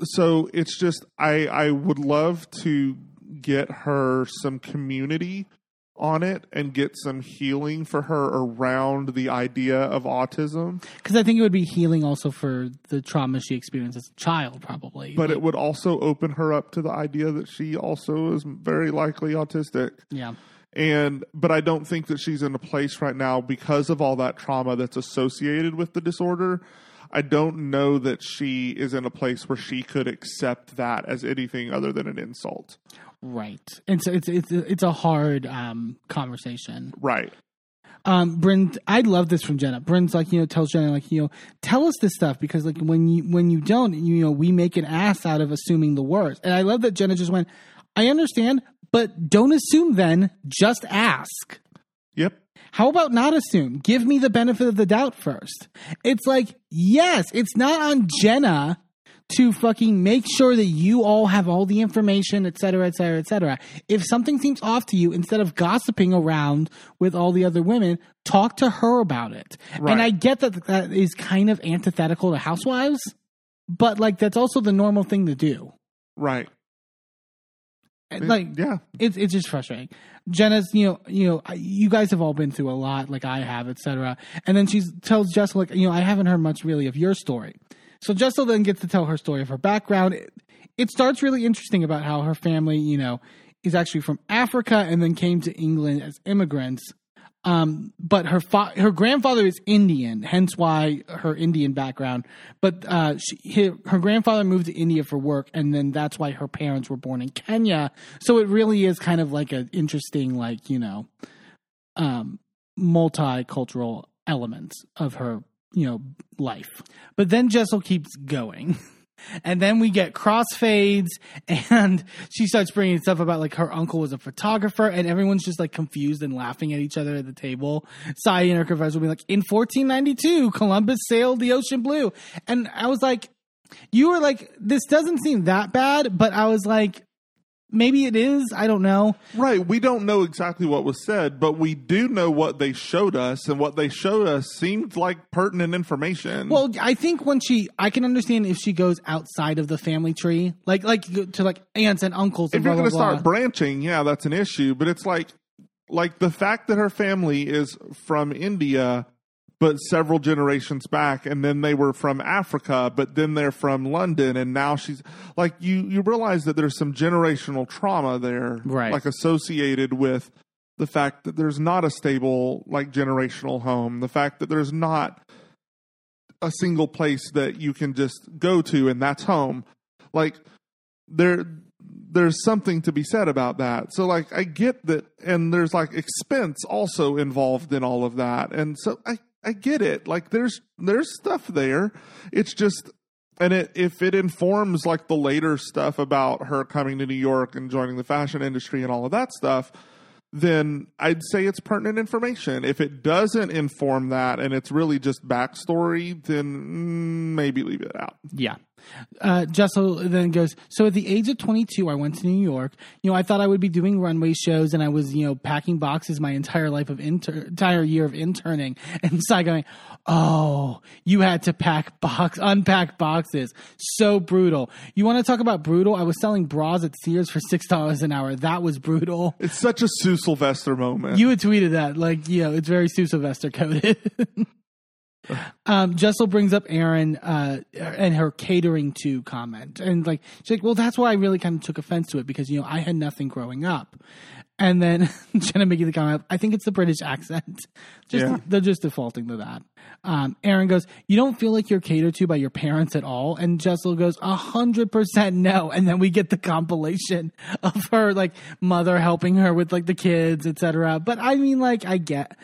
so it's just I I would love to get her some community on it and get some healing for her around the idea of autism. Because I think it would be healing also for the trauma she experienced as a child, probably. but it would also open her up to the idea that she also is very likely autistic yeah, and but i don't think that she's in a place right now because of all that trauma that's associated with the disorder i don't know that she is in a place where she could accept that as anything other than an insult right. And so it's it's it's a hard um, conversation. right um Brynn I love this from Jenna. Brynn's like, you know, tells Jenna like, you know, tell us this stuff because like when you when you don't, you know, we make an ass out of assuming the worst. And I love that Jenna just went, I understand, but don't assume then, just ask. yep How about not assume? Give me the benefit of the doubt first. It's like, yes, it's not on Jenna to fucking make sure that you all have all the information, et cetera, et cetera, et cetera. If something seems off to you, instead of gossiping around with all the other women, talk to her about it. Right. And I get that that is kind of antithetical to housewives, but like that's also the normal thing to do. right Like, yeah it's it's just frustrating. Jenna's, you know, you know, you guys have all been through a lot, like I have, etc. And then she tells Jessel, like, you know, I haven't heard much really of your story. So Jessel then gets to tell her story of her background. It, it starts really interesting about how her family, you know, is actually from Africa and then came to England as immigrants. Um, but her fa- her grandfather is Indian, hence why her Indian background. But uh, she, her, her grandfather moved to India for work, and then that's why her parents were born in Kenya. So it really is kind of like an interesting, like you know, um, multicultural elements of her you know life. But then Jessel keeps going. And then we get crossfades, and she starts bringing stuff about like her uncle was a photographer, and everyone's just like confused and laughing at each other at the table. Sai and her confessor will be like, "In 1492, Columbus sailed the ocean blue," and I was like, "You were like, this doesn't seem that bad," but I was like, maybe it is. I don't know. Right. We don't know exactly what was said, but we do know what they showed us, and what they showed us seemed like pertinent information. Well, I think when she, I can understand if she goes outside of the family tree, like like to like aunts and uncles. if and you're going to blah, start blah. branching, yeah, that's an issue. But it's like, like the fact that her family is from India, but several generations back, and then they were from Africa, but then they're from London, and now she's like, you you realize that there's some generational trauma there, Right. Like associated with the fact that there's not a stable like generational home, the fact that there's not a single place that you can just go to and that's home. Like there there's something to be said about that. So like I get that and there's like expense also involved in all of that. And so I I get it. Like there's there's stuff there. It's just and it, if it informs like the later stuff about her coming to New York and joining the fashion industry and all of that stuff, then I'd say it's pertinent information. If it doesn't inform that and it's really just backstory, then mm, maybe leave it out. Yeah. Uh, Jessel then goes, So at the age of 22, I went to New York. You know, I thought I would be doing runway shows and I was, you know, packing boxes my entire life of inter- entire year of interning. And Sai going, Oh, you had to pack box, unpack boxes. So brutal. You want to talk about brutal? I was selling bras at Sears for $6 an hour. That was brutal. It's such a Sue Sylvester moment. You had tweeted that, like, you know, it's very Sue Sylvester coded. um, Jessel brings up Erin uh, and her catering to comment, and like she's like, "Well, that's why I really kind of took offense to it because you know I had nothing growing up." And then Jenna making the comment, "I think it's the British accent. Just Yeah. they're just defaulting to that." Um, Erin goes, "You don't feel like you're catered to by your parents at all," and Jessel goes, "A hundred percent no." And then we get the compilation of her like mother helping her with like the kids, etc. But I mean, like, I get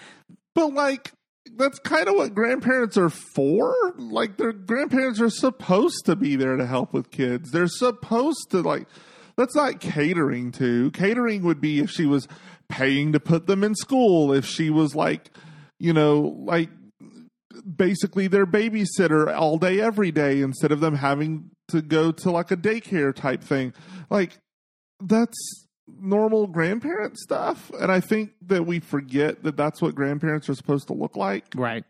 But like that's kind of what grandparents are for. Like their grandparents are supposed to be there to help with kids. They're supposed to like that's not catering to. Catering would be if she was paying to put them in school, if she was like, you know, like basically their babysitter all day every day instead of them having to go to like a daycare type thing. Like that's normal grandparent stuff and i think that we forget that that's what grandparents are supposed to look like Right.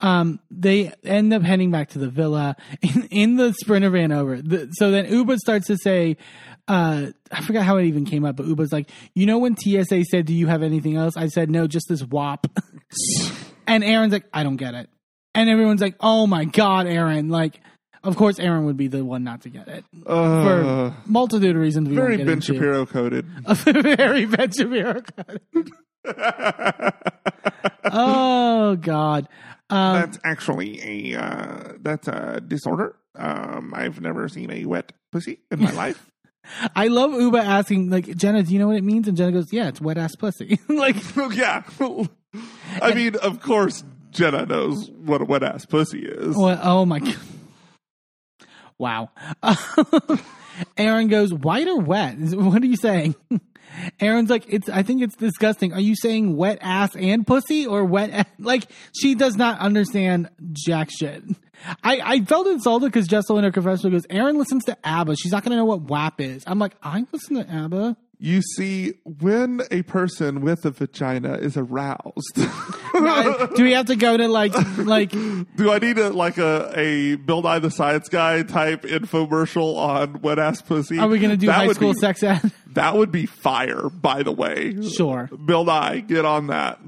Um, they end up heading back to the villa. In, in the sprinter van over. The, so then Ubah starts to say, uh, I forgot how it even came up, but Ubah's like, you know, when TSA said, Do you have anything else? I said, No, just this WAP. and Erin's like, I don't get it. And everyone's like, Oh my God, Erin. Like, of course, Erin would be the one not to get it uh, for multitude of reasons. We very ben into. shapiro coded very Ben Shapiro. Coded. oh God. Um, that's actually a uh, that's a disorder um i've never seen a wet pussy in my life I love Ubah asking, like, Jenna, do you know what it means? And Jenna goes, Yeah, it's wet ass pussy. like, yeah i mean of course jenna knows what a wet ass pussy is oh my God. Wow. Erin goes, White or wet? What are you saying? Erin's like, it's. I think it's disgusting. Are you saying wet ass and pussy or wet? a- Like she does not understand jack shit. I, I felt insulted because Jessel in her confessional goes, Erin listens to ABBA. She's not going to know what WAP is. I'm like, I listen to ABBA. You see when a person with a vagina is aroused Now, Do we have to go to like like? Do I need a like a a Bill Nye the Science Guy type infomercial on wet ass pussy? Are we going to do That high would school be- sex ed? That would be fire, by the way. Sure. Bill Nye, get on that.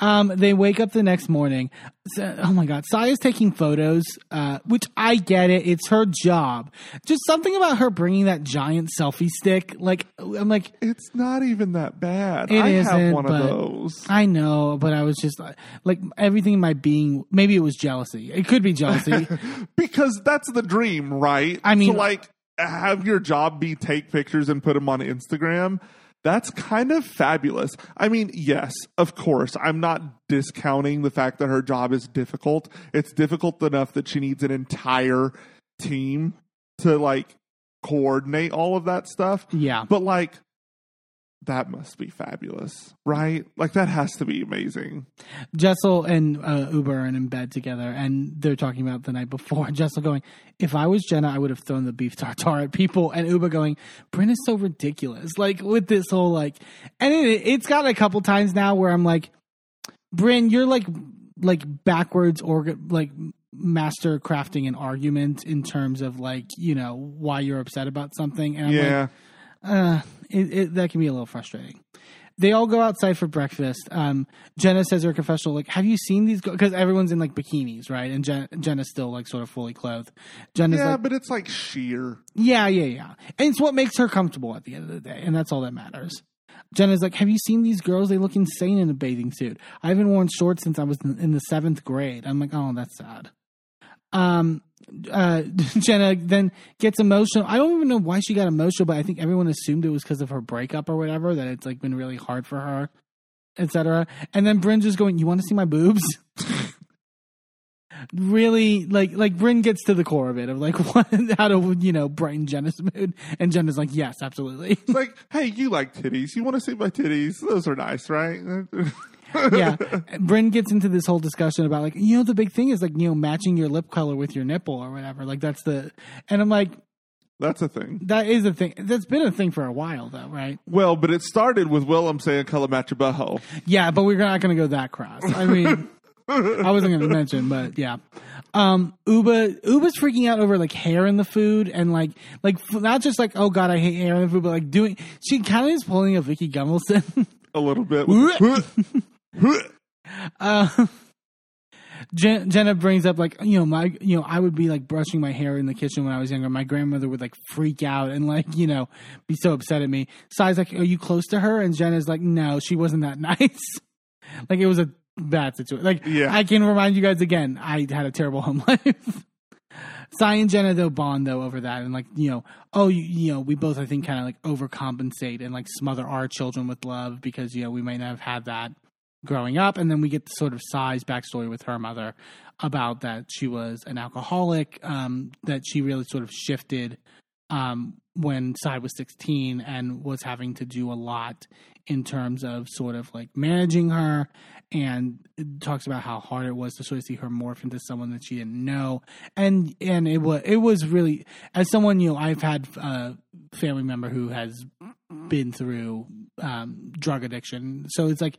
Um, they wake up the next morning. So- oh my god, Sai's taking photos, uh, which I get it. It's her job. Just something about her bringing that giant selfie stick. Like I'm like, It's not even that bad. It I have one of those. I know, but I was just uh, like everything in my being. Maybe it was jealousy. It could be jealousy. Because that's the dream, right? I mean- to like have your job be take pictures and put them on Instagram. That's kind of fabulous. I mean, yes, of course, I'm not discounting the fact that her job is difficult. It's difficult enough that she needs an entire team to like coordinate all of that stuff. yeah. But like, that must be fabulous, right? Like, that has to be amazing. Jessel and uh, Ubah are in bed together, and they're talking about the night before. Jessel going, "If I was Jenna, I would have thrown the beef tartare at people." And Ubah going, "Brynn is so ridiculous." Like with this whole like, and it, it's got a couple times now where I'm like, "Brynn, you're like like backwards or like." master crafting an argument in terms of like you know why you're upset about something and I'm like, yeah. Uh, it, it, that can be a little frustrating. They all go outside for breakfast. Um, Jenna says her confessional, like, "Have you seen these?" Girls? Because everyone's in like bikinis, right? And Jen, Jenna's still like sort of fully clothed. Jenna's yeah, like, but it's like sheer. "Yeah, yeah, yeah," and it's what makes her comfortable at the end of the day, and that's all that matters. Jenna's like, "Have you seen these girls? They look insane in a bathing suit. I haven't worn shorts since I was in the seventh grade." I'm like, "Oh, that's sad." Um, uh, Jenna then gets emotional. I don't even know why she got emotional, but I think everyone assumed it was because of her breakup or whatever. That it's like been really hard for her, etc. And then Brynn just going, "You want to see my boobs?" really, like, like Brynn gets to the core of it of like what, how to you know brighten Jenna's mood, and Jenna's like, "Yes, absolutely." It's like, hey, you like titties. You want to see my titties? Those are nice, right? Yeah. Brynn gets into this whole discussion about like, you know, the big thing is like, you know, matching your lip color with your nipple or whatever. Like that's the, and I'm like, That's a thing. that is a thing. That's been a thing for a while though, right? Well, but it started with Willem saying color match your butthole. Yeah, but we're not going to go that cross. I mean, I wasn't going to mention, but yeah. Um, Ubah, Ubah's freaking out over like hair in the food and like, like not just like, oh god, I hate hair in the food, but like doing, she kind of is pulling a Vicki Gunvalson. A little bit. uh, Jen, Jenna brings up like you know my you know I would be like brushing my hair in the kitchen when I was younger. My grandmother would like freak out and like you know be so upset at me. Sai's like, "Are you close to her?" And Jenna's like, "No, she wasn't that nice." like it was a bad situation. Like Yeah. I can remind you guys again, I had a terrible home life. Sai and Jenna though bond though over that and like you know oh you, you know we both I think kind of like overcompensate and like smother our children with love because you know we might not have had that growing up and then we get the sort of Sai's backstory with her mother about that she was an alcoholic um, that she really sort of shifted um, when Sai was 16 and was having to do a lot in terms of sort of like managing her and it talks about how hard it was to sort of see her morph into someone that she didn't know. And and it was it was really as someone you know I've had a family member who has been through um, drug addiction. So it's like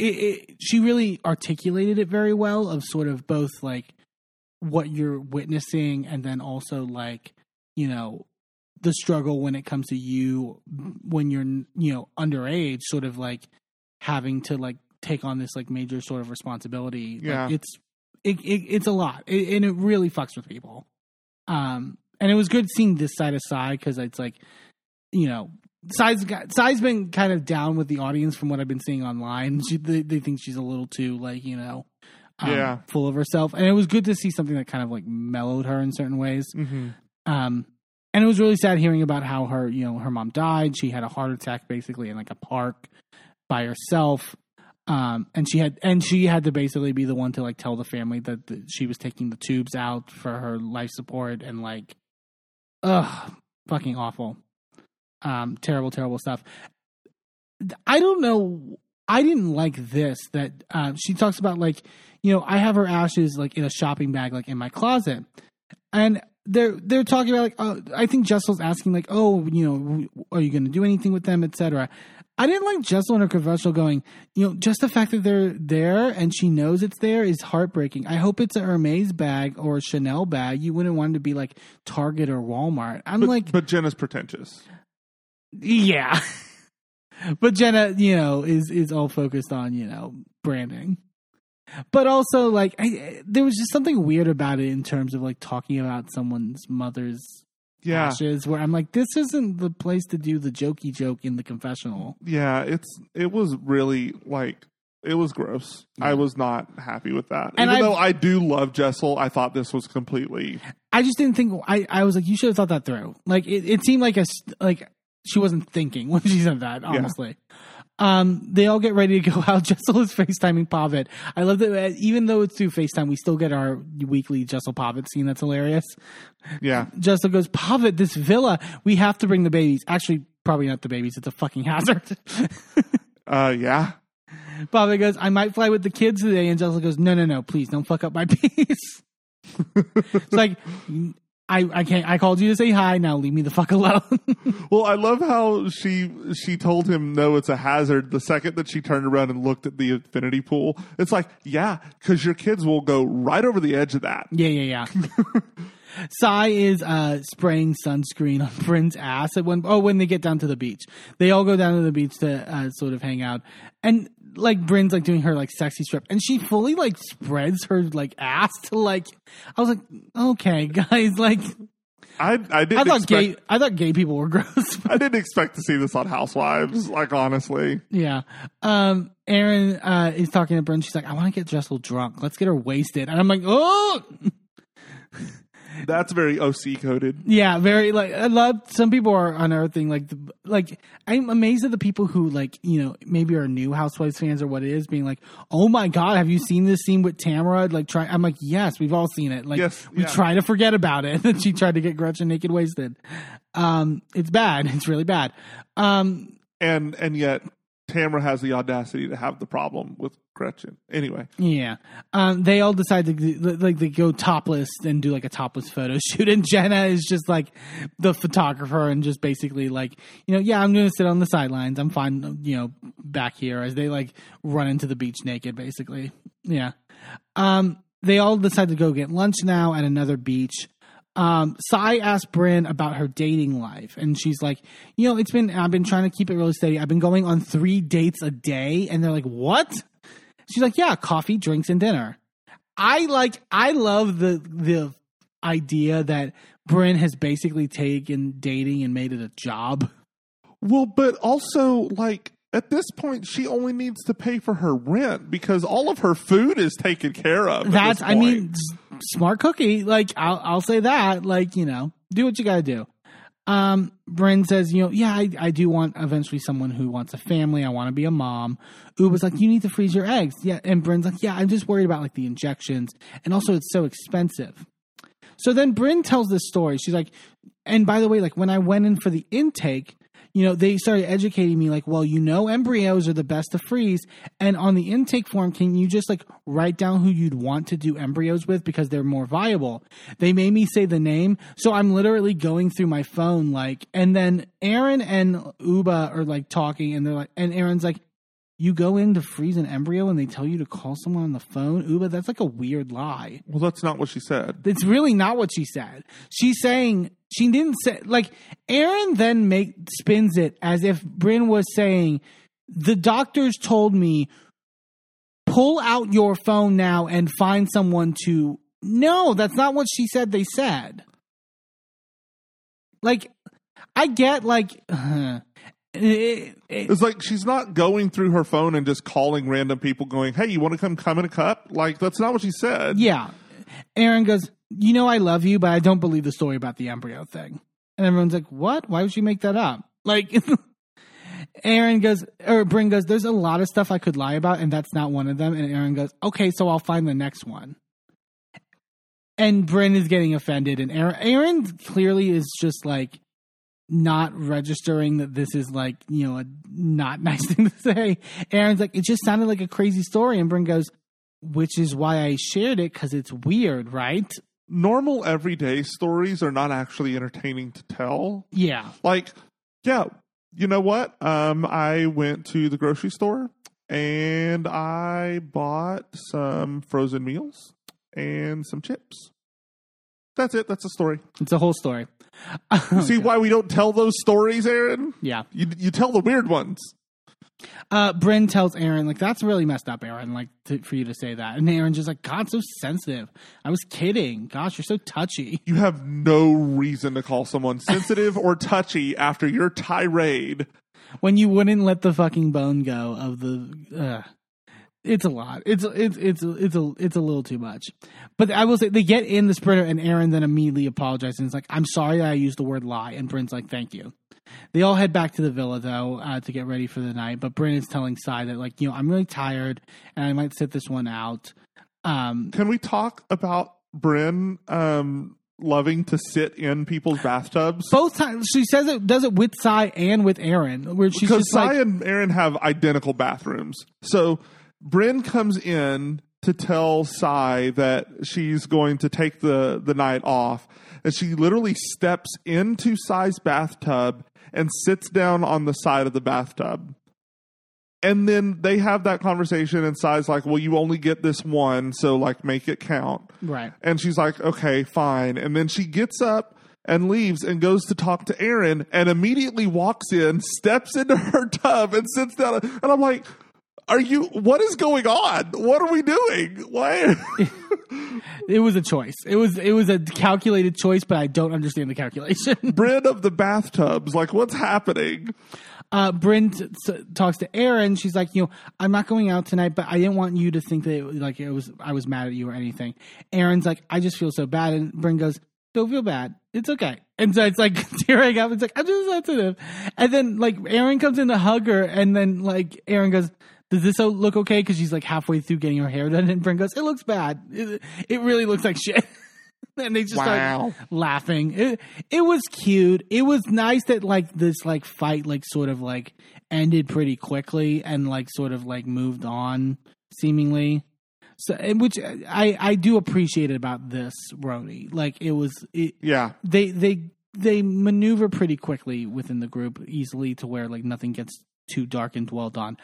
it, it, she really articulated it very well of sort of both like what you're witnessing and then also like you know the struggle when it comes to you when you're you know underage sort of like having to like take on this like major sort of responsibility. Like, Yeah. it's it, it it's a lot. It, and it really fucks with people. Um and it was good seeing this side of side because it's like you know Sai's got Sai's been kind of down with the audience from what I've been seeing online. She, they, they think she's a little too like you know, um, Yeah. full of herself, and it was good to see something that kind of like mellowed her in certain ways. hmm Um, and it was really sad hearing about how her you know her mom died. She had a heart attack basically in like a park by herself. Um, and she had and she had to basically be the one to like tell the family that, that she was taking the tubes out for her life support and like, ugh, fucking awful um, terrible, terrible stuff. I don't know. I didn't like this that uh, she talks about like you know I have her ashes like in a shopping bag like in my closet, and they're they're talking about like oh, I think Jessel's asking like oh you know are you going to do anything with them etc. I didn't like Jessel in her confessional going you know just the fact that they're there and she knows it's there is heartbreaking. I hope it's a Hermes bag or a Chanel bag. You wouldn't want it to be like Target or Walmart. I'm But, like but Jenna's pretentious. Yeah. but Jenna, you know, is is all focused on, you know, branding. But also like I, there was just something weird about it in terms of like talking about someone's mother's Yeah. ashes where I'm like this isn't the place to do the jokey joke in the confessional. Yeah, it's it was really like it was gross. I was not happy with that. And Even I've- though I do love Jessel, I thought this was completely I just didn't think I I was like you should have thought that through. Like it, it seemed like a like she wasn't thinking when she said that, honestly. Um, they all get ready to go out. Jessel is FaceTiming Pavit. I love that uh, even though it's through FaceTime, we still get our weekly Jessel Pavit scene. That's hilarious. yeah. Jessel goes, Pavit, this villa, we have to bring the babies. Actually, probably not the babies. It's a fucking hazard. Uh yeah. Pavit goes, I might fly with the kids today. And Jessel goes, no, no, no, please don't fuck up my peace. it's like, I, I can't, I called you to say hi. Now leave me the fuck alone. Well, I love how she she told him no, it's a hazard. The second that she turned around and looked at the infinity pool, it's like, yeah, because your kids will go right over the edge of that. Yeah, yeah, yeah. Sai is uh, spraying sunscreen on Brynn's ass at one. Oh, when they get down to the beach, they all go down to the beach to uh, sort of hang out, and like Brynn's like doing her like sexy strip, and she fully like spreads her like ass to like. I was like, okay, guys, like I I didn't I thought expect, gay. I thought gay people were gross. I didn't expect to see this on Housewives. Like honestly, yeah. Um. Erin uh, is talking to Brynn. She's like, I want to get Jessel drunk. Let's get her wasted. And I'm like, oh. that's very OC coded. Yeah, very like I love. Some people are unearthing like the like. I'm amazed at the people who like you know maybe are new Housewives fans or what it is, being like, "Oh my god, have you seen this scene with Tamra?" Like, try. I'm like, yes, we've all seen it. Like, Yes, we yeah. try to forget about it. that she tried to get Gretchen naked wasted. Um, it's bad. It's really bad. Um, and and yet Tamra has the audacity to have the problem with Gretchen. Anyway, Yeah. Um, they all decide to like they go topless and do like a topless photo shoot, and Jenna is just like the photographer and just basically like you know yeah I'm to sit on the sidelines I'm fine you know back here as they like run into the beach naked basically yeah. Um, they all decide to go get lunch now at another beach. Um, Sai asked Brynn about her dating life, and she's like, you know, it's been I've been trying to keep it really steady. I've been going on three dates a day, and they're like, what? She's like, yeah, coffee, drinks, and dinner. I like, I love the the idea that Brynn has basically taken dating and made it a job. well, but also like at this point, she only needs to pay for her rent because all of her food is taken care of. at That's, I mean, smart cookie. Like, I'll, I'll say that. Like, you know, do what you got to do. Um, Brynn says, you know, yeah, I, I do want eventually someone who wants a family. I want to be a mom. Ubah's like, you need to freeze your eggs. Yeah. And Brynn's like, yeah, I'm just worried about like the injections. And also, it's so expensive. So then Brynn tells this story. She's like, and by the way, like when I went in for the intake, you know, they started educating me like, well, you know, embryos are the best to freeze. And on the intake form, can you just like write down who you'd want to do embryos with because they're more viable? They made me say the name. So I'm literally going through my phone, like, and then Erin and Ubah are like talking and they're like, and Erin's like, you go in to freeze an embryo and they tell you to call someone on the phone. Ubah, that's like a weird lie. well, that's not what she said. It's really not what she said. She's saying she didn't say like Erin then make spins it as if Brynn was saying the doctors told me pull out your phone now and find someone to No, that's not what she said they said. Like I get like uh-huh. It- it- It's like she's not going through her phone and just calling random people, going, "Hey, you want to come come in a cup?" Like that's not what she said. Yeah. Erin goes, You know, I love you, but I don't believe the story about the embryo thing. And everyone's like, What? Why would she make that up? Like, Erin goes, or Brynn goes, There's a lot of stuff I could lie about, and that's not one of them. And Erin goes, Okay, so I'll find the next one. And Brynn is getting offended, and Erin, Erin clearly is just like, not registering that this is like you know a not nice thing to say. Erin's like it just sounded like a crazy story, and Brynn goes, which is why I shared it because it's weird, right? Normal everyday stories are not actually entertaining to tell. Yeah, Like, yeah, you know what? Um, I went to the grocery store and I bought some frozen meals and some chips. That's it. That's the story. it's a whole story. See why we don't tell those stories, Erin? Yeah, You you tell the weird ones. uh, Brynn tells Erin like that's really messed up, Erin. Like to, for you to say that, and Erin's just like, God, so sensitive. I was kidding. Gosh, you're so touchy. You have no reason to call someone sensitive or touchy after your tirade. when you wouldn't let the fucking bone go of the uh, it's a lot. It's it's it's it's a it's a little too much. But i will say they get in the sprinter and erin then immediately apologizes. And is like i'm sorry i used the word lie. And brynn's like thank you. They all head back to the villa though uh, to get ready for the night. But brynn is telling Sai that like you know i'm really tired and i might sit this one out. Um Can we talk about Brynn um, loving to sit in people's bathtubs? both times she says it does it with Sai and with erin where she's because Sai like and Erin have identical bathrooms. So Brynn comes in to tell Sai that she's going to take the, the night off. And she literally steps into Sai's bathtub and sits down on the side of the bathtub. And then they have that conversation, and Sai's like, Well, you only get this one, so like make it count. right And she's like, okay, fine. And then she gets up and leaves and goes to talk to Erin and immediately walks in, steps into her tub and sits down. And I'm like, are you, what is going on? What are we doing? Why? it was a choice it was it was a calculated choice but i don't understand the calculation Brynn of the bathtubs, like what's happening? uh, Brynn t- t- talks to Erin. She's like, you know, I'm not going out tonight, but I didn't want you to think that it, like it was I was mad at you or anything. Erin's like, I just feel so bad, and Brynn goes, don't feel bad, it's okay. And so it's like tearing up. It's like I'm just sensitive, and then like Erin comes in to hug her, and then like Erin goes. Does this look okay? Because she's like halfway through getting her hair done, and Brynn goes, "It looks bad. It, it really looks like shit." and they just Wow. started laughing. It it was cute. It was nice that like this like fight like sort of like ended pretty quickly and like sort of like moved on seemingly. So which I I do appreciate it about this RHONY. Like it was it, Yeah. they they they maneuver pretty quickly within the group easily to where like nothing gets too dark and dwelled on.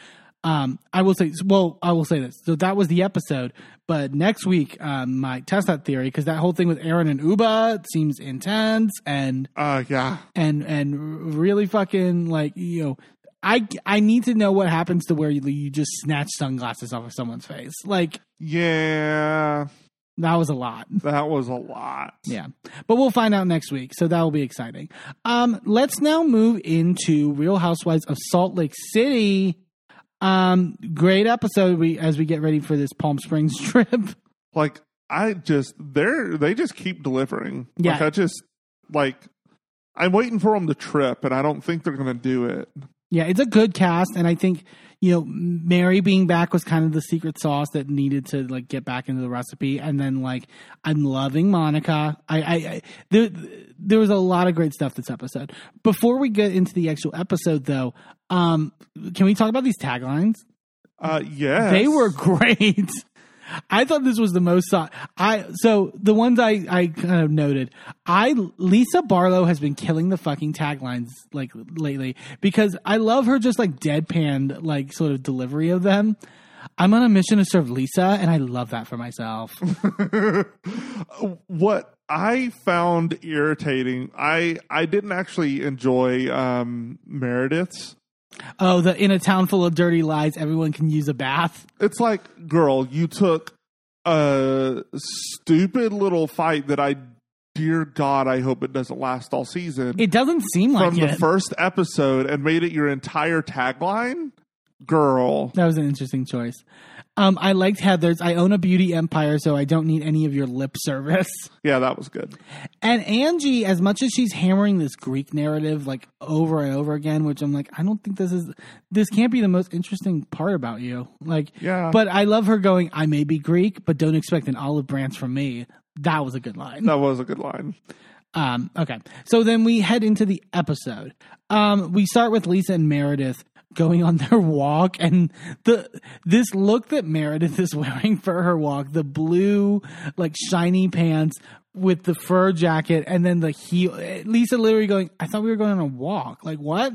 Um, I will say, well, I will say this. So that was the episode, but next week, um, might test that theory because that whole thing with Erin and Ubah seems intense and Uh, yeah. and and really fucking like you know. I, I need to know what happens to where you, you just snatch sunglasses off of someone's face. Like Yeah. that was a lot. That was a lot. Yeah. But we'll find out next week, so that will be exciting. Um, let's now move into Real Housewives of Salt Lake City. Um, great episode we as we get ready for this Palm Springs trip. Like I just they're they just keep delivering. Yeah. Like I just like I'm waiting for them to trip, and I don't think they're gonna do it. Yeah, it's a good cast, and I think you know Mary being back was kind of the secret sauce that needed to like get back into the recipe. And then like I'm loving Monica. I, I, I there there was a lot of great stuff this episode. Before we get into the actual episode, though, um, can we talk about these taglines? Uh, yes, They were great. I thought this was the most sought. I so the ones I I kind of noted. I Lisa Barlow has been killing the fucking taglines like lately because I love her just like deadpan like sort of delivery of them. I'm on a mission to serve Lisa, and I love that for myself. what I found irritating. I I didn't actually enjoy um, Meredith's. Oh, the in a town full of dirty lies, everyone can use a bath. It's like, girl, you took a stupid little fight that I, dear God, I hope it doesn't last all season. It doesn't seem like from the first episode and made it your entire tagline, girl. That was an interesting choice. Um, I liked Heather's. I own a beauty empire, so I don't need any of your lip service. Yeah, that was good. And Angie, as much as she's hammering this Greek narrative like over and over again, which I'm like, I don't think this is this can't be the most interesting part about you. Like, Yeah. But I love her going. I may be Greek, but don't expect an olive branch from me. That was a good line. That was a good line. Um, okay, so then we head into the episode. Um, we start with Lisa and Meredith going on their walk, and the this look that Meredith is wearing for her walk, the blue like shiny pants with the fur jacket, and then the heel. Lisa literally going, "I thought we were going on a walk. Like what?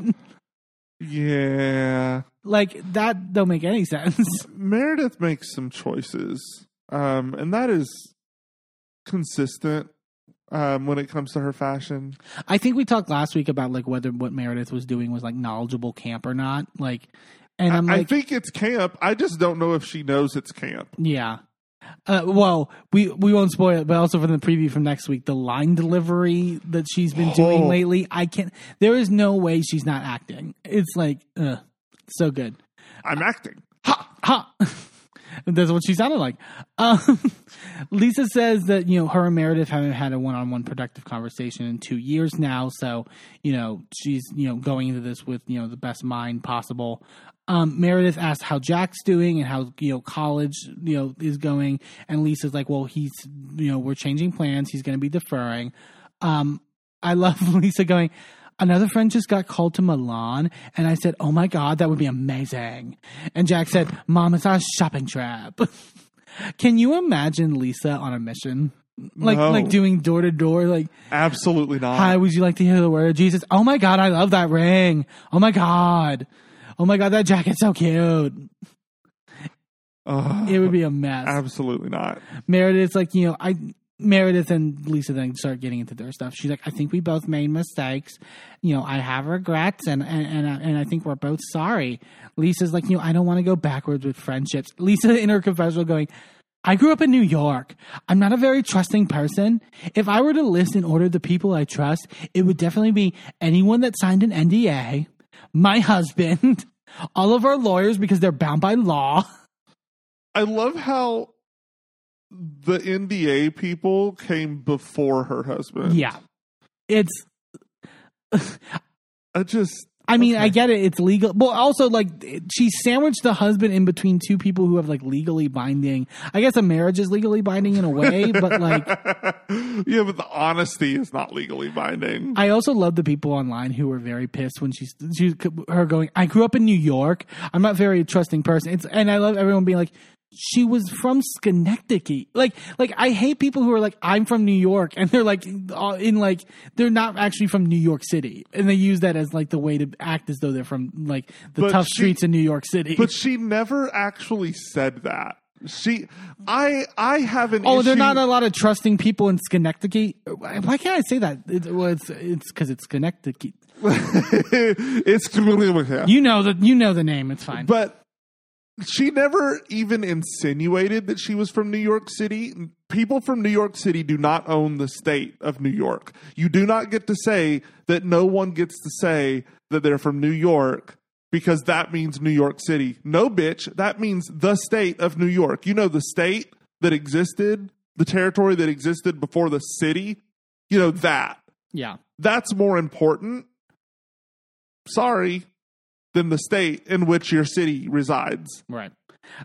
Yeah. Like that don't make any sense." Meredith makes some choices. Um, and that is consistent um, when it comes to her fashion. I think we talked last week about like whether what Meredith was doing was like knowledgeable camp or not. Like, and I'm I, like, I think it's camp. I just don't know if she knows it's camp. Yeah. Uh, well, we we won't spoil it, but also from the preview from next week, the line delivery that she's been doing Oh. lately, I can't. There is no way she's not acting. It's like, uh, so good. I'm acting. Ha ha. That's what she sounded like. Um, Lisa says that you know her and Meredith haven't had a one-on-one productive conversation in two years now, so you know she's you know going into this with you know the best mind possible. Um, Meredith asks how Jack's doing and how you know college you know is going, and Lisa's like, well, he's you know we're changing plans. He's going to be deferring. Um, I love Lisa going. Another friend just got called to Milan, and I said, "Oh my god, that would be amazing." And Jack said, "Mom, it's our shopping trip." Can you imagine Lisa on a mission, like No. like doing door to door, like, Absolutely not. "Hi, would you like to hear the word of Jesus?" Oh my god, I love that ring. Oh my god, oh my god, that jacket's so cute. Ugh, It would be a mess. absolutely not. Meredith's like, you know, I Meredith and Lisa then start getting into their stuff. She's like, I think we both made mistakes. You know, I have regrets, and and and, I- and I think we're both sorry. Lisa's like, you know, I don't want to go backwards with friendships. Lisa in her confessional going. I grew up in New York. I'm not a very trusting person. If I were to list in order the people I trust, it would definitely be anyone that signed an NDA, my husband, all of our lawyers because they're bound by law. I love how the NDA people came before her husband. Yeah. It's I just I mean, I get it. It's legal. But also, like, she sandwiched the husband in between two people who have, like, legally binding. I guess a marriage is legally binding in a way, but, like, yeah, but the honesty is not legally binding. I also love the people online who were very pissed when she's, she, her going, I grew up in New York. I'm not a very trusting person. It's, and I love everyone being like, she was from Schenectady. Like, like I hate people who are like, I'm from New York, and they're like, uh, in like, they're not actually from New York City, and they use that as like the way to act as though they're from like the But tough she- streets in New York City. But she never actually said that. She, I, I have an. oh, there are not a lot of trusting people in Schenectady. Why can't I say that? It, well, it's it's because it's Schenectady. it's You know the you know the name. It's fine. but she never even insinuated that she was from New York City. People from New York City do not own the state of New York. You do not get to say that no one gets to say that they're from New York because that means New York City. No, bitch, that means the state of New York. You know the state that existed, the territory that existed before the city. You know that. yeah. That's more important. Sorry. Than the state in which your city resides. Right.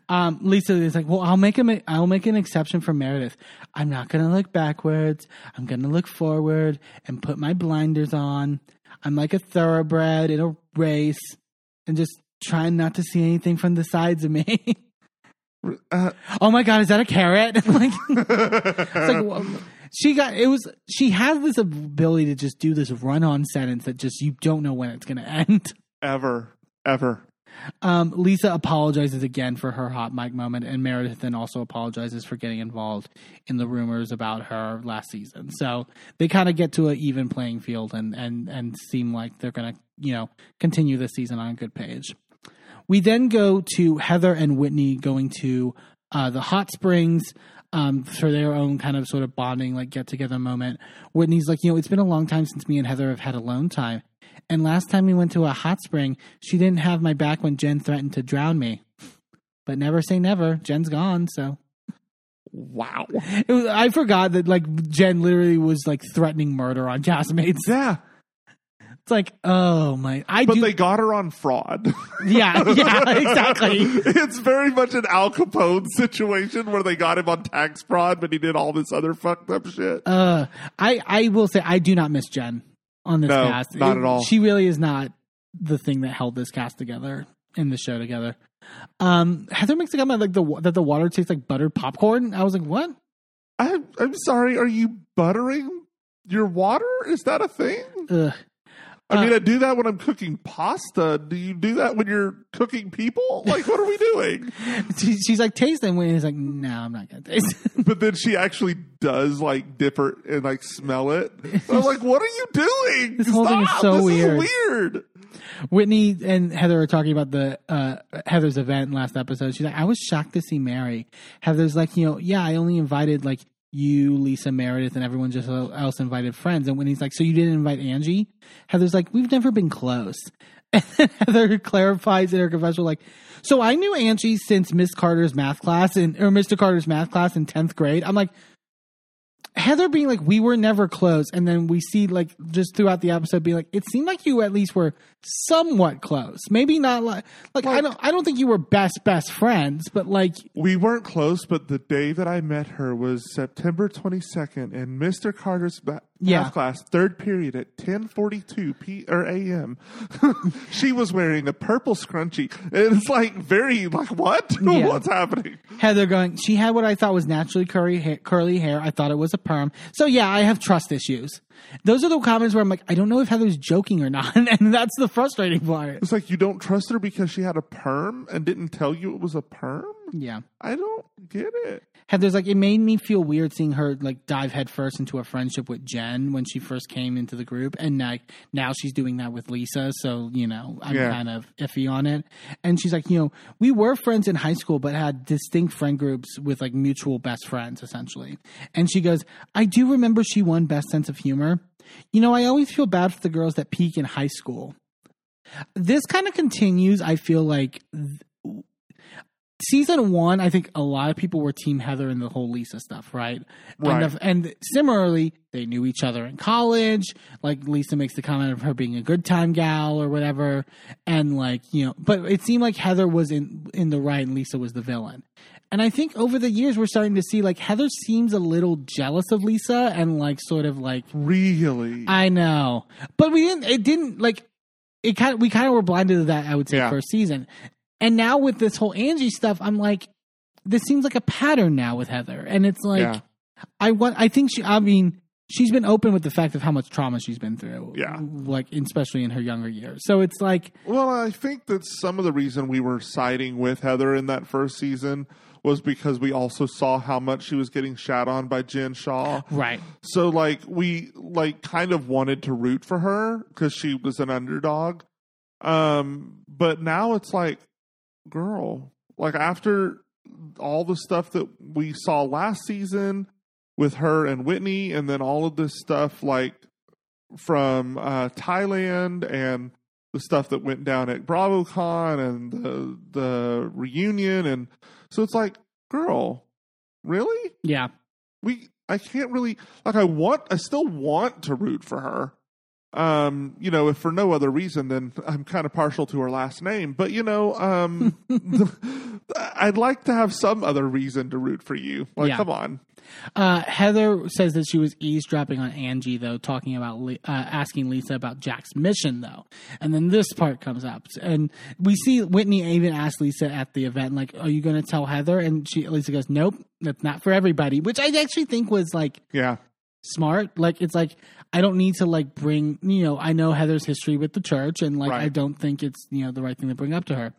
Um, Lisa is like, well, I'll make a, I'll make an exception for Meredith. I'm not gonna look backwards. I'm gonna look forward and put my blinders on. I'm like a thoroughbred in a race, and just trying not to see anything from the sides of me. Uh, oh my god, is that a carrot? like, it's like well, she got it was. She has this ability to just do this run-on sentence that just you don't know when it's gonna end. ever, ever. Um, Lisa apologizes again for her hot mic moment, and Meredith then also apologizes for getting involved in the rumors about her last season. So they kind of get to an even playing field and and and seem like they're going to you know continue the season on a good page. We then go to Heather and Whitney going to uh, the hot springs um, for their own kind of sort of bonding, like get together moment. Whitney's like, you know, it's been a long time since me and Heather have had alone time. And last time we went to a hot spring, she didn't have my back when Jen threatened to drown me. But never say never. Jen's gone, so Wow. it was, I forgot that like Jen literally was like threatening murder on castmates. Yeah, It's like, oh my, I but do. they got her on fraud. yeah, yeah, exactly. it's very much an Al Capone situation where they got him on tax fraud, but he did all this other fucked up shit. Uh, I I will say I do not miss Jen on this No, cast. not at all. She really is not the thing that held this cast together in the show together. Um, Heather makes a comment like the that the water tastes like buttered popcorn. I was like, what? I, I'm sorry. Are you buttering your water? Is that a thing? Ugh. I mean, Uh, I do that when I'm cooking pasta. Do you do that when you're cooking people? Like, what are we doing? She, she's like, taste them. And he's like, no, I'm not gonna taste. it." But then she actually does like dip her and like smell it. I'm like, what are you doing? This whole thing is Stop. so this weird. Is weird. Whitney and Heather are talking about the uh, Heather's event last episode. She's like, I was shocked to see Mary. Heather's like, you know, yeah, I only invited like you, Lisa, Meredith, and everyone just else invited friends. And when he's like, so you didn't invite Angie? Heather's like, we've never been close. And Heather clarifies in her confessional, like, so I knew Angie since Miss Carter's math class in or Mr. Carter's math class in tenth grade. I'm like, Heather being like, we were never close, and then we see like just throughout the episode being like, it seemed like you at least were somewhat close. Maybe not like like I don't I don't think you were best best friends, but like We weren't close, but the day that I met her was September 22nd and Mr. Carter's Yeah. math class, third period at 10:42 p or a.m. she was wearing a purple scrunchie. And it's like very like what? Yeah. What's happening? Heather going, she had what I thought was naturally curly hair, curly hair. I thought it was a perm. So yeah, I have trust issues. Those are the comments where I'm like, I don't know if Heather's joking or not, and that's the frustrating part. It's like you don't trust her because she had a perm and didn't tell you it was a perm? Yeah. I don't get it. Heather's like, it made me feel weird seeing her like dive headfirst into a friendship with Jen when she first came into the group, and like now she's doing that with Lisa. So you know, I'm Yeah. kind of iffy on it. And she's like, you know, we were friends in high school, but had distinct friend groups with like mutual best friends, essentially. And she goes, I do remember she won best sense of humor. You know, I always feel bad for the girls that peak in high school. This kind of continues. I feel like season one, I think a lot of people were Team Heather and the whole Lisa stuff, right? Right. And, the- and similarly, they knew each other in college. Like Lisa makes the comment of her being a good time gal or whatever, and like you know, but it seemed like Heather was in in the right and Lisa was the villain. And I think over the years we're starting to see like Heather seems a little jealous of Lisa and like sort of like Really? I know, but we didn't. It didn't like it. Kind of we kind of were blinded to that. I would say Yeah. first season, and now with this whole Angie stuff, I'm like, this seems like a pattern now with Heather, and it's like Yeah. I want. I think she. I mean, she's been open with the fact of how much trauma she's been through. Yeah. like especially in her younger years. So it's like, Well, I think that some of the reason we were siding with Heather in that first season was because we also saw how much she was getting shat on by Jen Shah. right, So like we like kind of wanted to root for her because she was an underdog. Um, but now it's like, girl, like after all the stuff that we saw last season with her and Whitney, and then all of this stuff like from uh, Thailand and the stuff that went down at BravoCon and the the reunion, and so it's like, girl, really? yeah, we I can't really like I want I still want to root for her. Um, you know, if for no other reason than I'm kind of partial to her last name, but you know, um I'd like to have some other reason to root for you. Like Yeah. come on. Uh, Heather says that she was eavesdropping on Angie, though, talking about uh, asking Lisa about Jack's mission, though. And then this part comes up, and we see Whitney even ask Lisa at the event, like, "Are you going to tell Heather?" And she Lisa goes, "Nope, that's not for everybody," which I actually think was like Yeah. smart. Like, it's like I don't need to like bring, you know, I know Heather's history with the church, and like I don't think it's you know the right thing to bring up to her.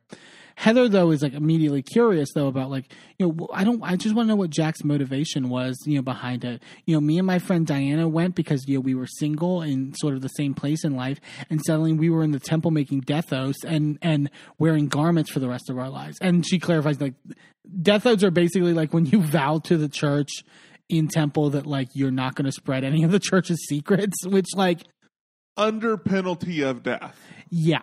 Heather though is like immediately curious though about like you know I don't I just want to know what Jack's motivation was you know behind it. You know, me and my friend Diana went because you know we were single in sort of the same place in life, and suddenly we were in the temple making death oaths and and wearing garments for the rest of our lives. And she clarifies like death oaths are basically like when you vow to the church in temple that like you're not going to spread any of the church's secrets, which like Under penalty of death. yeah.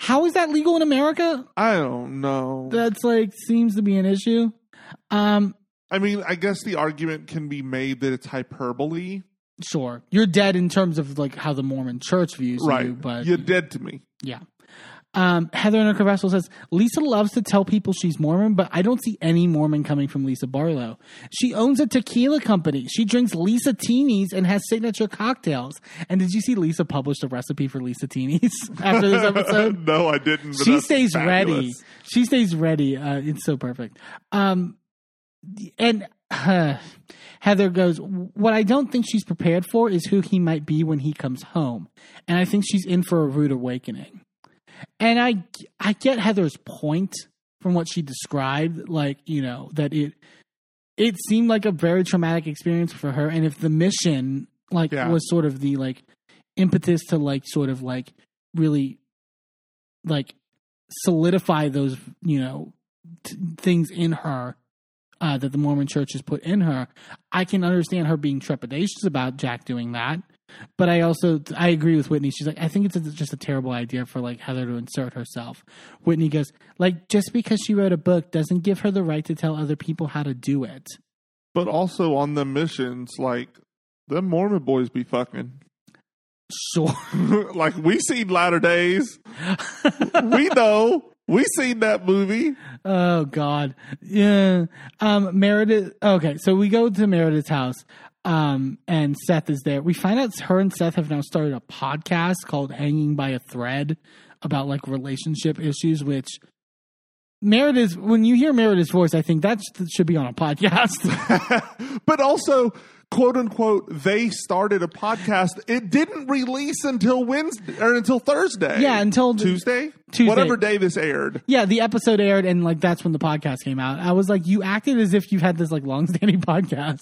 How is that legal in America? I don't know. That's like seems to be an issue. Um, I mean, I guess the argument can be made that it's hyperbole. sure, you're dead in terms of like how the Mormon Church views Right. you, but You're dead to me. yeah. Um, Heather in her vessel says Lisa loves to tell people she's Mormon, but I don't see any Mormon coming from Lisa Barlow. She owns a tequila company. She drinks Lisa Teenies and has signature cocktails. And did you see Lisa published a recipe for Lisa Teenies after this episode? no, I didn't. she stays ready. She stays ready. Uh, it's so perfect. Um, and uh, Heather goes, What I don't think she's prepared for is who he might be when he comes home. And I think she's in for a rude awakening. And I, I get Heather's point from what she described, like, you know, that it, it seemed like a very traumatic experience for her. And if the mission, like, Yeah. was sort of the, like, impetus to, like, sort of, like, really, like, solidify those, you know, t- things in her uh, that the Mormon Church has put in her. I can understand her being trepidatious about Jack doing that, but I also I agree with Whitney. She's like, I think it's just a terrible idea for like Heather to insert herself. Whitney goes, like, just because she wrote a book doesn't give her the right to tell other people how to do it. But also on the missions, like the Mormon boys be fucking. Sure. like we seen Latter Days. we know. We seen that movie. Oh God, yeah. Um, Meredith. Okay, so we go to Meredith's house, um, and Seth is there. We find out her and Seth have now started a podcast called "Hanging by a Thread" about like relationship issues. Which Meredith, when you hear Meredith's voice, I think that should be on a podcast. but also, quote unquote, they started a podcast. It didn't release until Wednesday or until Thursday. Yeah, until Tuesday, Tuesday. whatever day this aired. yeah, the episode aired, and like that's when the podcast came out. I was like, you acted as if you've had this like long-standing podcast.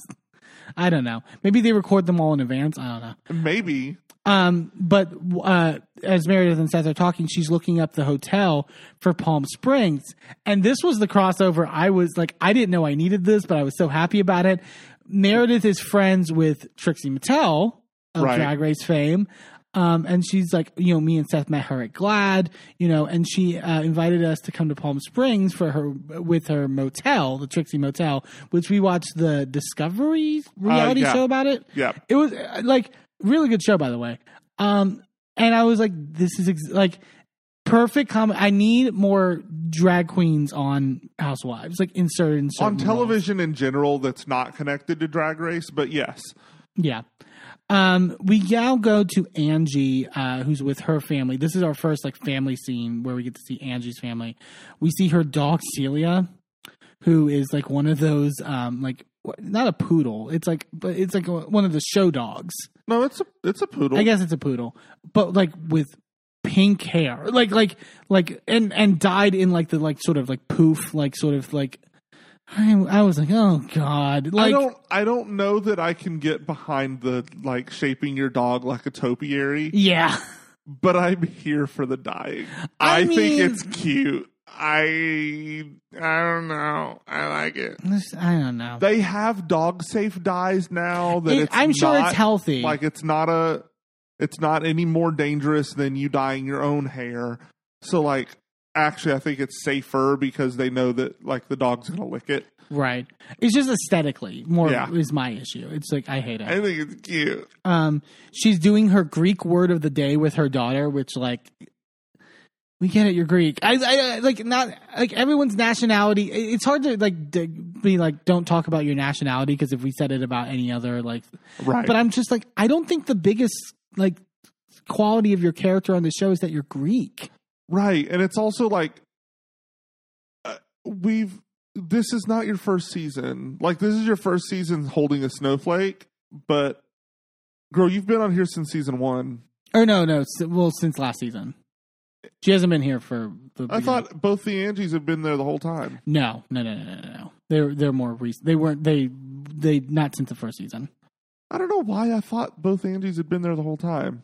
I don't know. Maybe they record them all in advance. I don't know. Maybe. Um, but uh, as Meredith and Seth are talking, she's looking up the hotel for Palm Springs, and this was the crossover. I was like, I didn't know I needed this, but I was so happy about it. Meredith is friends with Trixie Mattel of Right. Drag Race fame. Um, and she's like, you know, me and Seth met her at GLAAD, you know, and she uh, invited us to come to Palm Springs for her with her motel, the Trixie Motel, which we watched the Discovery reality yeah. show about it. Yeah. It was uh, like really good show, by the way. Um, and I was like, this is ex- like perfect comment. I need more drag queens on Housewives, like inserted in certain on roles. television in general that's not connected to Drag Race, but yes. Yeah. Um, we now go to Angie, uh, who's with her family. This is our first like family scene where we get to see Angie's family. We see her dog Celia, who is like one of those um like not a poodle. It's like but it's like one of the show dogs. No, it's a it's a poodle. I guess it's a poodle, but like with pink hair, like like like and and dyed in like the like sort of like poof, like sort of like. I, I was like, oh god, I like don't I don't know that I can get behind the like shaping your dog like a topiary, yeah. but I'm here for the dying. I I, think mean- it's cute. I I don't know. I like it. I don't know. They have dog safe dyes now that It- it's I'm sure not- it's healthy. Like it's not a it's not any more dangerous than you dyeing your own hair. So like actually I think it's safer because they know that like the dog's gonna lick it. Right. It's just aesthetically more Yeah. is my issue. It's like I hate it. I think it's cute. Um, she's doing her Greek word of the day with her daughter, which like we get it. You're Greek. I, I like not like everyone's nationality. It's hard to like to be like don't talk about your nationality because if we said it about any other like, Right. but I'm just like I don't think the biggest like quality of your character on the show is that you're Greek. Right. And it's also like uh, we've this is not your first season. Like this is your first season holding a snowflake, but girl, you've been on here since season 1. Or no, no. Well, since last season, she hasn't been here for. The I beginning. thought both the Angies have been there the whole time. No, no, no, no, no, no, no. They're they're more recent. They weren't. They they not since the first season. I don't know why I thought both Angies had been there the whole time.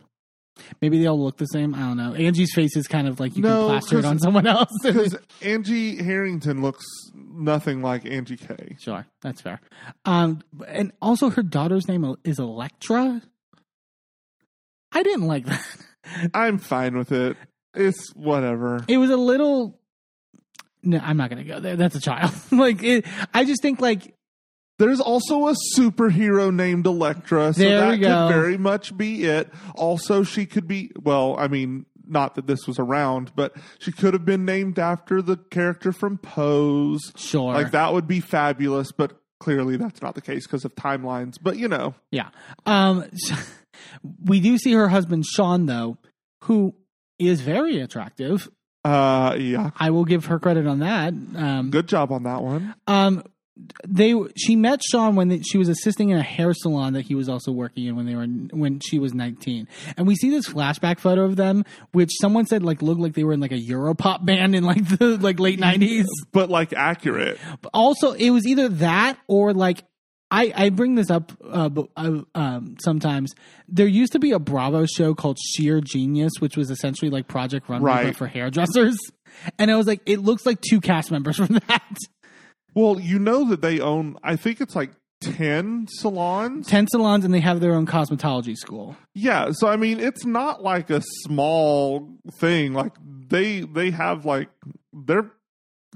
Maybe they all look the same. I don't know. Angie's face is kind of like you No, can plaster it on someone else. Because Angie Harrington looks nothing like Angie K. sure, that's fair. Um, and also her daughter's name is Electra. I didn't like that. I'm fine with it. It's whatever. It was a little. No, I'm not gonna go there. That's a child. like it, I just think like There's also a superhero named Elektra, so There that go. could very much be it. Also, she could be well, I mean, not that this was around, but she could have been named after the character from Pose. sure, Like that would be fabulous, but clearly that's not the case because of timelines. But you know, Yeah. Um, we do see her husband Sean though, who is very attractive. uh yeah. I will give her credit on that. Um, Good job on that one. um, they she met Sean when they, she was assisting in a hair salon that he was also working in when they were when she was 19. And we see this flashback photo of them, which someone said like looked like they were in like a Europop band in like the like late 90s. But like accurate. But also it was either that or like I, I bring this up uh, uh, um, sometimes. There used to be a Bravo show called Sheer Genius, which was essentially like Project Runway Right. for hairdressers. And I was like, it looks like two cast members from that. Well, you know that they own I think it's like 10 salons. Ten salons, and they have their own cosmetology school. Yeah, so I mean, it's not like a small thing. Like they they have like they're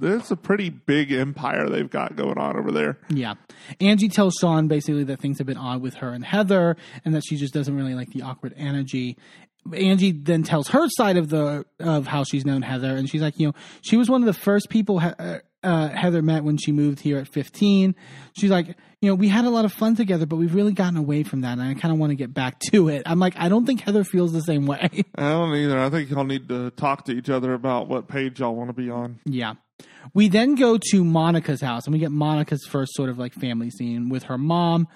it's a pretty big empire they've got going on over there. Yeah. Angie tells Sean basically that things have been odd with her and Heather and that she just doesn't really like the awkward energy. Angie then tells her side of the of how she's known Heather and she's like, you know, she was one of the first people he- uh, Heather met when she moved here at 15. She's like, you know, we had a lot of fun together, but we've really gotten away from that and I kind of want to get back to it. I'm like, I don't think Heather feels the same way. I don't either. I think y'all need to talk to each other about what page y'all want to be on. Yeah. We then go to Monica's house and we get Monica's first sort of like family scene with her mom.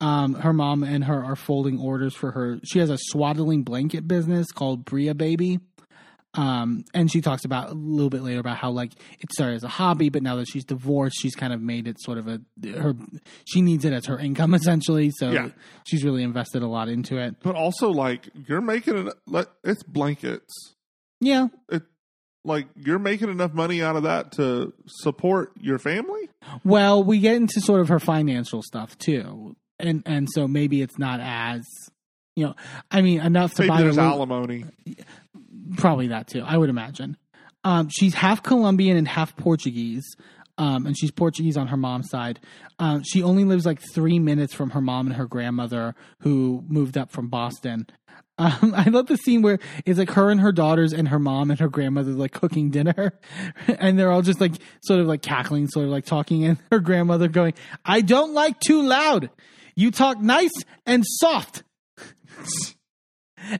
Um, her mom and her are folding orders for her. She has a swaddling blanket business called Bria Baby. Um, and she talks about a little bit later about how like it started as a hobby, but now that she's divorced, she's kind of made it sort of a her. She needs it as her income essentially, so Yeah. she's really invested a lot into it. But also, like you're making it. Like, it's blankets. Yeah, It like you're making enough money out of that to support your family. Well, we get into sort of her financial stuff too, and and so maybe it's not as You know, I mean, enough to Maybe buy there's her lo- alimony. Probably that too. I would imagine. Um, she's half Colombian and half Portuguese, um, and she's Portuguese on her mom's side. Um, she only lives like three minutes from her mom and her grandmother, who moved up from Boston. Um, I love the scene where it's like her and her daughters and her mom and her grandmother like cooking dinner, and they're all just like sort of like cackling, sort of like talking, and her grandmother going, "I don't like too loud. You talk nice and soft."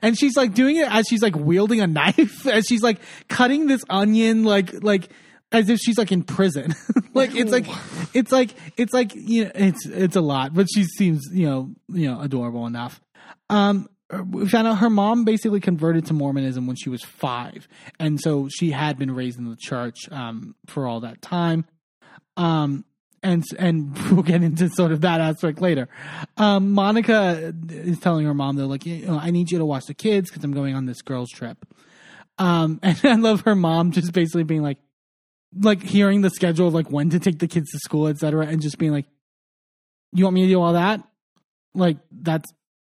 and she's like doing it as she's like wielding a knife as she's like cutting this onion like like as if she's like in prison. Like it's like it's like it's like you know it's it's a lot but she seems you know you know adorable enough. Um we found out her mom basically converted to mormonism when she was five and so she had been raised in the church um for all that time. Um and and we'll get into sort of that aspect later. Um, Monica is telling her mom though, like, you know, I need you to watch the kids because I'm going on this girls trip. Um, and I love her mom just basically being like, like hearing the schedule of like when to take the kids to school, etc., and just being like, "You want me to do all that? Like that's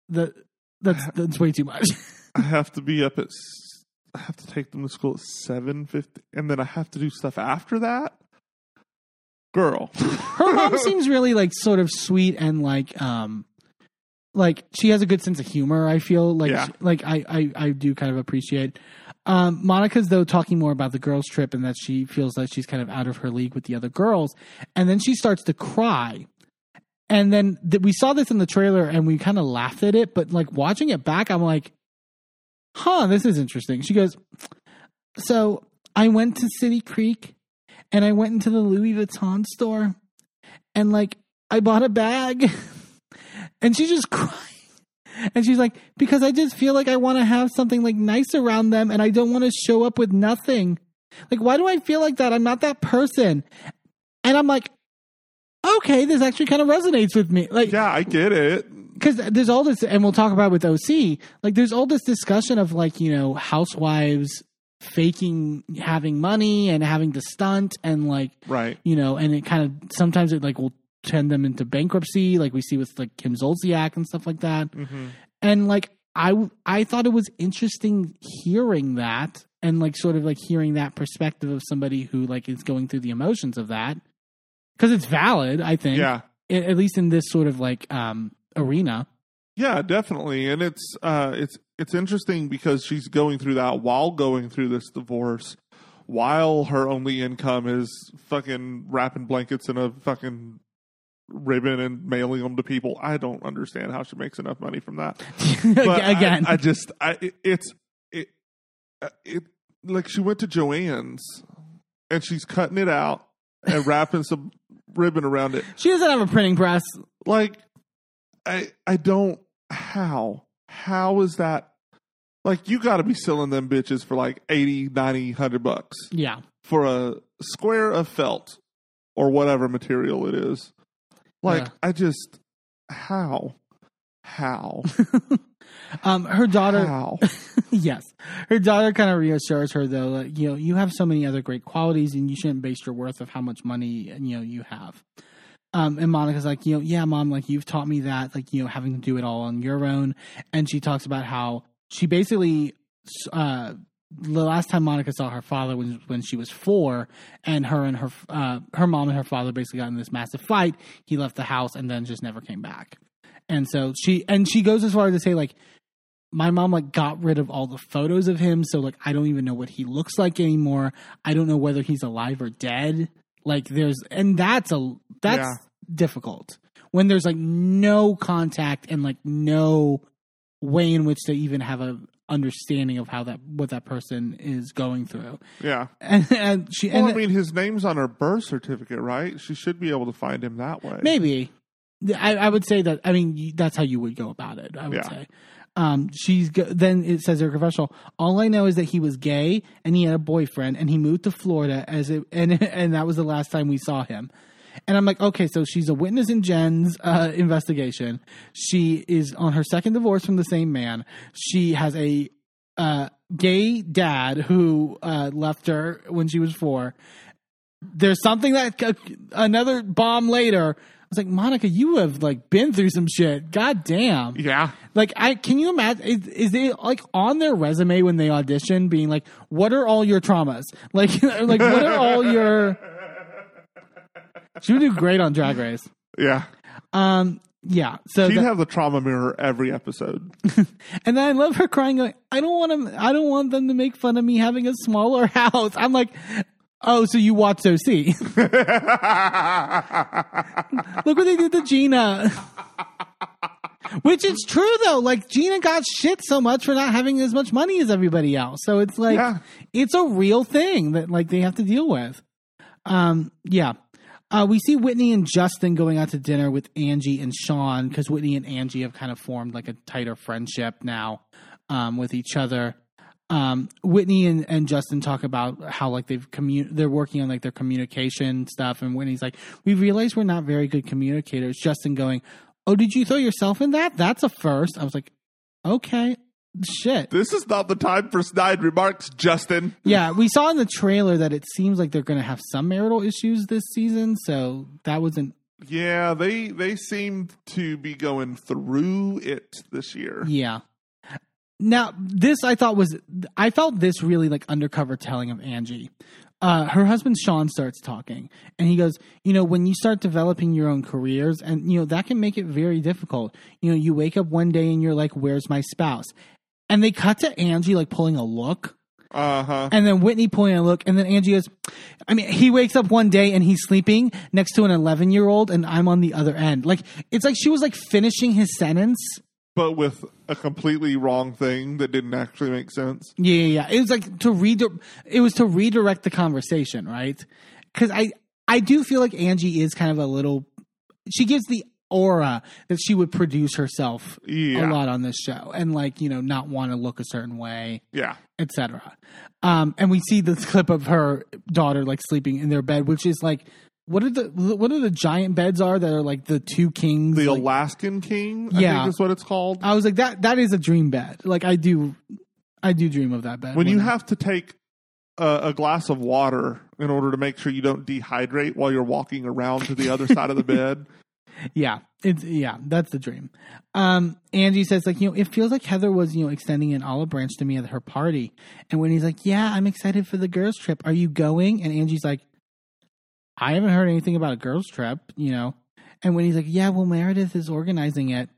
the that's that's way too much." I have to be up at. I have to take them to school at seven fifty, and then I have to do stuff after that. Girl, her mom seems really like sort of sweet and like um like she has a good sense of humor i feel like Yeah. like I, I i do kind of appreciate. Um monica's though talking more about the girls trip and that she feels like she's kind of out of her league with the other girls and then she starts to cry. And then th- we saw this in the trailer and we kind of laughed at it but like watching it back i'm like huh this is interesting. She goes so i went to city creek and I went into the Louis Vuitton store and like I bought a bag and she's just crying. And she's like, because I just feel like I want to have something like nice around them and I don't want to show up with nothing. Like, why do I feel like that? I'm not that person. And I'm like, okay, this actually kind of resonates with me. Like, yeah, I get it. because there's all this, and we'll talk about it with OC. Like, there's all this discussion of like you know housewives faking having money and having to stunt and like Right. you know, and it kind of sometimes it like will send them into bankruptcy, like we see with like Kim Zolciak and stuff like that. hmm And like I I thought it was interesting hearing that and like sort of like hearing that perspective of somebody who like is going through the emotions of that because it's valid. I think, Yeah. at least in this sort of like um arena. Yeah, definitely. And it's uh it's it's interesting because she's going through that while going through this divorce while her only income is fucking wrapping blankets in a fucking ribbon and mailing them to people. I don't understand how she makes enough money from that. But Again, I, just I it, it's it uh, it like she went to Joanne's and she's cutting it out and wrapping some ribbon around it. she doesn't have a printing press. like i i don't how how is that like you got to be selling them bitches for like 80 90 100 bucks Yeah. for a square of felt or whatever material it is like Yeah. i just how how Um, her daughter. how yes, her daughter kind of reassures her though, like, you know, you have so many other great qualities, and you shouldn't base your worth of how much money you know you have. Um, and Monica's like, you know, yeah, mom, like you've taught me that, like you know, having to do it all on your own. And she talks about how she basically, uh, the last time Monica saw her father was when she was four, and her and her uh, her mom and her father basically got in this massive fight. He left the house and then just never came back. And so she and she goes as far as to say like my mom like got rid of all the photos of him so like i don't even know what he looks like anymore i don't know whether he's alive or dead like there's and that's a that's Yeah. difficult when there's like no contact and like no way in which to even have a understanding of how that what that person is going through yeah and, and she well and i mean his name's on her birth certificate right she should be able to find him that way Maybe. I, I would say that. I mean, that's how you would go about it. I would Yeah. say. Um, she's go- then it says her confessional. All I know is that he was gay and he had a boyfriend and he moved to Florida as it and and that was the last time we saw him. And I'm like, okay, so she's a witness in Jen's uh, investigation. She is on her second divorce from the same man. She has a uh, gay dad who uh, left her when she was four. There's something that another bomb later. Was like, Monica, you have like been through some shit. God damn. Yeah. Like, I can you imagine? Is, is it like on their resume when they audition, being like, "What are all your traumas? Like, like what are all your?" She would do great on Drag Race. Yeah. Um, yeah. So She'd have the trauma mirror every episode. And then I love her crying, going, "I don't want to. I don't want them to make fun of me having a smaller house." I'm like, "Oh, so you watch OC? Look what they did to Gina." Which is true though. Like Gina got shit so much for not having as much money as everybody else. So it's like Yeah. it's a real thing that like they have to deal with. Um, yeah. Uh, we see Whitney and Justin going out to dinner with Angie and Sean because Whitney and Angie have kind of formed like a tighter friendship now um, with each other. Um, Whitney and, and Justin talk about how like they've commu- they're working on like their communication stuff, and Whitney's like, "We realize we're not very good communicators." Justin going, "Oh, did you throw yourself in that? That's a first. I was like, "Okay, shit." this is not the time for snide remarks, Justin. Yeah, we saw in the trailer that it seems like they're going to have some marital issues this season, so that wasn't. Yeah, they they seem to be going through it this year. Yeah. Now, this I thought was I felt this really like undercover telling of Angie. Uh, her husband Sean starts talking, and he goes, "You know, when you start developing your own careers, and you know that can make it very difficult. You know, you wake up one day and you're like, "Where's my spouse?" And they cut to Angie like pulling a look, Uh huh. And then Whitney pulling a look, and then Angie goes, I mean, he wakes up one day and he's sleeping next to an 11 year old, and I'm on the other end. Like, it's like she was like finishing his sentence. But with a completely wrong thing that didn't actually make sense. Yeah, yeah, yeah. It was like to read, it was to redirect the conversation, right? Because I, I do feel like Angie is kind of a little, she gives the aura that she would produce herself Yeah. a lot on this show and like, you know, not want to look a certain way. Yeah. etc. Um, and we see this clip of her daughter like sleeping in their bed, which is like what are the what are the giant beds are that are like the two kings? The like- Alaskan King, I Yeah. think is what it's called. I was like that that is a dream bed. Like I do, I do dream of that bed. when you I- have to take a, a glass of water in order to make sure you don't dehydrate while you're walking around to the other side of the bed. Yeah, it's yeah, that's the dream. Um, Angie says like you know it feels like Heather was you know extending an olive branch to me at her party, and when he's like, yeah, I'm excited for the girls trip. Are you going? And Angie's like, I haven't heard anything about a girls trip, you know. And when he's like, yeah, well Meredith is organizing it.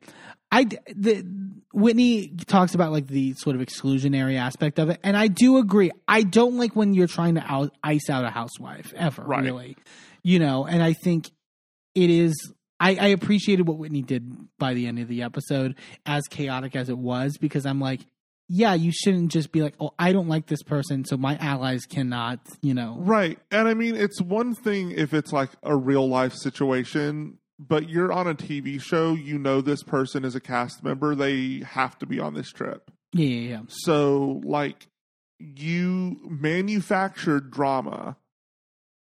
I the Whitney talks about like the sort of exclusionary aspect of it, and I do agree. I don't like when you're trying to out, ice out a housewife ever, Right. really, you know. And I think it is. I, I appreciated what Whitney did by the end of the episode, as chaotic as it was, because I'm like, yeah, you shouldn't just be like, oh, I don't like this person, so my allies cannot, you know. Right. And I mean, it's one thing if it's like a real life situation, but you're on a TV show, you know this person is a cast member, they have to be on this trip. Yeah, yeah, yeah. So, like, you manufactured drama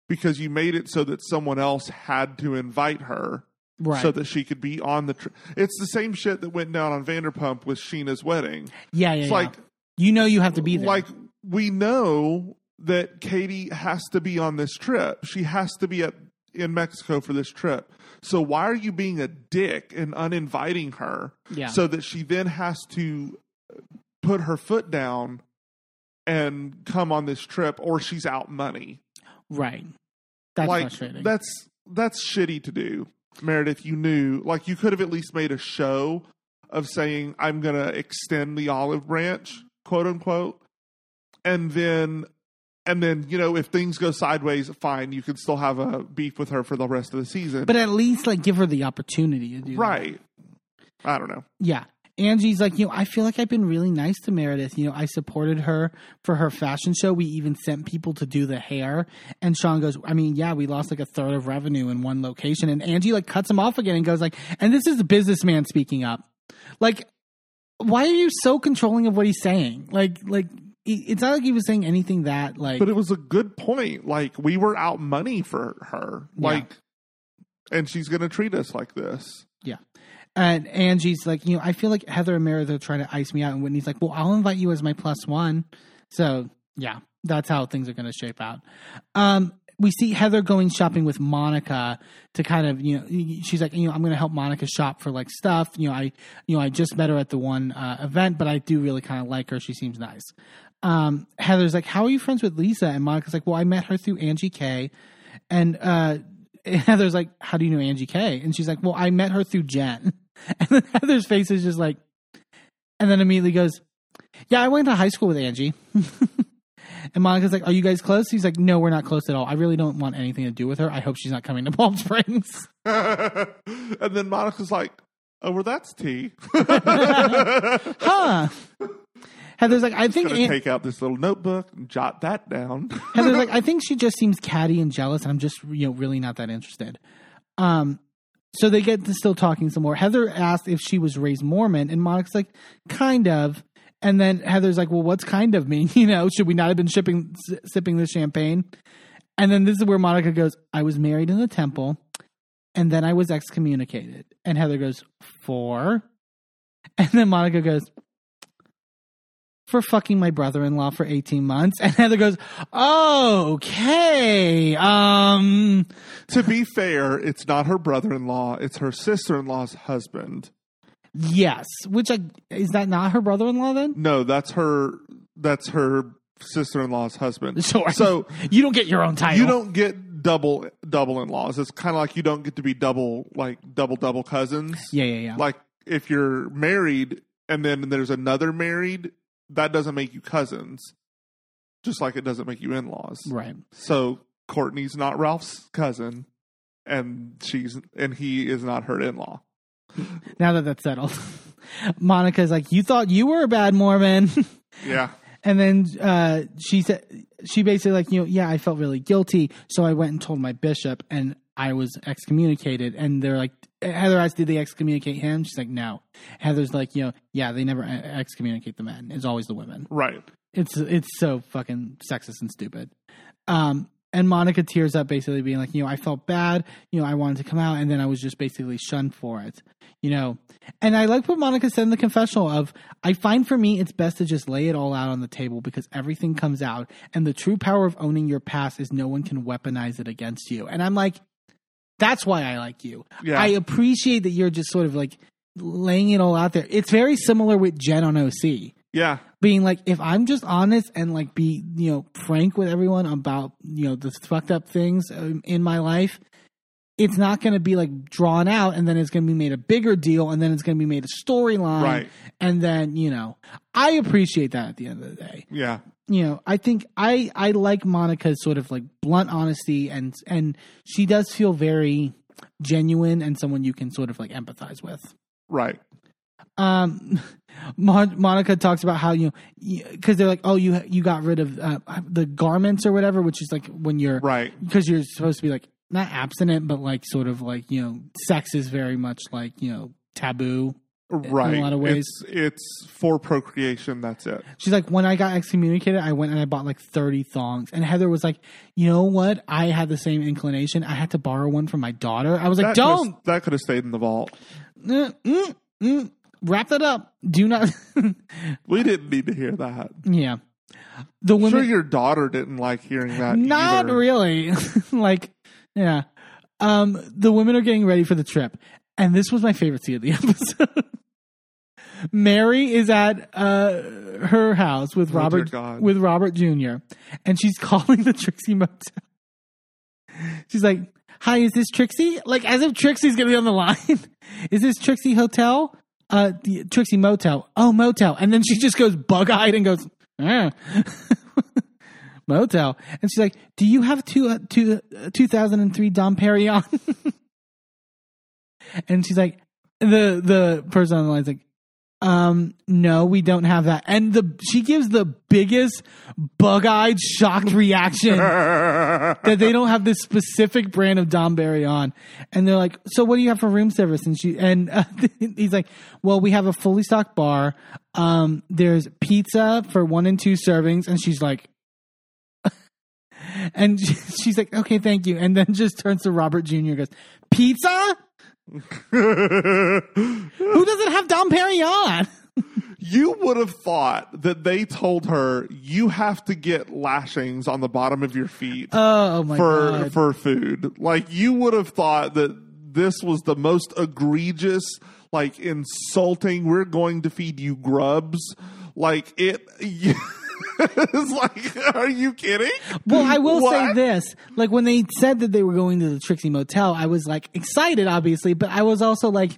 because you made it so that someone else had to invite her Right. so that she could be on the trip. It's the same shit that went down on Vanderpump with Scheana's wedding. yeah, yeah, It's yeah. like, you know you have to be there. like we know that Katie has to be on this trip. She has to be at in Mexico for this trip. So why are you being a dick and uninviting her Yeah. so that she then has to put her foot down and come on this trip or she's out money. right. That's like frustrating. that's that's shitty to do. Meredith, you knew like you could have at least made a show of saying I'm going to extend the olive branch, quote unquote. And then and then, you know, if things go sideways, fine, you can still have a beef with her for the rest of the season. but at least like give her the opportunity to do that. right. I don't know. Yeah. Angie's like, you know, I feel like I've been really nice to Meredith. You know, I supported her for her fashion show. We even sent people to do the hair. And Sean goes, I mean, yeah, we lost like a third of revenue in one location. And Angie like cuts him off again and goes like, and this is the businessman speaking up. Like, why are you so controlling of what he's saying? Like, like it's not like he was saying anything that like. But it was a good point. Like we were out money for her. Yeah. Like and she's going to treat us like this. Yeah. And Angie's like, you know, I feel like Heather and Meredith are trying to ice me out. And Whitney's like, well, I'll invite you as my plus one. So, yeah, that's how things are going to shape out. Um, we see Heather going shopping with Monica to kind of, you know, she's like, you know, I'm going to help Monica shop for like stuff. You know, I, you know, I just met her at the one uh, event, but I do really kind of like her. She seems nice. Um, Heather's like, how are you friends with Lisa? And Monica's like, well, I met her through Angie K. And uh, Heather's like, how do you know Angie K? And she's like, well, I met her through Jen. And then Heather's face is just like, and then immediately goes, yeah, I went to high school with Angie. and Monica's like, are you guys close? He's like, no, we're not close at all. I really don't want anything to do with her. I hope she's not coming to Palm Springs. and then Monica's like, "Oh, well, that's tea." huh. Heather's like, I think Gonna take out this little notebook and jot that down. Heather's like, I think she just seems catty and jealous, and I'm just you know really not that interested. Um, so they get to still talking some more. Heather asked if she was raised Mormon, and Monica's like, kind of. And then Heather's like, well, what's kind of mean? You know, should we not have been shipping s- sipping this champagne? And then this is where Monica goes, I was married in the temple, and then I was excommunicated. And Heather goes, for? And then Monica goes, for fucking my brother-in-law for 18 months. And Heather goes, okay, um, to be fair, it's not her brother-in-law; it's her sister-in-law's husband. yes. Which, I, is that not her brother-in-law then? No, that's her. That's her sister-in-law's husband. Sure. So You don't get your own title. you don't get double double in-laws. It's kind of like you don't get to be double like double double cousins. Yeah, yeah, yeah. Like if you're married and then there's another married, that doesn't make you cousins. Just like it doesn't make you in-laws. right. So Courtney's not Ralph's cousin, and she's and he is not her in-law. Now that that's settled. Monica's like, you thought you were a bad Mormon. Yeah. And then uh, she said, she basically like, you know, yeah, I felt really guilty, so I went and told my bishop, and I was excommunicated. And they're like, Heather asked, did they excommunicate him? She's like, no. Heather's like, you know, yeah, they never excommunicate the men. It's always the women. Right. It's it's so fucking sexist and stupid. Um, and Monica tears up, basically being like, you know, I felt bad. You know, I wanted to come out, and then I was just basically shunned for it. You know, and I like what Monica said in the confessional of, I find for me it's best to just lay it all out on the table because everything comes out, and the true power of owning your past is no one can weaponize it against you. And I'm like, that's why I like you. Yeah. I appreciate that you're just sort of like laying it all out there. It's very similar with Jen on OC Yeah. being like if i'm just honest and like be you know frank with everyone about you know the fucked up things um, in my life it's not going to be like drawn out and then it's going to be made a bigger deal and then it's going to be made a storyline Right. and then you know i appreciate that at the end of the day Yeah. You know i think i i like monica's sort of like blunt honesty and and she does feel very genuine and someone you can sort of like empathize with Right. um Mon- Monica talks about how you because they're like oh you you got rid of uh, the garments or whatever which is like when you're Right. because you're supposed to be like not abstinent but like sort of like you know sex is very much like you know taboo Right. in a lot of ways. It's, it's for procreation. That's it. she's like when I got excommunicated I went and I bought like 30 thongs and Heather was like you know what I had the same inclination I had to borrow one from my daughter I was like That don't that could have stayed in the vault. mm, mm, mm, wrap that up do not We didn't need to hear that. yeah the I'm women sure your daughter didn't like hearing that. Not either. really. like, yeah. Um, the women are getting ready for the trip, and this was my favorite scene of the episode. Mary is at uh, her house with Oh, Robert with Robert Jr. and she's calling the Trixie Motel. She's like, "Hi, is this Trixie?" Like as if Trixie's gonna be on the line. is this Trixie Hotel? Uh, the Trixie Motel. Oh, motel. And then she just goes bug eyed and goes, "Ah." motel. And she's like, "Do you have two, uh, two, uh, 2003 Dom Perignon?" And she's like, the the person on the line's like, um, no, we don't have that. And the she gives the biggest bug-eyed, shocked reaction that they don't have this specific brand of Dom on. And they're like, so what do you have for room service? And she and uh, he's like, well, we have a fully stocked bar. Um, there's pizza for one and two servings, and she's like. And she's like, okay, thank you. And then just turns to Robert Jr. and goes, pizza? Who doesn't have Dom Perignon? You would have thought that they told her you have to get lashings on the bottom of your feet Oh, for god. for food. Like you would have thought that this was the most egregious, like insulting. We're going to feed you grubs. Like it. it's like, are you kidding? Well, I will say this: like when they said that they were going to the Trixie Motel, I was like excited, obviously, but I was also like,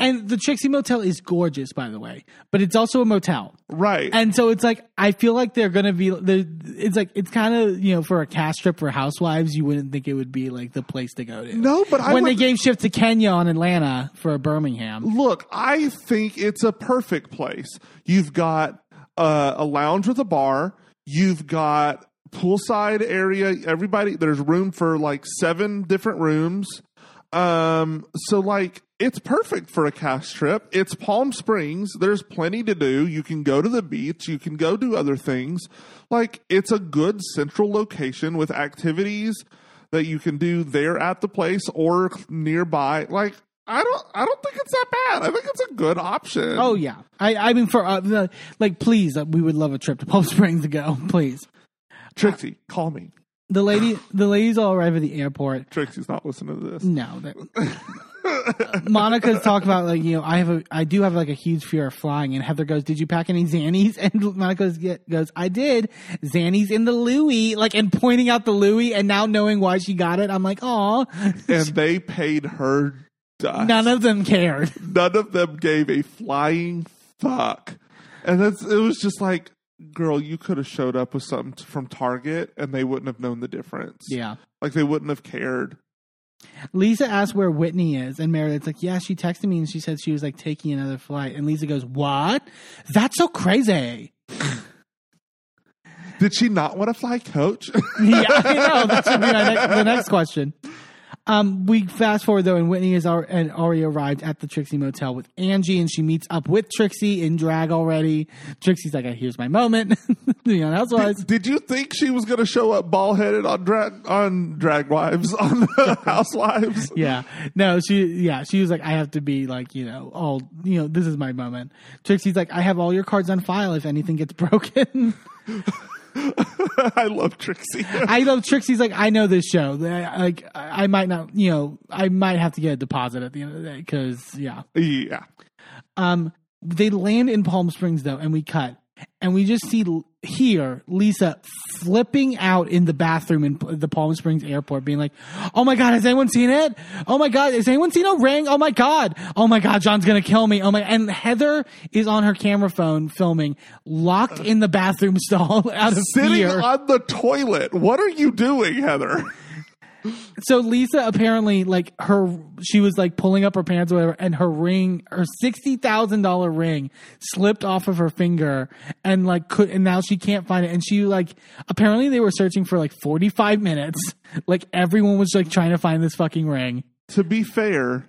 and the Trixie Motel is gorgeous, by the way, but it's also a motel, Right. and so it's like I feel like they're gonna be. they're- It's like it's kind of you know for a cast trip for housewives, you wouldn't think it would be like the place to go to. no, but I when would, they gave shift to Kenya on Atlanta for Birmingham. Look, I think it's a perfect place. You've got uh, a lounge with a bar. You've got poolside area. Everybody, there's room for like seven different rooms. Um, so like it's perfect for a cast trip. It's Palm Springs. There's plenty to do. You can go to the beach. You can go do other things. Like it's a good central location with activities that you can do there at the place or nearby. Like I don't, I don't think it's that bad. I think it's a good option. Oh yeah, I I mean for uh, the, like please, uh, we would love a trip to Palm Springs to go, please. Trixie, call me. The lady, the ladies all arrive at the airport. Trixie's not listening to this. No, that, Monica's talk about like you know I have a I do have like a huge fear of flying, and Heather goes, "Did you pack any Xannies?" And Monica goes, goes, "I did. Xannies in the Louis," like and pointing out the Louis, and now knowing why she got it, I'm like, "Oh, And they paid her. None of them cared." None of them gave a flying fuck. And that's it was just like, girl, you could have showed up with something from Target and they wouldn't have known the difference. Yeah. Like they wouldn't have cared. Lisa asks where Whitney is, and Meredith's like, "Yeah, she texted me and she said she was like taking another flight." And Lisa goes, "What? That's so crazy." Did she not want to fly coach? yeah, I know. That should be the next question. Um, we fast forward though, and Whitney has al- and already arrived at the Trixie Motel with Angie, and she meets up with Trixie in drag already. Trixie's like, "Here's my moment." the Young Housewives. Did you think she was going to show up bald headed on drag on drag wives on housewives? Yeah, no, she, yeah, she was like, "I have to be like, you know, all, you know, this is my moment." Trixie's like, "I have all your cards on file if anything gets broken." I love Trixie. I love Trixie's like, I know this show. Like, I might not, you know, I might have to get a deposit at the end of the day because, yeah. yeah. Um, they land in Palm Springs though, and we cut, and we just see here Lisa flipping out in the bathroom in the Palm Springs airport, being like, "Oh my god, has anyone seen it? Oh my god, has anyone seen a ring? Oh my god, oh my god, John's gonna kill me. Oh my!" And Heather is on her camera phone filming, locked in the bathroom stall out of Sitting fear. on the toilet. What are you doing, Heather? So Lisa apparently like her she was like pulling up her pants or whatever and her ring her sixty thousand dollar ring slipped off of her finger and like could and now she can't find it. And she like apparently they were searching for like forty five minutes. Like everyone was like trying to find this fucking ring. To be fair,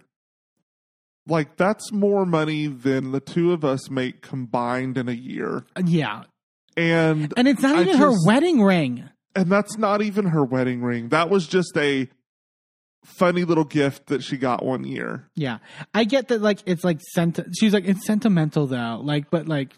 like that's more money than the two of us make combined in a year. yeah. And and it's not I even her wedding ring and that's not even her wedding ring. That was just a funny little gift that she got one year. yeah I get that like it's like sent she's like it's sentimental though like but like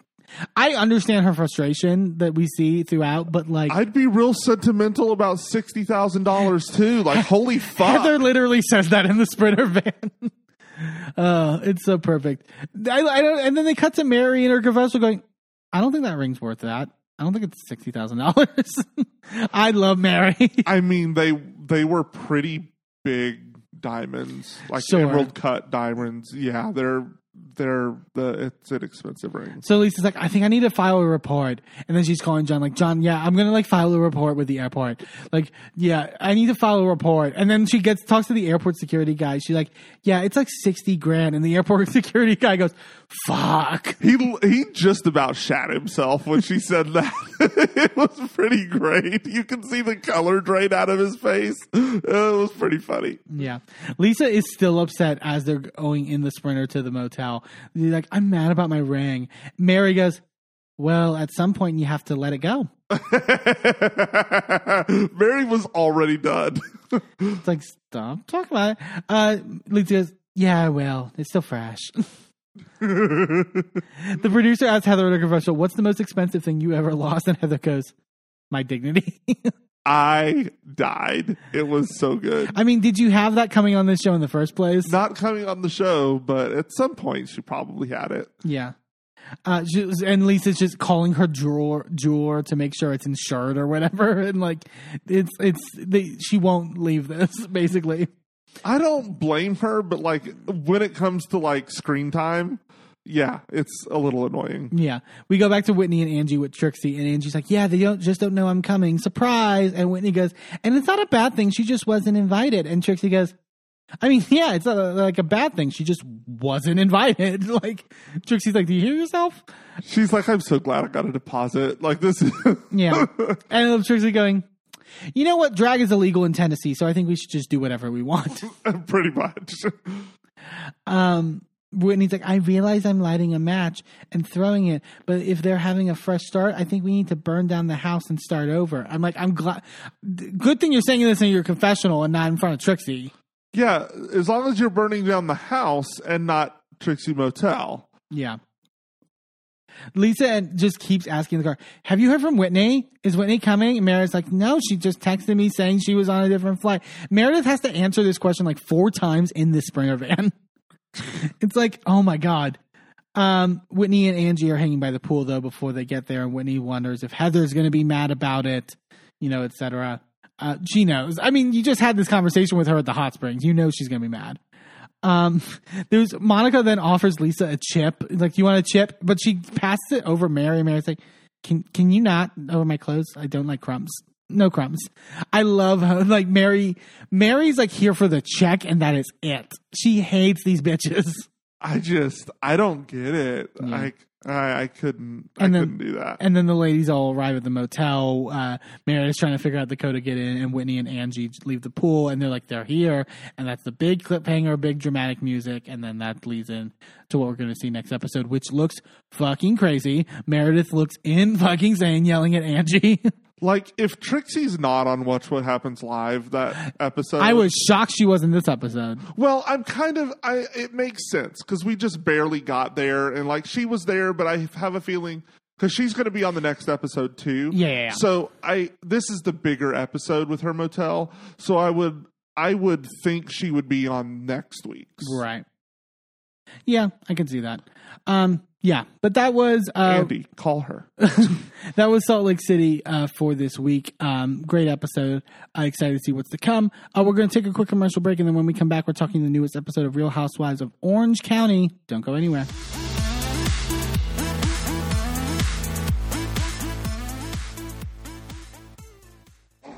I understand her frustration that we see throughout but like I'd be real sentimental about sixty thousand dollars too. Like holy fuck. Heather literally says that in the Sprinter van. uh, it's so perfect. I, I don't, and then they cut to Mary and her confessor going, I don't think that ring's worth that. I don't think it's sixty thousand dollars. I love Mary. I mean they they were pretty big diamonds, like Sure. emerald cut diamonds. Yeah, they're they're the it's an expensive ring. so Lisa's like, I think I need to file a report, and then she's calling John like, John, yeah, I'm gonna like file a report with the airport. Like, yeah, I need to file a report, and then she gets talks to the airport security guy. She's like, yeah, it's like sixty grand, and the airport security guy goes, fuck. He he just about shat himself when she said that. it was pretty great. You can see the color drain out of his face. It was pretty funny. Yeah. Lisa is still upset as they're going in the sprinter to the motel. She's like, I'm mad about my ring. Mary goes, Well, at some point you have to let it go. Mary was already done. It's like, stop talking about it. Uh, Lisa goes, Yeah, I will. It's still fresh. the producer asks Heather in a commercial, "What's the most expensive thing you ever lost?" And Heather goes, "My dignity." I died. It was so good. I mean, did you have that coming on this show in the first place? Not coming on the show, but at some point she probably had it. Yeah. Uh, she was, and Lisa's just calling her jeweler, jeweler to make sure it's insured or whatever, and like it's it's they, she won't leave this basically. I don't blame her, but like when it comes to like screen time, yeah, it's a little annoying. Yeah, we go back to Whitney and Angie with Trixie, and Angie's like, "Yeah, they don't just don't know I'm coming, surprise." And Whitney goes, "And it's not a bad thing. She just wasn't invited." And Trixie goes, "I mean, yeah, it's a, like a bad thing. She just wasn't invited." like Trixie's like, "Do you hear yourself?" She's like, I'm so glad I got a deposit. Like this is Yeah, and Trixie going, "You know what? Drag is illegal in Tennessee, so I think we should just do whatever we want." pretty much. um Whitney's like, I realize I'm lighting a match and throwing it, but if they're having a fresh start, I think we need to burn down the house and start over. I'm like, I'm glad. Good thing you're saying this in your confessional and not in front of Trixie. Yeah, as long as you're burning down the house and not Trixie Motel. Yeah. Lisa just keeps asking the car, Have you heard from Whitney? Is Whitney coming? And Meredith's like, No, she just texted me saying she was on a different flight. Meredith has to answer this question like four times in this Sprinter van. it's like, oh my God. Um, Whitney and Angie are hanging by the pool though before they get there, and Whitney wonders if Heather's going to be mad about it, you know, etc. Uh, she knows. I mean, you just had this conversation with her at the hot springs. You know she's going to be mad. Um, there's Monica then offers Lisa a chip. Like, you want a chip? But she passes it over Mary. Mary's like, "Can can you not over my clothes? I don't like crumbs." No crumbs. I love how like Mary. Mary's like here for the check, and that is it. She hates these bitches. I just I don't get it. I, I I couldn't I then- couldn't do that. And then the ladies all arrive at the motel. Uh, Meredith's trying to figure out the code to get in, and Whitney and Angie leave the pool, and they're like, they're here, and that's the big cliffhanger, big dramatic music, and then that leads in to what we're going to see next episode, which looks fucking crazy. Meredith looks in fucking insane, yelling at Angie. like if Trixie's not on Watch What Happens Live that episode, I was shocked she wasn't this episode. Well, I'm kind of. I it makes sense because we just barely got there, and like she was there, but I have a feeling because she's going to be on the next episode too. Yeah, yeah, yeah. So I this is the bigger episode with her motel. So I would I would think she would be on next week's. Right. Yeah, I can see that. Um, yeah, but that was uh, Andy, call her. that was Salt Lake City uh, for this week. Um, great episode. Uh, excited to see what's to come. Uh, we're going to take a quick commercial break, and then when we come back, we're talking the newest episode of Real Housewives of Orange County. Don't go anywhere.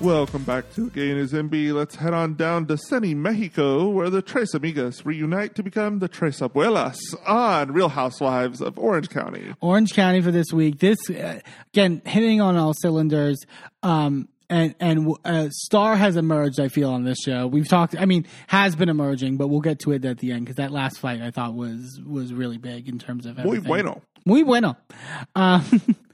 Welcome back to Gay and His Enby. Let's head on down to sunny Mexico, where the Tres Amigas reunite to become the Tres Abuelas on Real Housewives of Orange County. Orange County for this week. This uh, again hitting on all cylinders. Um, and and uh, Star has emerged. I feel on this show. We've talked. I mean, has been emerging, but we'll get to it at the end because that last fight I thought was was really big in terms of Muy everything. bueno. Muy bueno. Um,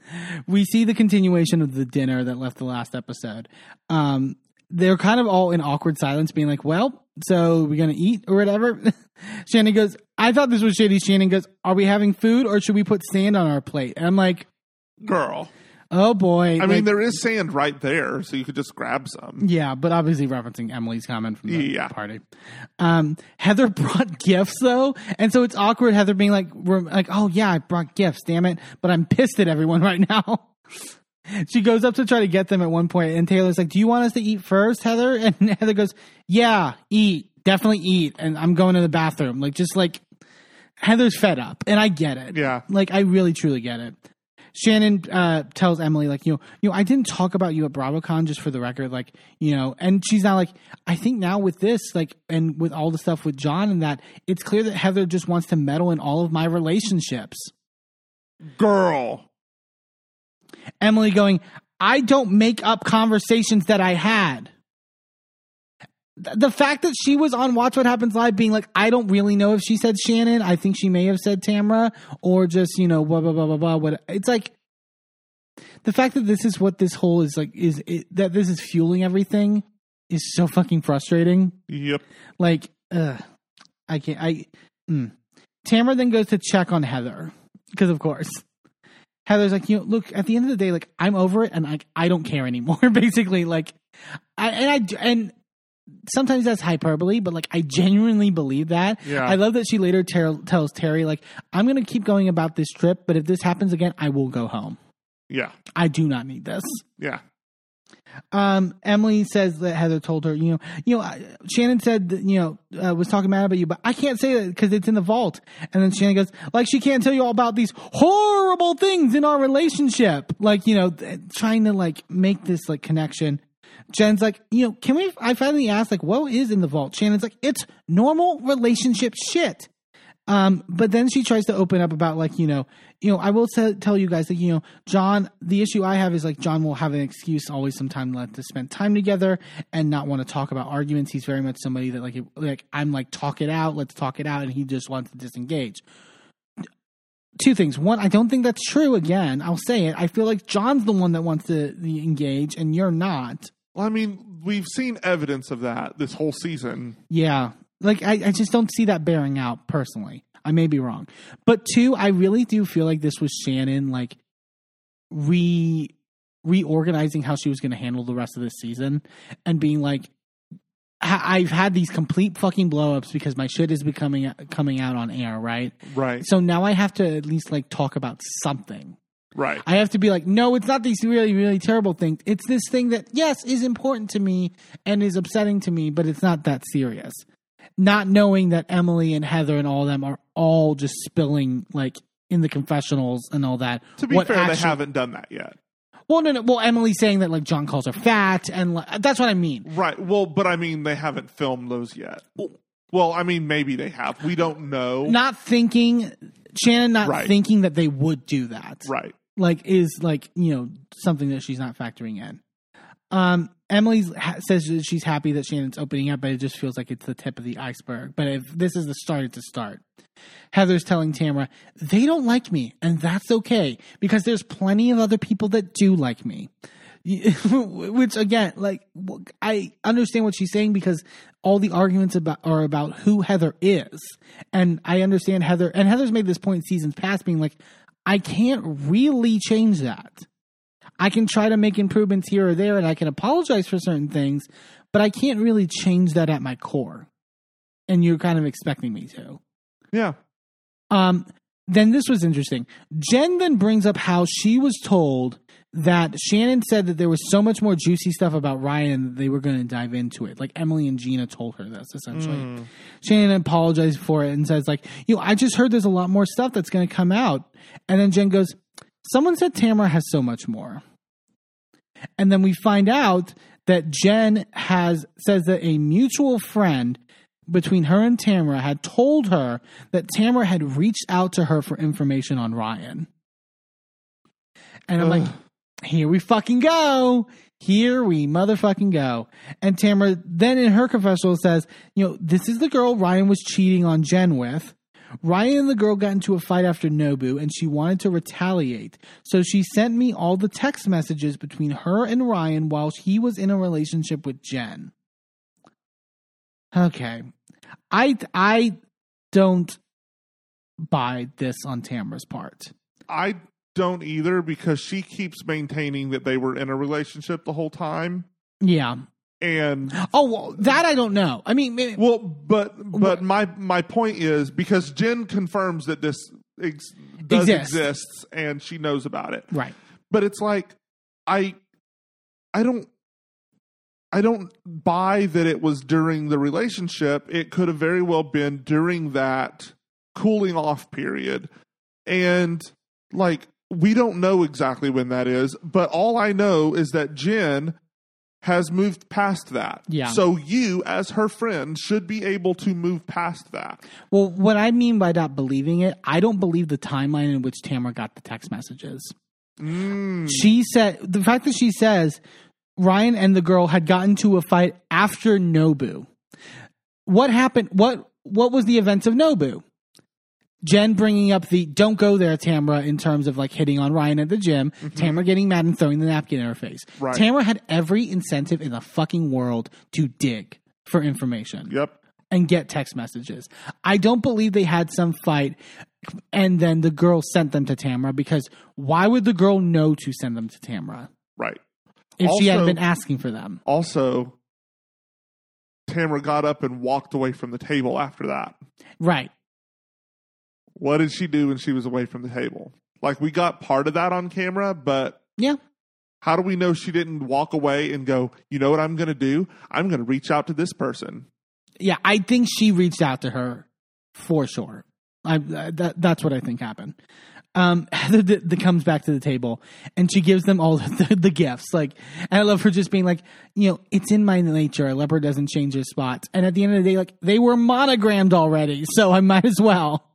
we see the continuation of the dinner that left the last episode. Um, they're kind of all in awkward silence, being like, "Well, so we're gonna eat or whatever." Shannon goes, "I thought this was shitty." Shannon goes, "Are we having food or should we put sand on our plate?" And I'm like, Girl. "Oh boy!" I Like, mean, there is sand right there, so you could just grab some. yeah, but obviously referencing Emily's comment from the Yeah. party. Um, Heather brought gifts though, and so it's awkward. Heather being like, rem- like, "Oh yeah, I brought gifts. Damn it!" But I'm pissed at everyone right now. she goes up to try to get them at one point, and Taylor's like, "Do you want us to eat first, Heather?" And Heather goes, "Yeah, eat, definitely eat." And I'm going to the bathroom. Like, just like Heather's fed up, and I get it. Yeah. like I really truly get it. Shannon uh, tells Emily, like, you know, you know, I didn't talk about you at BravoCon just for the record, like, you know, and she's not like, I think now with this, like, and with all the stuff with John and that, it's clear that Heather just wants to meddle in all of my relationships. Girl. Emily going, I don't make up conversations that I had. Th- The fact that she was on Watch What Happens Live being like, I don't really know if she said Shannon. I think she may have said Tamra or just, you know, blah, blah, blah, blah, blah. What, it's like, the fact that this is what this whole is like, is it, that this is fueling everything is so fucking frustrating. Yep. Like, ugh, I can't. I mm. Tamra then goes to check on Heather because, of course, Heather's like, you know, look. At the end of the day, like, I'm over it, and like, I don't care anymore. Basically, like, I and I and sometimes that's hyperbole, but like, I genuinely believe that. Yeah. I love that she later ter- tells Terry, like, I'm gonna keep going about this trip, but if this happens again, I will go home. Yeah. I do not need this. Yeah. Um, Emily says that Heather told her, you know, you know, I- Shannon said, that, you know, uh, was talking bad about you, but I can't say that because it's in the vault. And then Shannon goes, like, she can't tell you all about these horrible things in our relationship. Like, you know, th- trying to like make this like connection. Jen's like, you know, can we? I finally asked, like, what is in the vault? Shannon's like, it's normal relationship shit. Um, but then she tries to open up about like you know, you know, I will t- tell you guys that you know, John. The issue I have is like John will have an excuse always, sometime let to spend time together and not want to talk about arguments. He's very much somebody that like like I'm like talk it out, let's talk it out, and he just wants to disengage. Two things. One, I don't think that's true. Again, I'll say it. I feel like John's the one that wants to engage, and you're not. Well, I mean, we've seen evidence of that this whole season. Yeah. Like I, I just don't see that bearing out personally. I may be wrong. But two, I really do feel like this was Shannon like re reorganizing how she was going to handle the rest of this season and being like I've had these complete fucking blowups because my shit is becoming coming out on air, right? Right. So now I have to at least like talk about something. Right. I have to be like, no, it's not these really, really terrible things. It's this thing that, yes, is important to me and is upsetting to me, but it's not that serious. Not knowing that Emily and Heather and all of them are all just spilling like in the confessionals and all that. to be what fair, they haven't done that yet. Well, no, no. Well, Emily's saying that like John calls her fat, and like, that's what I mean. Right. Well, but I mean, they haven't filmed those yet. Well, I mean, maybe they have. We don't know. Not thinking, Shannon, not Right. thinking that they would do that. Right. Like is like you know something that she's not factoring in. Um, Emily ha- says she's happy that Shannon's opening up, but it just feels like it's the tip of the iceberg. But if this is the start, it's a start. Heather's telling Tamra they don't like me, and that's okay because there's plenty of other people that do like me. Which again, like I understand what she's saying because all the arguments about are about who Heather is, and I understand Heather. And Heather's made this point in seasons past, being like, I can't really change that. I can try to make improvements here or there, and I can apologize for certain things, but I can't really change that at my core. And you're kind of expecting me to. Yeah. Um, then this was interesting. Jen then brings up how she was told that Shannon said that there was so much more juicy stuff about Ryan that they were going to dive into it. Like Emily and Gina told her this essentially. Mm. Shannon apologized for it and says like, you know, I just heard there's a lot more stuff that's going to come out. And then Jen goes, someone said Tamra has so much more. And then we find out that Jen has says that a mutual friend between her and Tamra had told her that Tamra had reached out to her for information on Ryan. And I'm like, here we fucking go. Here we motherfucking go. And Tamra then in her confessional says, you know, this is the girl Ryan was cheating on Jen with. Ryan and the girl got into a fight after Nobu and she wanted to retaliate. So she sent me all the text messages between her and Ryan while he was in a relationship with Jen. Okay. I I don't buy this on Tamra's part. I don't either because she keeps maintaining that they were in a relationship the whole time. Yeah. And Oh, well, that I don't know. I mean, maybe, well, but but my my point is because Jen confirms that this ex- does Exists. exists and she knows about it. right. But it's like I I don't I don't buy that it was during the relationship. It could have very well been during that cooling off period. And like we don't know exactly when that is, but all I know is that Jen has moved past that. Yeah. So you as her friend should be able to move past that. Well, what I mean by not believing it, I don't believe the timeline in which Tamra got the text messages. Mm, She said the fact that she says Ryan and the girl had gotten to a fight after Nobu. What happened? What what was the events of Nobu? Jen bringing up the "Don't go there, Tamra" in terms of like hitting on Ryan at the gym. Mm-hmm. Tamra getting mad and throwing the napkin in her face. Right. Tamra had every incentive in the fucking world to dig for information Yep. and get text messages. I don't believe they had some fight and then the girl sent them to Tamra because why would the girl know to send them to Tamra Right. if she hadn't been asking for them? Also, Tamra got up and walked away from the table after that. Right. What did she do when she was away from the table? Like we got part of that on camera, but Yeah. how do we know she didn't walk away and go, you know what I'm going to do? I'm going to reach out to this person. Yeah, I think she reached out to her for sure. I that, that's what I think happened. Um, Heather d- d- comes back to the table and she gives them all the, the gifts. Like, and I love her just being like, you know, it's in my nature. A leopard doesn't change his spots. And at the end of the day, like they were monogrammed already, so I might as well.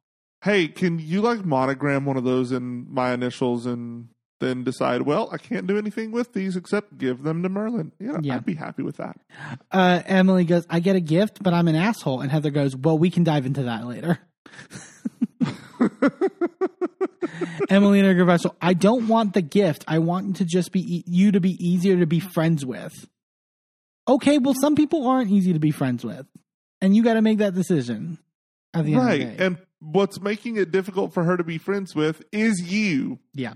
Hey, can you like monogram one of those in my initials and then decide, well, I can't do anything with these except give them to Merlin? You know, Yeah. I'd be happy with that. Uh, Emily goes, I get a gift, but I'm an asshole. And Heather goes, Well, we can dive into that later. Emily her confessional, I don't want the gift. I want to just be e- you to be easier to be friends with. Okay, well, some people aren't easy to be friends with, and you got to make that decision. At the end Right. of the day. And what's making it difficult for her to be friends with is you. Yeah.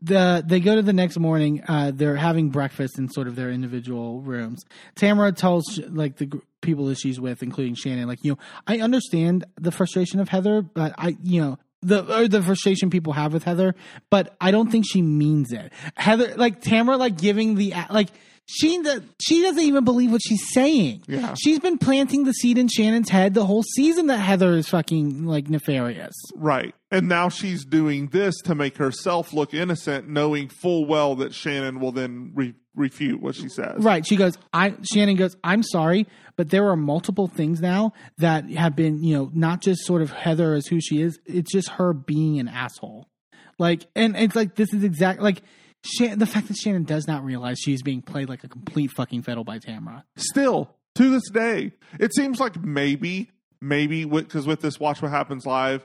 The they go to the next morning. Uh, they're having breakfast in sort of their individual rooms. Tamra tells like the people that she's with, including Shannon, like you know, I understand the frustration of Heather, but I you know the or the frustration people have with Heather, but I don't think she means it. Heather, like Tamra, like giving the like. She she doesn't even believe what she's saying. Yeah. She's been planting the seed in Shannon's head the whole season that Heather is fucking like nefarious. Right. And now she's doing this to make herself look innocent, knowing full well that Shannon will then re- refute what she says. Right. She goes, I Shannon goes, I'm sorry, but there are multiple things now that have been, you know, not just sort of Heather as who she is, it's just her being an asshole. Like and it's like this is exactly like Shan- the fact that Shannon does not realize she's being played like a complete fucking fiddle by Tamra. Still, to this day, it seems like maybe, maybe, because with this Watch What Happens Live,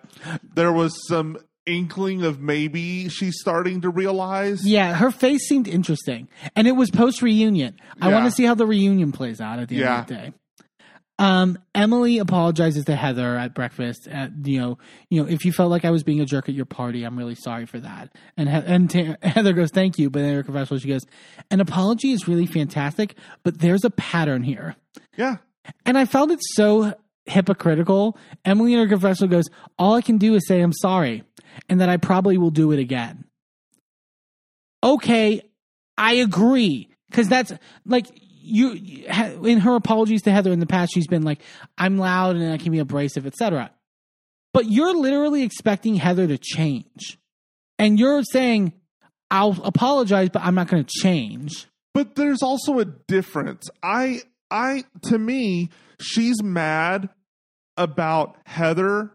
there was some inkling of maybe she's starting to realize. Yeah, her face seemed interesting. And it was post reunion. I Yeah. want to see how the reunion plays out at the end of the day. Um, Emily apologizes to Heather at breakfast. At you know, you know, if you felt like I was being a jerk at your party, I'm really sorry for that. And he- and Ta- Heather goes, "Thank you," but in her confessional, she goes, "An apology is really fantastic, but there's a pattern here." Yeah. And I found it so hypocritical. Emily in her confessional goes, "All I can do is say I'm sorry, and that I probably will do it again." okay, I agree because that's like you in her apologies to Heather in the past. She's been like, "I'm loud and I can be abrasive, etc." But you're literally expecting Heather to change, and you're saying, "I'll apologize, but I'm not going to change." But there's also a difference. I I to me, she's mad about Heather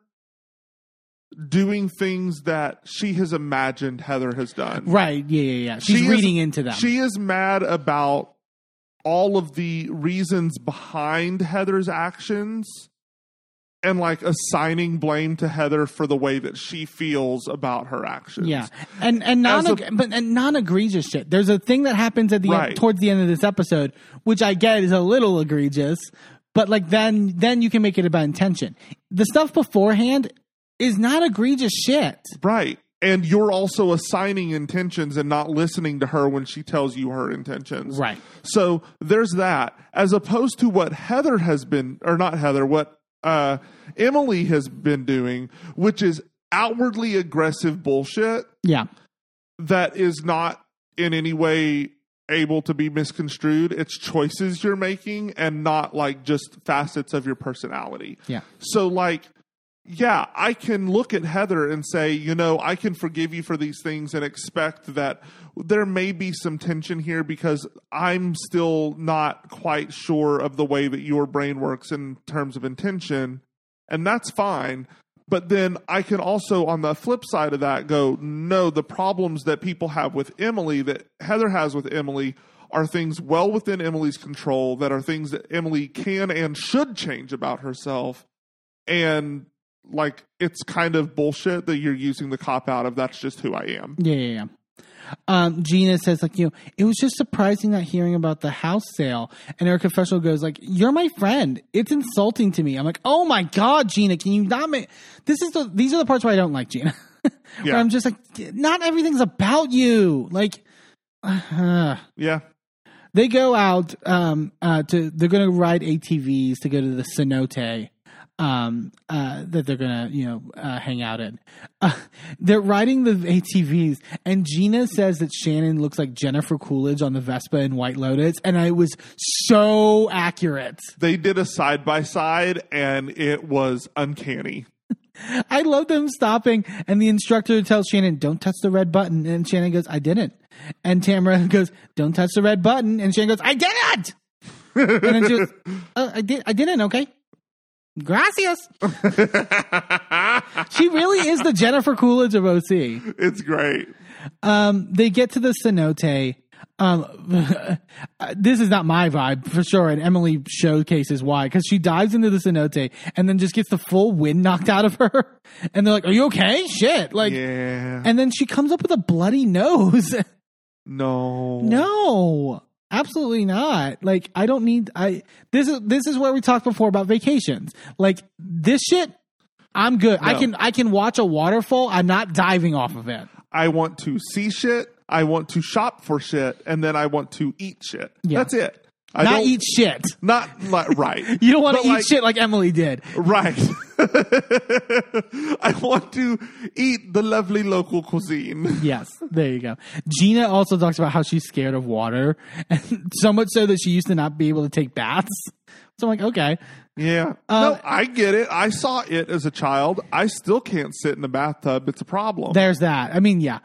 doing things that she has imagined Heather has done. Right. Yeah, yeah, yeah. She's She is- reading into that. She is mad about all of the reasons behind Heather's actions and like assigning blame to Heather for the way that she feels about her actions. Yeah, and and non a- but and non egregious shit. There's a thing that happens at the Right. end, towards the end of this episode, which I get is a little egregious, but like then then you can make it about intention. The stuff beforehand is not egregious shit. Right. And you're also assigning intentions and not listening to her when she tells you her intentions. Right. So there's that, as opposed to what Heather has been, or not Heather, what uh, Emily has been doing, which is outwardly aggressive bullshit Yeah, that is not in any way able to be misconstrued. It's choices you're making and not like just facets of your personality. yeah, So, like, yeah, I can look at Heather and say, you know, I can forgive you for these things and expect that there may be some tension here because I'm still not quite sure of the way that your brain works in terms of intention. And that's fine. But then I can also, on the flip side of that, go, no, the problems that people have with Emily, that Heather has with Emily, are things well within Emily's control, that are things that Emily can and should change about herself. And like, it's kind of bullshit that you're using the cop out of that's just who I am. yeah, yeah. yeah. Um, Gina says like you know it was just surprising not hearing about the house sale, and her confessional goes like you're my friend. It's insulting to me. I'm like oh my god, Gina, can you not make this is the these are the parts where I don't like Gina. where Yeah. I'm just like not everything's about you. Like uh, Yeah. they go out um, uh, to they're going to ride ATVs to go to the cenote um, uh, that they're going to you know uh, hang out in. Uh, they're riding the ATVs, and Gina says that Shannon looks like Jennifer Coolidge on the Vespa in White Lotus, and I was so accurate. They did a side by side and it was uncanny. I love them stopping, and the instructor tells Shannon, "Don't touch the red button," and Shannon goes, "I didn't." And Tamra goes, "Don't touch the red button," and Shannon goes, "I didn't." and then she goes, oh, "I did. I didn't." Okay. Gracias. she really is the Jennifer Coolidge of OC. It's great. Um, they get to the cenote. Um, this is not my vibe for sure, and Emily showcases why because she dives into the cenote and then just gets the full wind knocked out of her, and they're like, "Are you okay?" Shit, like, Yeah. and then she comes up with a bloody nose. No. no, absolutely not. Like, I don't need. I this is this is where we talked before about vacations. Like this shit, I'm good. I can I can watch a waterfall. I'm not diving off of it. I want to see shit. I want to shop for shit, and then I want to eat shit. Yeah. That's it. I not eat shit. Not like right. You don't want to eat like- shit like Emily did. Right. I want to eat the lovely local cuisine. Yes, there you go. Gina also talks about how she's scared of water, and so much so that she used to not be able to take baths. So I'm like, okay, Yeah. Uh, no, I get it. I saw it as a child. I still can't sit in the bathtub. It's a problem. there's that. I mean, yeah,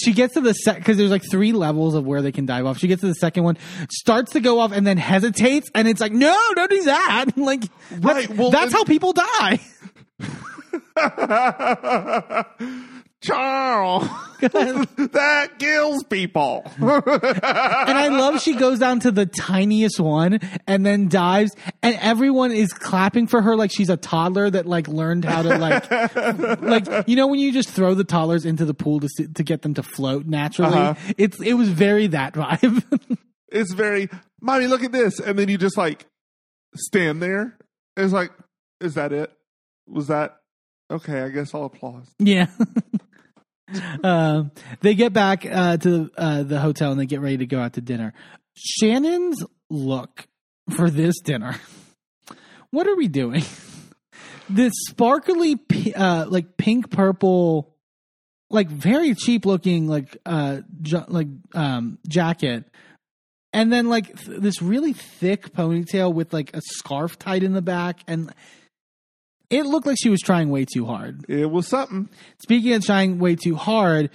she gets to the set because there's like three levels of where they can dive off. She gets to the second one, starts to go off, and then hesitates, and it's like, no, don't do that. like, Right, that's, well, that's how people die. Charles, that kills people. and I love she goes down to the tiniest one and then dives, and everyone is clapping for her like she's a toddler that like learned how to like, like you know when you just throw the toddlers into the pool to to get them to float naturally. Uh-huh. It's it was very that vibe. it's very, mommy, look at this. And then you just like stand there. It's like, is that it? Was that okay? I guess I'll applaud. yeah. Um, they get back uh, to uh, the hotel and they get ready to go out to dinner. Shannon's look for this dinner. What are we doing? This sparkly, uh, like pink purple like very cheap looking like uh ju- like um jacket and then like th- this really thick ponytail with like a scarf tied in the back and it looked like she was trying way too hard It was something. speaking of trying way too hard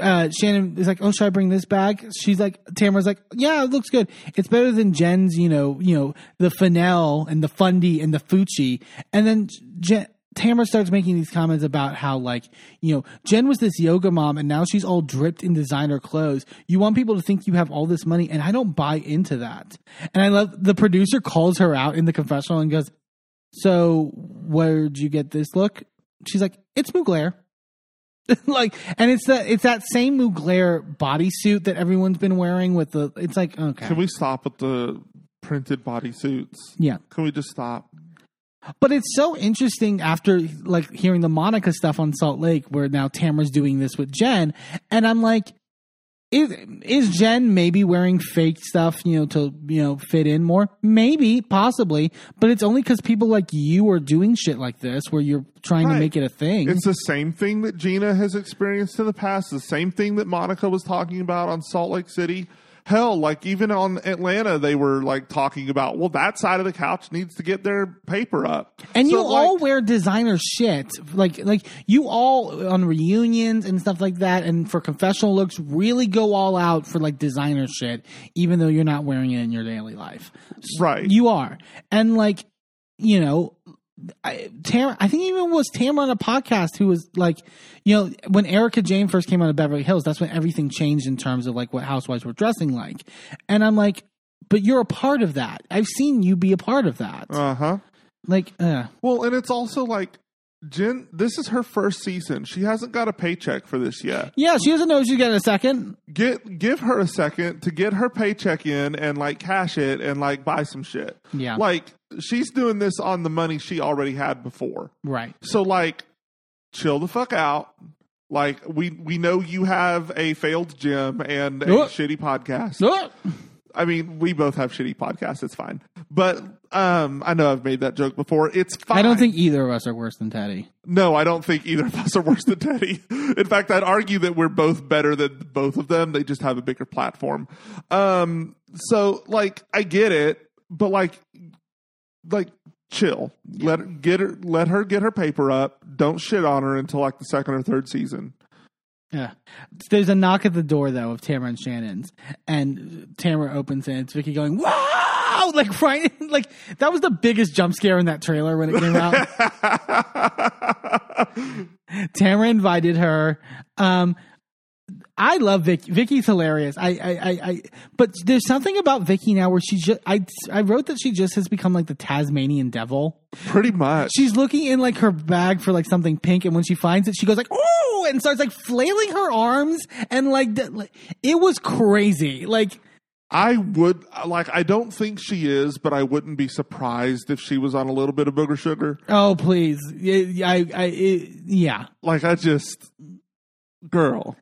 uh shannon is like oh should i bring this back?" she's like tamra's like yeah it looks good it's better than jen's you know you know the fennel and the fundy and the fucci and then jen Tamra starts making these comments about how, like, you know, Jen was this yoga mom and now she's all dripped in designer clothes. You want people to think you have all this money, and I don't buy into that. And I love the producer calls her out in the confessional and goes, So, where'd you get this look? She's like, It's Mugler. like, and it's that it's that same Mugler bodysuit that everyone's been wearing with the. It's like okay, Can we stop with the printed bodysuits? yeah. Can we just stop? But it's so interesting after like hearing the Monica stuff on Salt Lake, where now Tamra's doing this with Jen, and I'm like, is is Jen maybe wearing fake stuff, you know, to you know fit in more? Maybe, possibly, but it's only because people like you are doing shit like this, where you're trying to make it a thing. It's the same thing that Gina has experienced in the past, the same thing that Monica was talking about on Salt Lake City. Hell, like even on Atlanta, they were like talking about, well, that side of the couch needs to get their paper up. And So, you all wear designer shit, like like you all on reunions and stuff like that, and for confessional looks, really go all out for like designer shit, even though you're not wearing it in your daily life. Right. You are, and like you know, I, Tam. I think even was Tamra on a podcast who was like, you know, when Erika Jayne first came out of Beverly Hills, that's when everything changed in terms of like what housewives were dressing like, and I'm like. But you're a part of that. I've seen you be a part of that. Uh huh. like, uh, Well, and it's also like, Jen, this is her first season. She hasn't got a paycheck for this yet. Yeah, she doesn't know she's getting a second. Get give her a second to get her paycheck in and like cash it and like buy some shit. Yeah. Like she's doing this on the money she already had before. Right. So like chill the fuck out. Like we we know you have a failed gym and a Ugh. shitty podcast. I mean, we both have shitty podcasts. It's fine. But um I know I've made that joke before. It's fine. I don't think either of us are worse than Teddi. No, I don't think either of us are worse than Teddi. In fact, I'd argue that we're both better than both of them. They just have a bigger platform. Um, so like, I get it, but like, like, chill. Let her get her, let her get her paper up. Don't shit on her until like the second or third season. Yeah. There's a knock at the door though of Tamra and Shannon's, and Tamra opens it. and It's Vicki going, "Wow!" Like right, like that was the biggest jump scare in that trailer when it came out. Tamra invited her. Um, I love Vicki. Vicki's hilarious. I, I, I, I, but there's something about Vicki now where she's just. I, I wrote that she just has become like the Tasmanian devil. Pretty much. She's looking in like her bag for like something pink, and when she finds it, she goes like, "Oh!" and starts like flailing her arms, and like it was crazy. Like, I would like. I don't think she is, but I wouldn't be surprised if she was on a little bit of booger sugar. oh please, Yeah, I, I, it, yeah, Like I just, girl,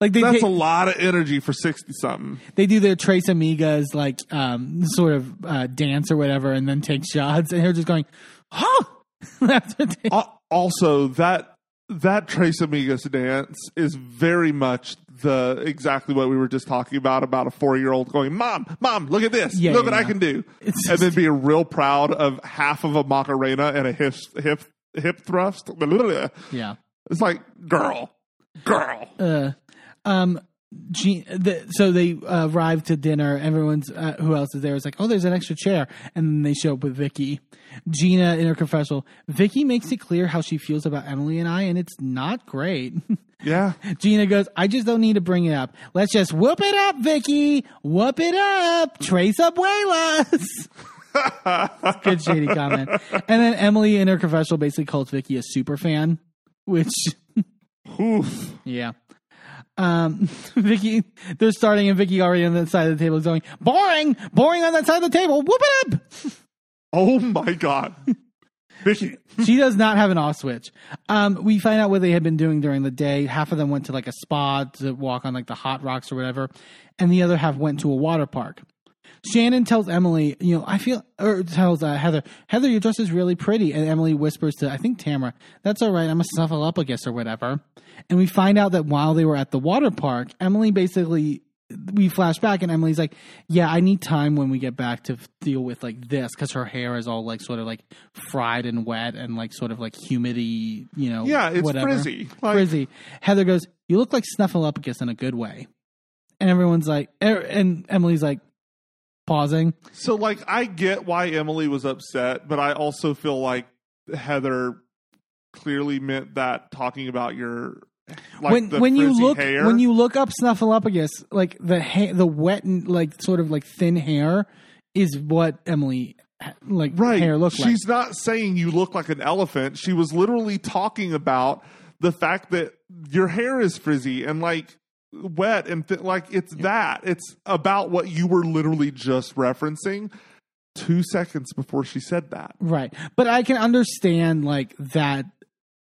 like they that's a lot of energy for sixty something. they do their Tres Amigas like um sort of uh, dance or whatever, and then take shots, and they're just going, "Huh." That's what they- Al- also that that Tres Amigas dance is very much the exactly what we were just talking about about a four year old going, Mom, Mom, look at this. Yeah, look yeah, what I can do. It's and then being real proud of half of a Macarena and a hip hip hip thrust. yeah. It's like, girl, girl. uh, um, The, so they uh, arrive to dinner. Everyone's uh, who else is there? It's like, oh, there's an extra chair, and then they show up with Vicki. Gina in her confessional. Vicki makes it clear how she feels about Emily and I, and it's not great. Yeah. Gina goes, I just don't need to bring it up. Let's just whoop it up, Vicki. Whoop it up. Trace up abuelas. Good shady comment. And then Emily in her confessional basically calls Vicki a super fan, which Oof. yeah. Um, Vicki, they're starting, and Vicki already on that side of the table is going, boring, boring on that side of the table. Whoop it up. Oh my God. Vicki. she does not have an off switch. Um, we find out what they had been doing during the day. Half of them went to like a spa to walk on like the hot rocks or whatever, and the other half went to a water park. Shannon tells Emily, you know, I feel, or tells uh, Heather, Heather, your dress is really pretty. And Emily whispers to, I think Tamra, that's all right. I'm a snuffleupagus or whatever. And we find out that while they were at the water park, Emily basically, we flash back and Emily's like, yeah, I need time when we get back to deal with like this because her hair is all like sort of like fried and wet and like sort of like humidity, you know. Yeah, it's whatever. frizzy. Like, Frizzy. Heather goes, you look like snuffleupagus in a good way. And everyone's like, er- and Emily's like, pausing. So, like, I get why Emily was upset, but I also feel like Heather clearly meant that talking about your like when when you look hair. when you look up snuffleupagus, like the ha- the wet and like sort of like thin hair is what Emily like right, hair looks like. she's not saying you look like an elephant. She was literally talking about the fact that your hair is frizzy and like wet and th- like it's that. It's about what you were literally just referencing two seconds before she said that. Right. But I can understand like that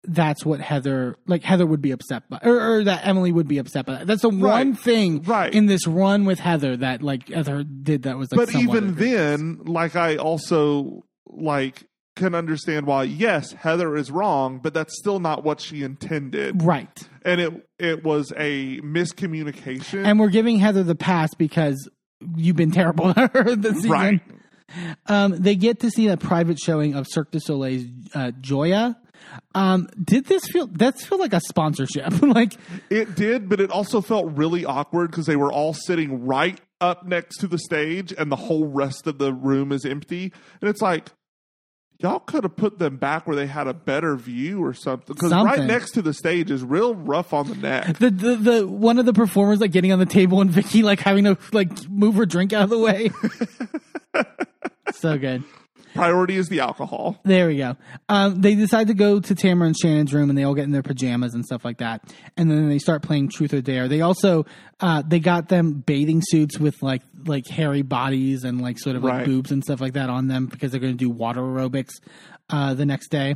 that's what Heather like Heather would be upset by or, or that Emily would be upset by. That's the one thing Right. in this run with Heather that like Heather did that was like but even then like i also like can understand why yes heather is wrong but that's still not what she intended Right. and it it was a miscommunication And we're giving Heather the pass because you've been terrible to her this season. right Um, they get to see a private showing of Cirque du Soleil's uh, Joya. Um, did this feel? That's feel like a sponsorship. like, it did but it also felt really awkward because they were all sitting right up next to the stage and the whole rest of the room is empty and it's like Y'all could have put them back where they had a better view or something. Because right next to the stage is real rough on the neck. the, the the one of the performers like getting on the table and Vicki like having to like move her drink out of the way. so good. Priority is the alcohol. There we go. Um, they decide to go to Tamra and Shannon's room, and they all get in their pajamas and stuff like that. And then they start playing Truth or Dare. They also uh, they got them bathing suits with like like hairy bodies and like sort of like Right. boobs and stuff like that on them because they're going to do water aerobics uh, the next day.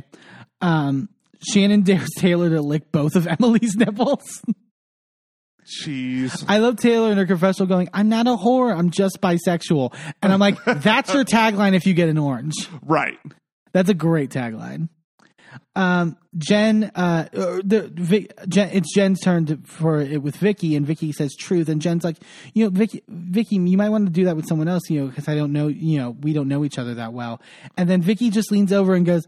Um, Shannon dares Taylor to lick both of Emily's nipples. Jeez. I love Taylor in her confessional going, "I'm not a whore. I'm just bisexual." And I'm like, "That's your tagline if you get an orange." Right. That's a great tagline. Um, Jen, uh, the Vic, Jen, it's Jen's turn to, for it with Vicki, and Vicki says truth, and Jen's like, you know, Vicki, Vicki, you might want to do that with someone else, you know, because I don't know, you know, we don't know each other that well. And then Vicki just leans over and goes,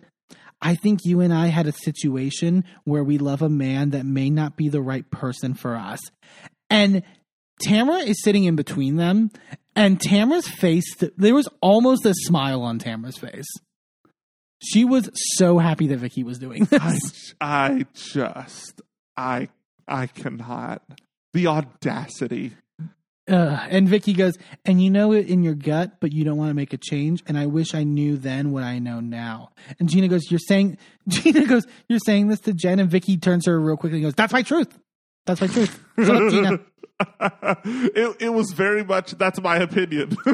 I think you and I had a situation where we love a man that may not be the right person for us. And Tamra is sitting in between them, and Tamra's face, there was almost a smile on Tamra's face. She was so happy that Vicki was doing this. I, I just, I, I cannot. The audacity. Uh, and Vicki goes, and you know it in your gut, but you don't want to make a change. And I wish I knew then what I know now. And Gina goes, you're saying, Gina goes, you're saying this to Jen. And Vicki turns to her real quickly and goes, that's my truth. That's my truth. Shut up, Gina. it, it was very much, that's my opinion.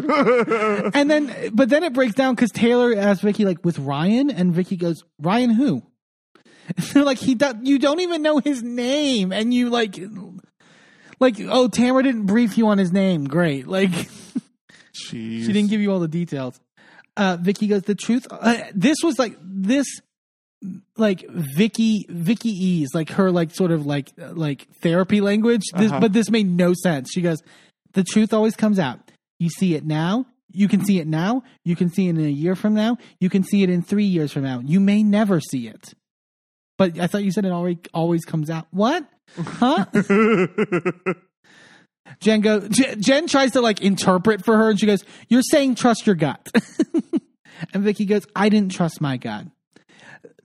And then, but then it breaks down because Taylor asks Vicki, like, with Ryan, and Vicki goes, Ryan who? They're like, he, do, you don't even know his name, and you like, like, oh, Tamra didn't brief you on his name. Great, like, she didn't give you all the details. Uh, Vicki goes, the truth. Uh, this was like this, like Vicki, Vicki E's, like her, like sort of like like therapy language. This, Uh-huh. But this made no sense. She goes, the truth always comes out. You see it now. You can see it now. You can see it in a year from now. You can see it in three years from now. You may never see it. But I thought you said it already always comes out. What? Huh? Jen go. Jen, Jen tries to like interpret for her, and she goes, "You're saying trust your gut." and Vicki goes, "I didn't trust my gut."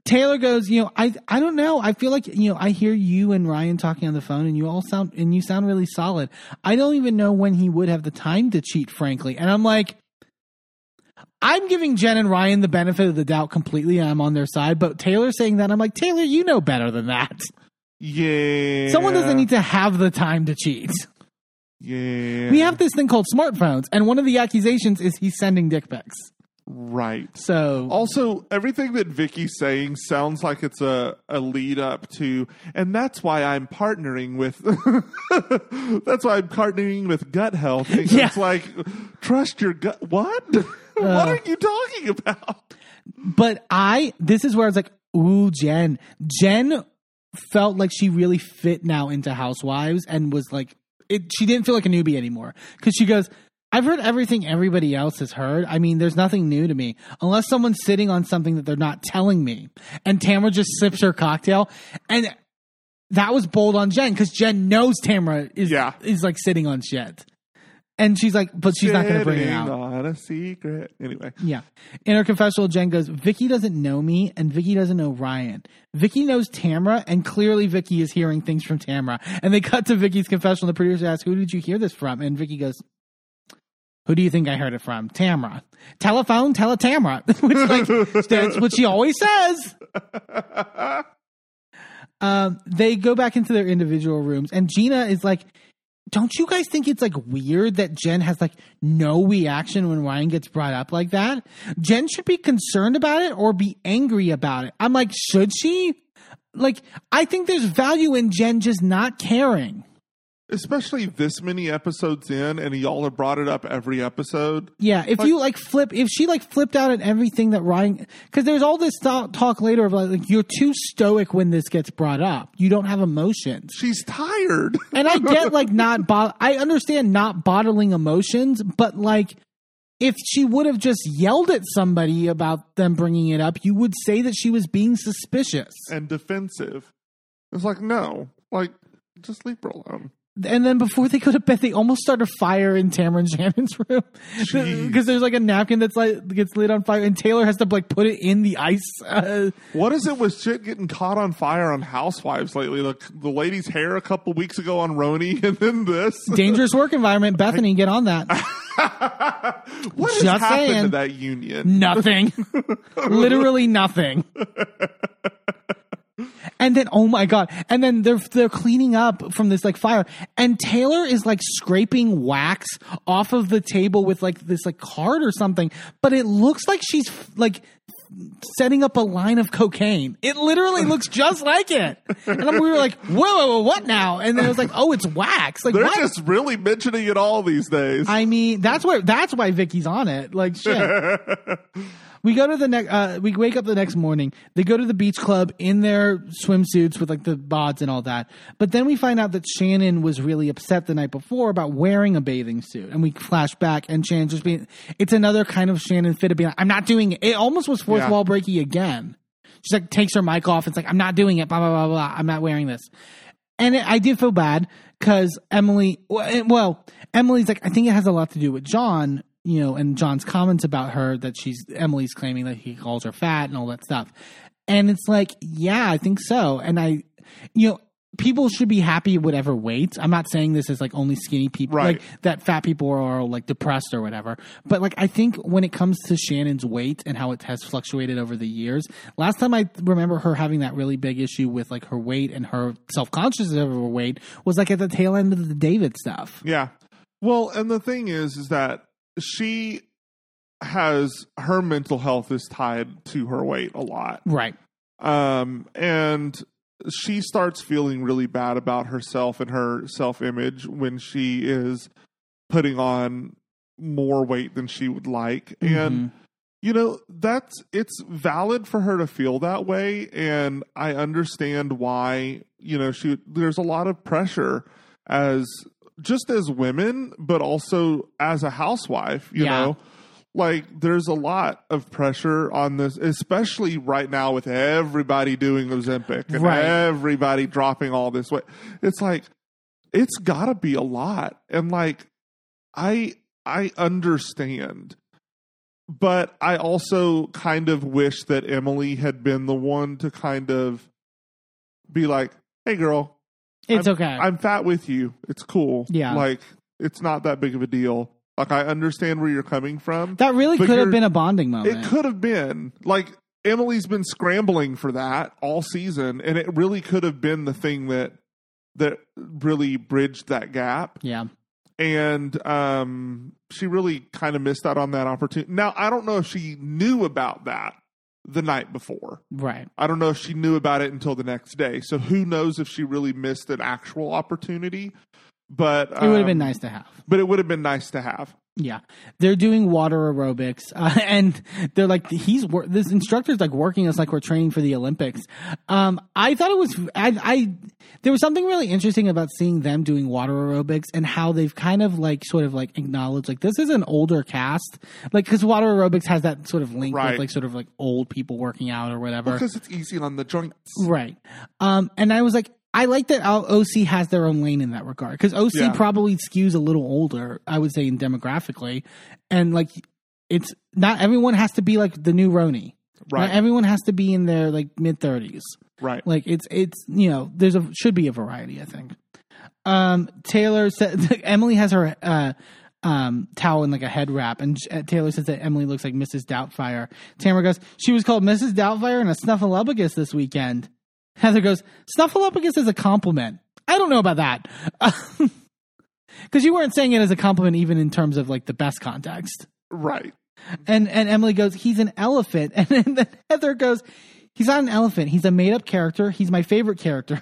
Taylor goes, "You know, I I don't know. I feel like you know, I hear you and Ryan talking on the phone, and you all sound and you sound really solid. I don't even know when he would have the time to cheat, frankly." And I'm like. I'm giving Jen and Ryan the benefit of the doubt completely, I'm on their side. But Taylor saying that, I'm like, Taylor, you know better than that. Yeah. Someone doesn't need to have the time to cheat. Yeah. We have this thing called smartphones, and one of the accusations is he's sending dick pics. Right. So Also, everything that Vicki's saying sounds like it's a, a lead up to, and that's why I'm partnering with. that's why I'm partnering with gut health. It's like trust your gut. What? what uh. are you talking about? But I, this is where I was like, ooh, Jen. Jen felt like she really fit now into Housewives and was like, it, she didn't feel like a newbie anymore. Cause she goes, I've heard everything everybody else has heard. I mean, there's nothing new to me unless someone's sitting on something that they're not telling me. And Tamra just sips her cocktail. And that was bold on Jen because Jen knows Tamra is, Yeah. is like sitting on shit. And she's like, but she's not going to bring it out. on a secret. Anyway, Yeah. In her confessional, Jen goes, Vicki doesn't know me and Vicki doesn't know Ryan. Vicki knows Tamra and clearly Vicki is hearing things from Tamra. And they cut to Vicki's confessional. The producer asks, Who did you hear this from? And Vicki goes, Who do you think I heard it from? Tamra. Telephone, tell it Tamra. Which like that's what she always says. Um, they go back into their individual rooms and Gina is like, don't you guys think it's like weird that Jen has like no reaction when Ryan gets brought up like that? Jen should be concerned about it or be angry about it. I'm like, should she? Like, I think there's value in Jen just not caring. Especially this many episodes in, and y'all have brought it up every episode. Yeah, if you like flip, if she like flipped out at everything that Ryan, because there's all this talk, talk later of like, like you're too stoic when this gets brought up. You don't have emotions. She's tired. And I get like not bot I understand not bottling emotions, but like if she would have just yelled at somebody about them bringing it up, you would say that she was being suspicious. and defensive. It's like, no, like, just leave her alone. And then before they go to bed, they almost start a fire in Tamra and Shannon's room because there's like a napkin that's like gets lit on fire, and Taylor has to like put it in the ice. Uh, What is it with shit getting caught on fire on Housewives lately? The, the lady's hair a couple weeks ago on RHONY, and then this. dangerous work environment. Bethenny, get on that. What has Just happened to that union? Nothing. Literally nothing. And then, oh my god! And then they're they're cleaning up from this like fire, and Taylor is like scraping wax off of the table with like this like card or something. But it looks like she's like setting up a line of cocaine. It literally looks just like it. And we were like, whoa, whoa, whoa, what now? And then it was like, oh, it's wax. Like They're what? just really mentioning it all these days. I mean, that's where that's why Vicki's on it. Like shit. we go to the next. Uh, we wake up the next morning. They go to the beach club in their swimsuits with like the bods and all that. But then we find out that Shannon was really upset the night before about wearing a bathing suit, and we flash back and Shannon just being. It's another kind of Shannon fit of being. Like, I'm not doing it. It almost was fourth Yeah. wall breaky again. She's like takes her mic off. It's like I'm not doing it. Blah blah blah blah. I'm not wearing this. And it, I did feel bad because Emily, well, Emily's like, I think it has a lot to do with John, you know, and John's comments about her that she's, Emily's claiming that he calls her fat and all that stuff. And it's like, yeah, I think so. And I, you know, people should be happy whatever weight. I'm not saying this is like only skinny people, Right. like that fat people are like depressed or whatever. But like, I think when it comes to Shannon's weight and how it has fluctuated over the years, last time I remember her having that really big issue with like her weight and her self consciousness of her weight was like at the tail end of the David stuff. Yeah. Well, and the thing is, is that she has her mental health is tied to her weight a lot. Right. Um, and she starts feeling really bad about herself and her self image when she is putting on more weight than she would like. And, you know, that's it's valid for her to feel that way. And I understand why, you know, she there's a lot of pressure as just as women, but also as a housewife, you Yeah. know like there's a lot of pressure on this especially right now with everybody doing ozempic and Right. everybody dropping all this weight it's like it's gotta be a lot and like i i understand but i also kind of wish that emily had been the one to kind of be like hey girl It's I'm- okay. I'm fat with you. It's cool. Yeah. Like it's not that big of a deal. Like I understand where you're coming from. that really could have been a bonding moment. It could have been. Like Emily's been scrambling for that all season and it really could have been the thing that that really bridged that gap. Yeah. and um, she really kind of missed out on that opportunity. Now, I don't know if she knew about that the night before. Right. I don't know if she knew about it until the next day. So who knows if she really missed an actual opportunity? But It would have been um, nice to have. But it would have been nice to have. Yeah, they're doing water aerobics, uh, and they're like he's wor- this instructor's like working us like we're training for the Olympics. Um, I thought it was I, I there was something really interesting about seeing them doing water aerobics and how they've kind of like sort of like acknowledged like this is an older cast, like because water aerobics has that sort of link Right. with like sort of like old people working out or whatever. Because it's easy on the joints. Right. Um, and I was like, I like that OC has their own lane in that regard because OC Yeah. probably skews a little older, I would say, in demographically, and like it's not everyone has to be like the new RHONY. Right. Not everyone has to be in their like mid thirties. Right. Like it's it's you know there's a should be a variety. I think. Um, Taylor said Emily has her uh, um, towel in like a head wrap, and uh, Taylor says that Emily looks like Mrs. Doubtfire. Tamra goes, she was called Mrs. Doubtfire and a snuffleupagus this weekend. Heather goes, snuffleupagus is a compliment. I don't know about that. Because you weren't saying it as a compliment, even in terms of like the best context. Right. And and Emily goes, he's an elephant. And then, then Heather goes, he's not an elephant. He's a made up character. He's my favorite character.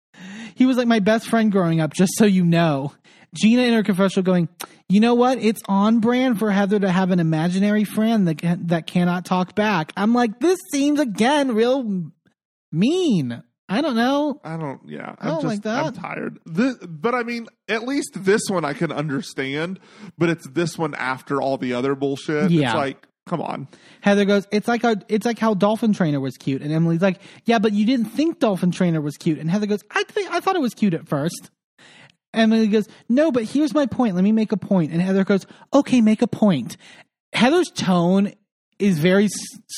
he was like my best friend growing up, just so you know. Gina in her confessional going, you know what? It's on brand for Heather to have an imaginary friend that that cannot talk back. I'm like, this seems again real mean. I don't know. I don't. Yeah, I I'm oh don't just. like that. I'm tired. This, but I mean, at least this one I can understand. But it's this one after all the other bullshit. Yeah. It's like, come on. Heather goes, it's like a, it's like how Dolphin Trainer was cute, and Emily's like, yeah, but you didn't think Dolphin Trainer was cute, and Heather goes, I think I thought it was cute at first. Emily goes, no, but here's my point. Let me make a point. point, and Heather goes, okay, make a point. Heather's tone is very s-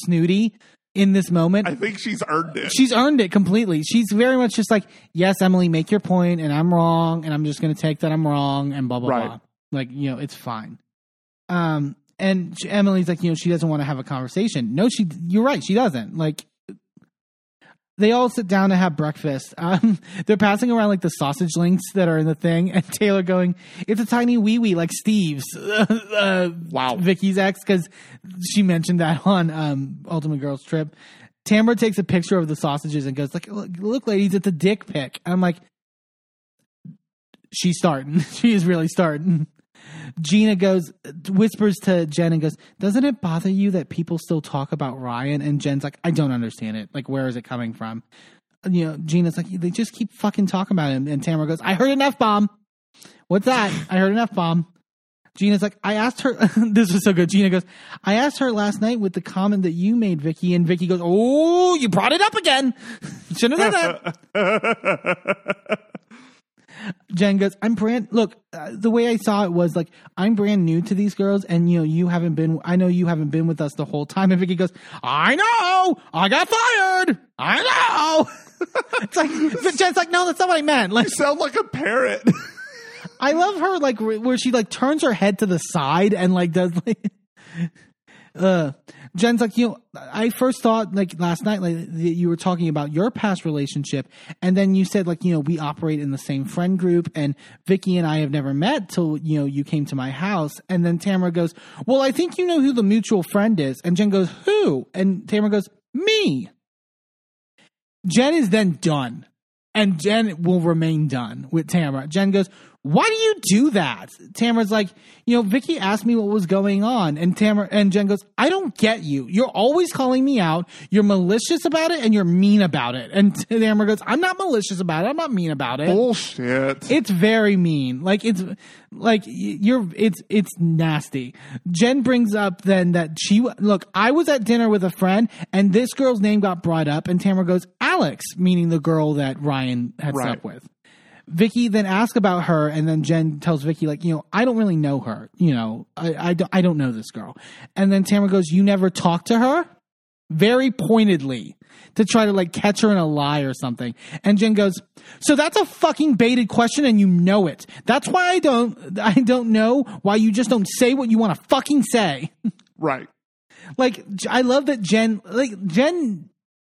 snooty in this moment. I think she's earned it. She's earned it completely. She's very much just like, yes, Emily, make your point, and I'm wrong, and I'm just going to take that I'm wrong, and blah blah Right. blah. Like you know, it's fine. Um, and Emily's like, you know, she doesn't want to have a conversation. No, she. You're right. She doesn't. Like, they all sit down to have breakfast. Um, they're passing around like the sausage links that are in the thing, and Taylor going, "It's a tiny wee wee like Steve's." uh, Wow. Vicki's ex because she mentioned that on um, Ultimate Girls Trip. Tamra takes a picture of the sausages and goes, "Like, look, look, ladies, it's a dick pic." I'm like, she's starting. she is really starting. Gina goes, whispers to Jen and goes, "Doesn't it bother you that people still talk about Ryan?" And Jen's like, "I don't understand it. Like, where is it coming from?" You know, Gina's like, "They just keep fucking talking about him." And Tamra goes, "I heard an f bomb. What's that? I heard an f bomb." Gina's like, I asked her. this was so good. Gina goes, I asked her last night with the comment that you made, Vicki, and Vicki goes, "Oh, you brought it up again. Shouldn't have done that." Jen goes, I'm brand. Look, uh, the way I saw it was like I'm brand new to these girls, and you know you haven't been. I know you haven't been with us the whole time. And Vicki goes, I know. I got fired. I know. it's like Jen's like, no, that's not what I meant. Like You sound like a parrot. I love her like where where she like turns her head to the side and like does like. Uh, Jen's like, you know, I first thought like last night, like you were talking about your past relationship, and then you said like, you know, we operate in the same friend group, and Vicki and I have never met till you know you came to my house, and then Tamra goes, well, I think you know who the mutual friend is, and Jen goes, who, and Tamra goes, me. Jen is then done, and Jen will remain done with Tamra. Jen goes, why do you do that? Tamra's like, you know, Vicki asked me what was going on, and Tamra and Jen goes, I don't get you. You're always calling me out. You're malicious about it, and you're mean about it. And Tamra goes, I'm not malicious about it. I'm not mean about it. Bullshit. It's very mean. Like it's like you're it's it's nasty. Jen brings up then that she look, I was at dinner with a friend and this girl's name got brought up and Tamra goes, "Alex," meaning the girl that Ryan had Right. slept with. Vicki then asks about her, and then Jen tells Vicki, like, you know, I don't really know her. You know, I, I, don't, I don't know this girl. And then Tamra goes, You never talked to her? Very pointedly to try to like catch her in a lie or something. And Jen goes, So that's a fucking baited question and you know it. That's why I don't, I don't know why you just don't say what you want to fucking say. right. like I love that Jen like Jen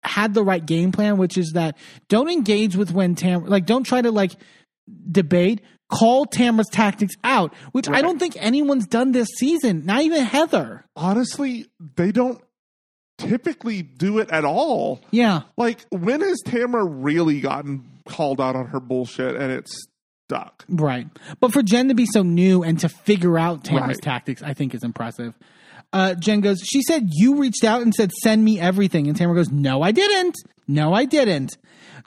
had the right game plan, which is that don't engage with when Tam like don't try to like debate. call Tamra's tactics out, which I don't think anyone's done this season. Not even Heather. Honestly, they don't typically do it at all. Yeah. Like, when has Tamra really gotten called out on her bullshit and it's stuck? Right. But for Jen to be so new and to figure out Tamra's Right. tactics, I think is impressive. Uh, Jen goes, She said, You reached out and said, Send me everything. And Tamra goes, No, I didn't. No, I didn't.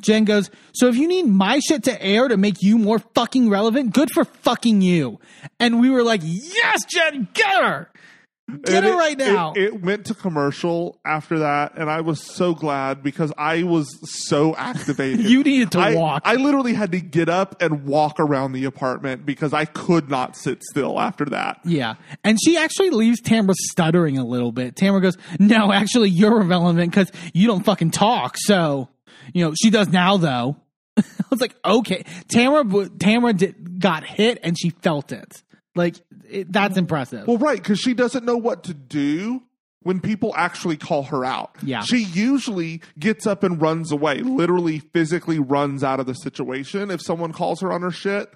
Jen goes, So if you need my shit to air to make you more fucking relevant, good for fucking you. And we were like, Yes, Jen, get her. Get her it- right now. It, it went to commercial after that, and I was so glad because I was so activated. You needed to I, walk. I literally had to get up and walk around the apartment because I could not sit still after that. Yeah. And she actually leaves Tamra stuttering a little bit. Tamra goes, No, actually, you're irrelevant because you don't fucking talk. So, you know, she does now, though. I was like, Okay. Tamra, Tamra did, got hit and she felt it. Like, it, that's impressive. Well, right, because she doesn't know what to do when people actually call her out. Yeah. She usually gets up and runs away, literally physically runs out of the situation if someone calls her on her shit.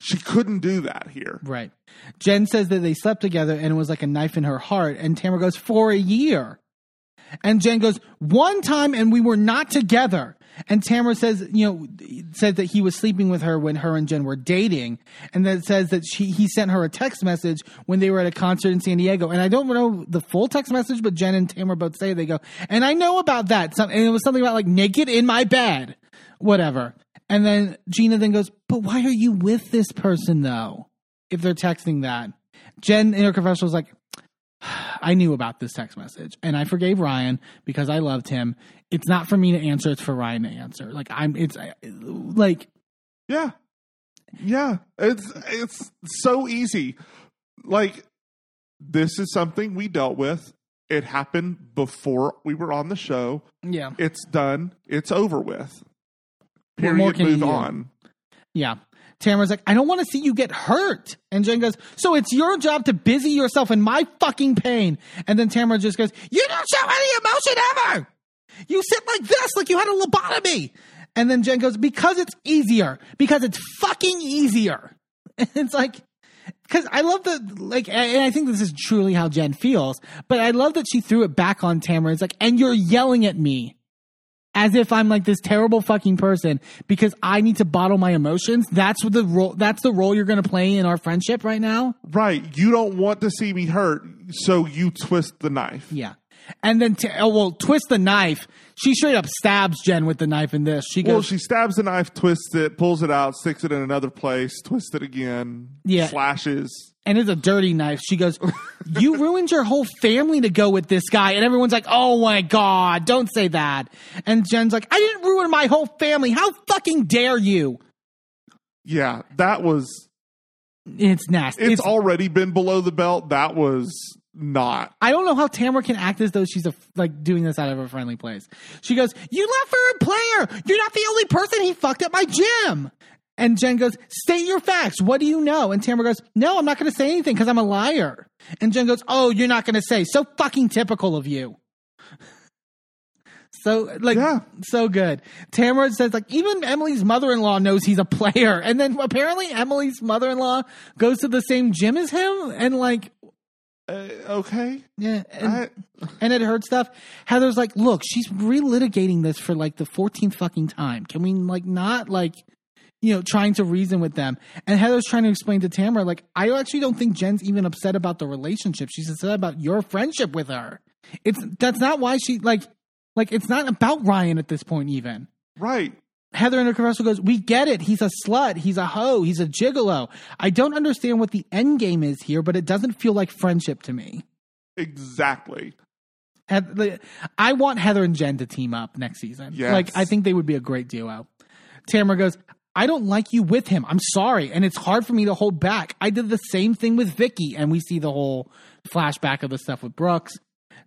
She couldn't do that here. Right. Jen says that they slept together and it was like a knife in her heart. And Tamra goes, For a year. And Jen goes, One time and we were not together. And Tamra says, you know, says that he was sleeping with her when her and Jen were dating. And that says that she he sent her a text message when they were at a concert in San Diego. And I don't know the full text message, but Jen and Tamra both say they go, and I know about that. Some, and it was something about like naked in my bed. Whatever. And then Gina then goes, But why are you with this person though? If they're texting that. Jen in her confessional was like, I knew about this text message and I forgave Ryan because I loved him. It's not for me to answer, it's for Ryan to answer. Like I'm it's like Yeah. Yeah. It's it's so easy. Like this is something we dealt with. It happened before we were on the show. yeah. It's done. It's over with. Period. more can you Move on. Yeah. Tamra's like, I don't want to see you get hurt. And Jen goes, So it's your job to busy yourself in my fucking pain. And then Tamra just goes, You don't show any emotion ever. You sit like this, like you had a lobotomy. And then Jen goes, Because it's easier. Because it's fucking easier. It's like, because I love the like, and I think this is truly how Jen feels. But I love that she threw it back on Tamra. It's like, and you're yelling at me as if I'm like this terrible fucking person because I need to bottle my emotions. That's what the role. That's the role you're going to play in our friendship right now. Right. You don't want to see me hurt, so you twist the knife. Yeah. And then, t- oh, well, twist the knife. She straight up stabs Jen with the knife in this. She goes, Well, she stabs the knife, twists it, pulls it out, sticks it in another place, twists it again, Yeah. slashes. And it's a dirty knife. She goes, You ruined your whole family to go with this guy. And everyone's like, Oh my God, don't say that. And Jen's like, I didn't ruin my whole family. How fucking dare you? Yeah, that was. It's nasty. It's, already been below the belt. That was not. I don't know how Tamra can act as though she's a, like doing this out of a friendly place. She goes, "You left for a player. You're not the only person he fucked at my gym." And Jen goes, "State your facts. What do you know?" And Tamra goes, "No, I'm not going to say anything because I'm a liar." And Jen goes, "Oh, you're not going to say. So fucking typical of you." So like Yeah. so good. Tamra says like even Emily's mother-in-law knows he's a player, and then apparently Emily's mother-in-law goes to the same gym as him, and like Uh, okay. yeah, and, I, and it heard stuff. Heather's like, look, she's relitigating this for like the 14th fucking time. Can we like not like, you know, trying to reason with them? And Heather's trying to explain to Tamra, like, I actually don't think Jen's even upset about the relationship. She's upset about your friendship with her. It's that's not why she like, like it's not about Ryan at this point even. right. Heather in her commercial goes, "We get it. He's a slut. He's a hoe. He's a gigolo. I don't understand what the end game is here, but it doesn't feel like friendship to me." Exactly. I want Heather and Jen to team up next season. Yes. Like I think they would be a great duo. Tamra goes, I don't like you with him. I'm sorry, and it's hard for me to hold back. I did the same thing with Vicki, and we see the whole flashback of the stuff with Brooks.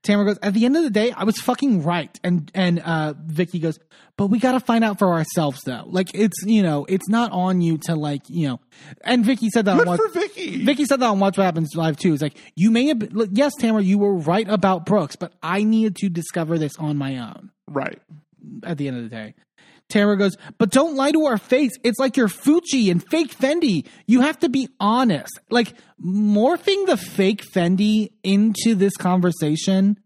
Tamra goes, at the end of the day, I was fucking right. And and uh Vicki goes, but we gotta find out for ourselves though. Like it's you know, it's not on you to like, you know and Vicki said that Good on for Vicki. Vicki said that on Watch What Happens Live too. It's like you may have been, look, yes, Tamra, you were right about Brooks, but I needed to discover this on my own Right. at the end of the day. Tamra goes, but don't lie to our face. It's like you're Fuji and fake Fendi. You have to be honest. Like morphing the fake Fendi into this conversation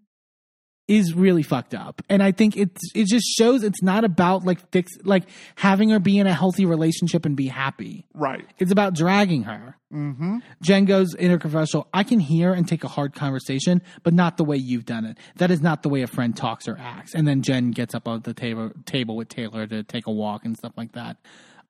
is really fucked up. And I think it's it just shows it's not about like fix like having her be in a healthy relationship and be happy. Right. It's about dragging her. Mm-hmm. Jen goes interconfessional. I can hear and take a hard conversation, but not the way you've done it. That is not the way a friend talks or acts. And then Jen gets up on the table table with Taylor to take a walk and stuff like that.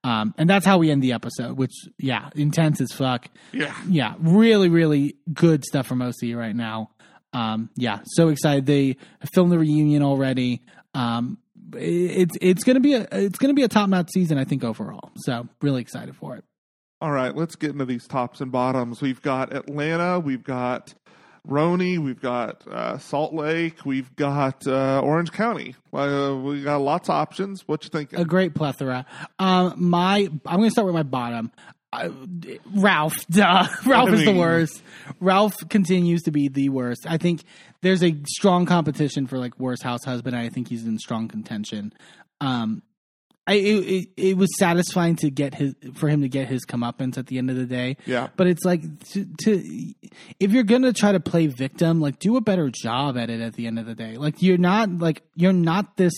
Um, and that's how we end the episode, which yeah, intense as fuck. Yeah. Yeah, really, really good stuff from OC right now. Um, yeah, so excited. They filmed the reunion already. Um, it's it's gonna be a it's gonna be a top notch season, I think overall. So really excited for it. All right, let's get into these tops and bottoms. We've got Atlanta, we've got RHONY, we've got uh, Salt Lake, we've got uh, Orange County. Uh, we got lots of options. What you think? A great plethora. Um, my I'm gonna start with my bottom. Uh, Ralph, duh. Ralph I is the worst. Ralph continues to be the worst. I think there's a strong competition for like worst house husband. I think he's in strong contention. Um, I it, it, it was satisfying to get his for him to get his comeuppance at the end of the day. Yeah. but it's like to, to if you're gonna try to play victim, like do a better job at it at the end of the day. Like you're not like you're not this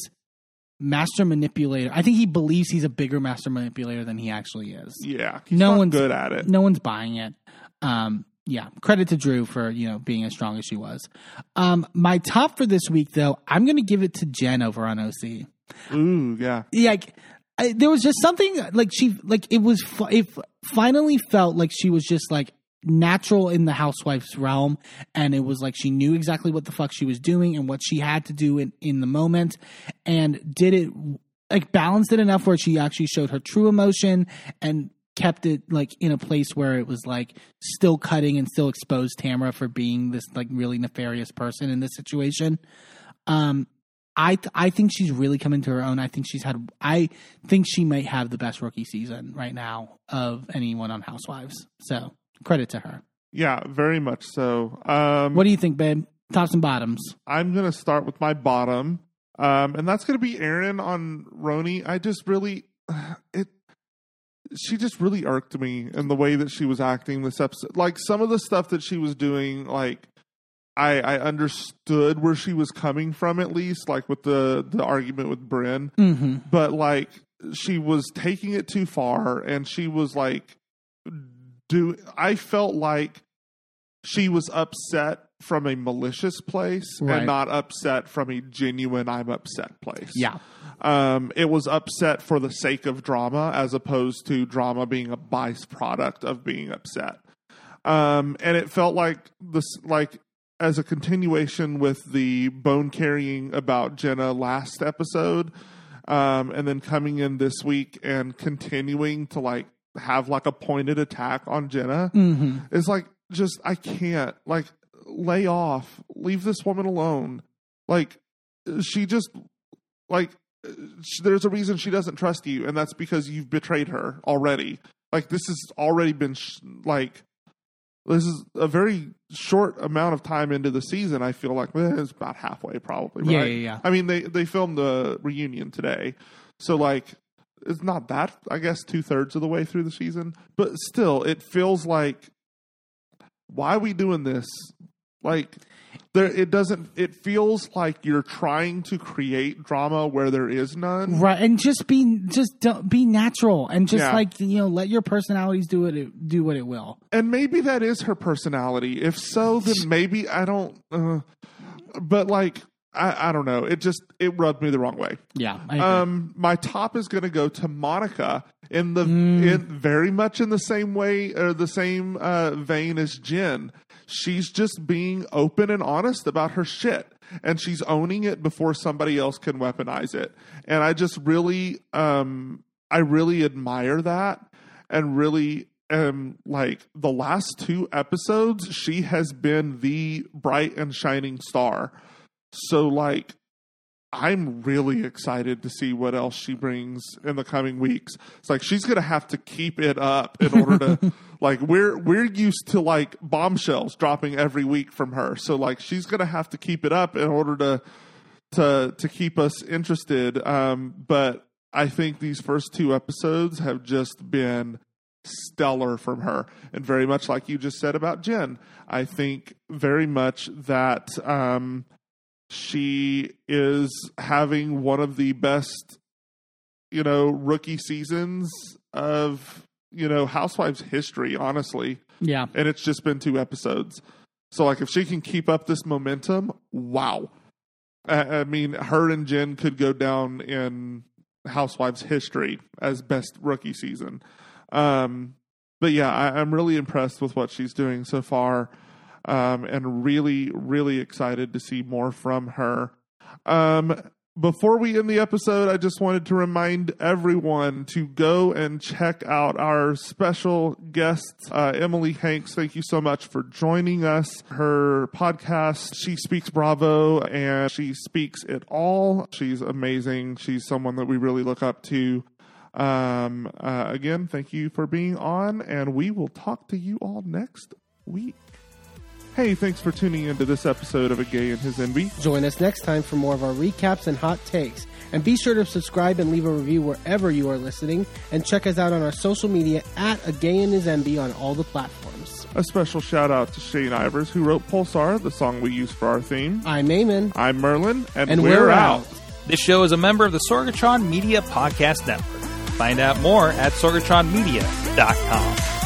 master manipulator. I think he believes he's a bigger master manipulator than he actually is. yeah, he's no not one's good at it. No one's buying it. Um, yeah, credit to Drew for you know being as strong as she was. Um, my top for this week, though, I'm going to give it to Jen over on OC. Ooh, yeah. Yeah, like, I, there was just something like she like it was it finally felt like she was just like natural in the housewife's realm and it was like she knew exactly what the fuck she was doing and what she had to do in, in the moment and did it like balanced it enough where she actually showed her true emotion and kept it like in a place where it was like still cutting and still exposed Tamra for being this like really nefarious person in this situation. Um I th- I think she's really come into her own. I think she's had I think she might have the best rookie season right now of anyone on Housewives. So credit to her. Yeah, very much so. Um, What do you think, babe? Tops and bottoms. I'm going to start with my bottom, um, and that's going to be Erin on RHONY. I just really it. She just really irked me in the way that she was acting this episode. Like some of the stuff that she was doing, like I, I understood where she was coming from, at least, like with the the argument with Brynn. Mm-hmm. But like she was taking it too far, and she was like, do I felt like she was upset from a malicious place Right. and not upset from a genuine I'm upset place. Yeah. Um, it was upset for the sake of drama as opposed to drama being a byproduct of being upset. Um, and it felt like this, like as a continuation with the bone carrying about Jenna last episode, um, and then coming in this week and continuing to like have like a pointed attack on Jenna Mm-hmm. is like just I can't like lay off, leave this woman alone. Like she just like sh- there's a reason she doesn't trust you, and that's because you've betrayed her already. Like this has already been sh- like this is a very short amount of time into the season. I feel like eh, it's about halfway, probably. Yeah, yeah, yeah. I mean, they they filmed the reunion today, so like it's not that I guess two thirds of the way through the season, but still, it feels like why are we doing this? Like there, it doesn't. It feels like you're trying to create drama where there is none. Right, and just be just don't, be natural, and just Yeah. like you know, let your personalities do it do what it will. And maybe that is her personality. If so, then maybe I don't. Uh, but like, I, I don't know. It just it rubbed me the wrong way. Yeah. Um, my top is going to go to Monica in the Mm. in very much in the same way or the same uh, vein as Jen. She's just being open and honest about her shit, and she's owning it before somebody else can weaponize it. And I just really, um, I really admire that, and really. Um, like the last two episodes, she has been the bright and shining star. So, like, I'm really excited to see what else she brings in the coming weeks. It's like she's gonna have to keep it up in order to like we're we're used to like bombshells dropping every week from her. So like she's gonna have to keep it up in order to to to keep us interested. Um, but I think these first two episodes have just been stellar from her. And very much like you just said about Jen, I think very much that um, she is having one of the best, you know, rookie seasons of, you know, Housewives history, honestly. Yeah. And it's just been two episodes. So, like, if she can keep up this momentum, wow. I, I mean, her and Jen could go down in Housewives history as best rookie season. Um, but yeah, I, I'm really impressed with what she's doing so far, um, and really, really excited to see more from her. Um, before we end the episode, I just wanted to remind everyone to go and check out our special guest, uh, Emily Hanks. Thank you so much for joining us. Her podcast, She Speaks Bravo, and she speaks it all. She's amazing. She's someone that we really look up to. Um, uh, again, thank you for being on, and we will talk to you all next week. Hey, thanks for tuning into this episode of A Gay and His Enby. Join us next time for more of our recaps and hot takes. And be sure to subscribe and leave a review wherever you are listening. And check us out on our social media at A Gay and His Enby on all the platforms. A special shout out to Shane Ivers, who wrote Pulsar, the song we use for our theme. I'm Eamon. I'm Merlin, and, And we're, we're out. out. This show is a member of the Sorgatron Media Podcast Network. Find out more at sorgatronmedia.com.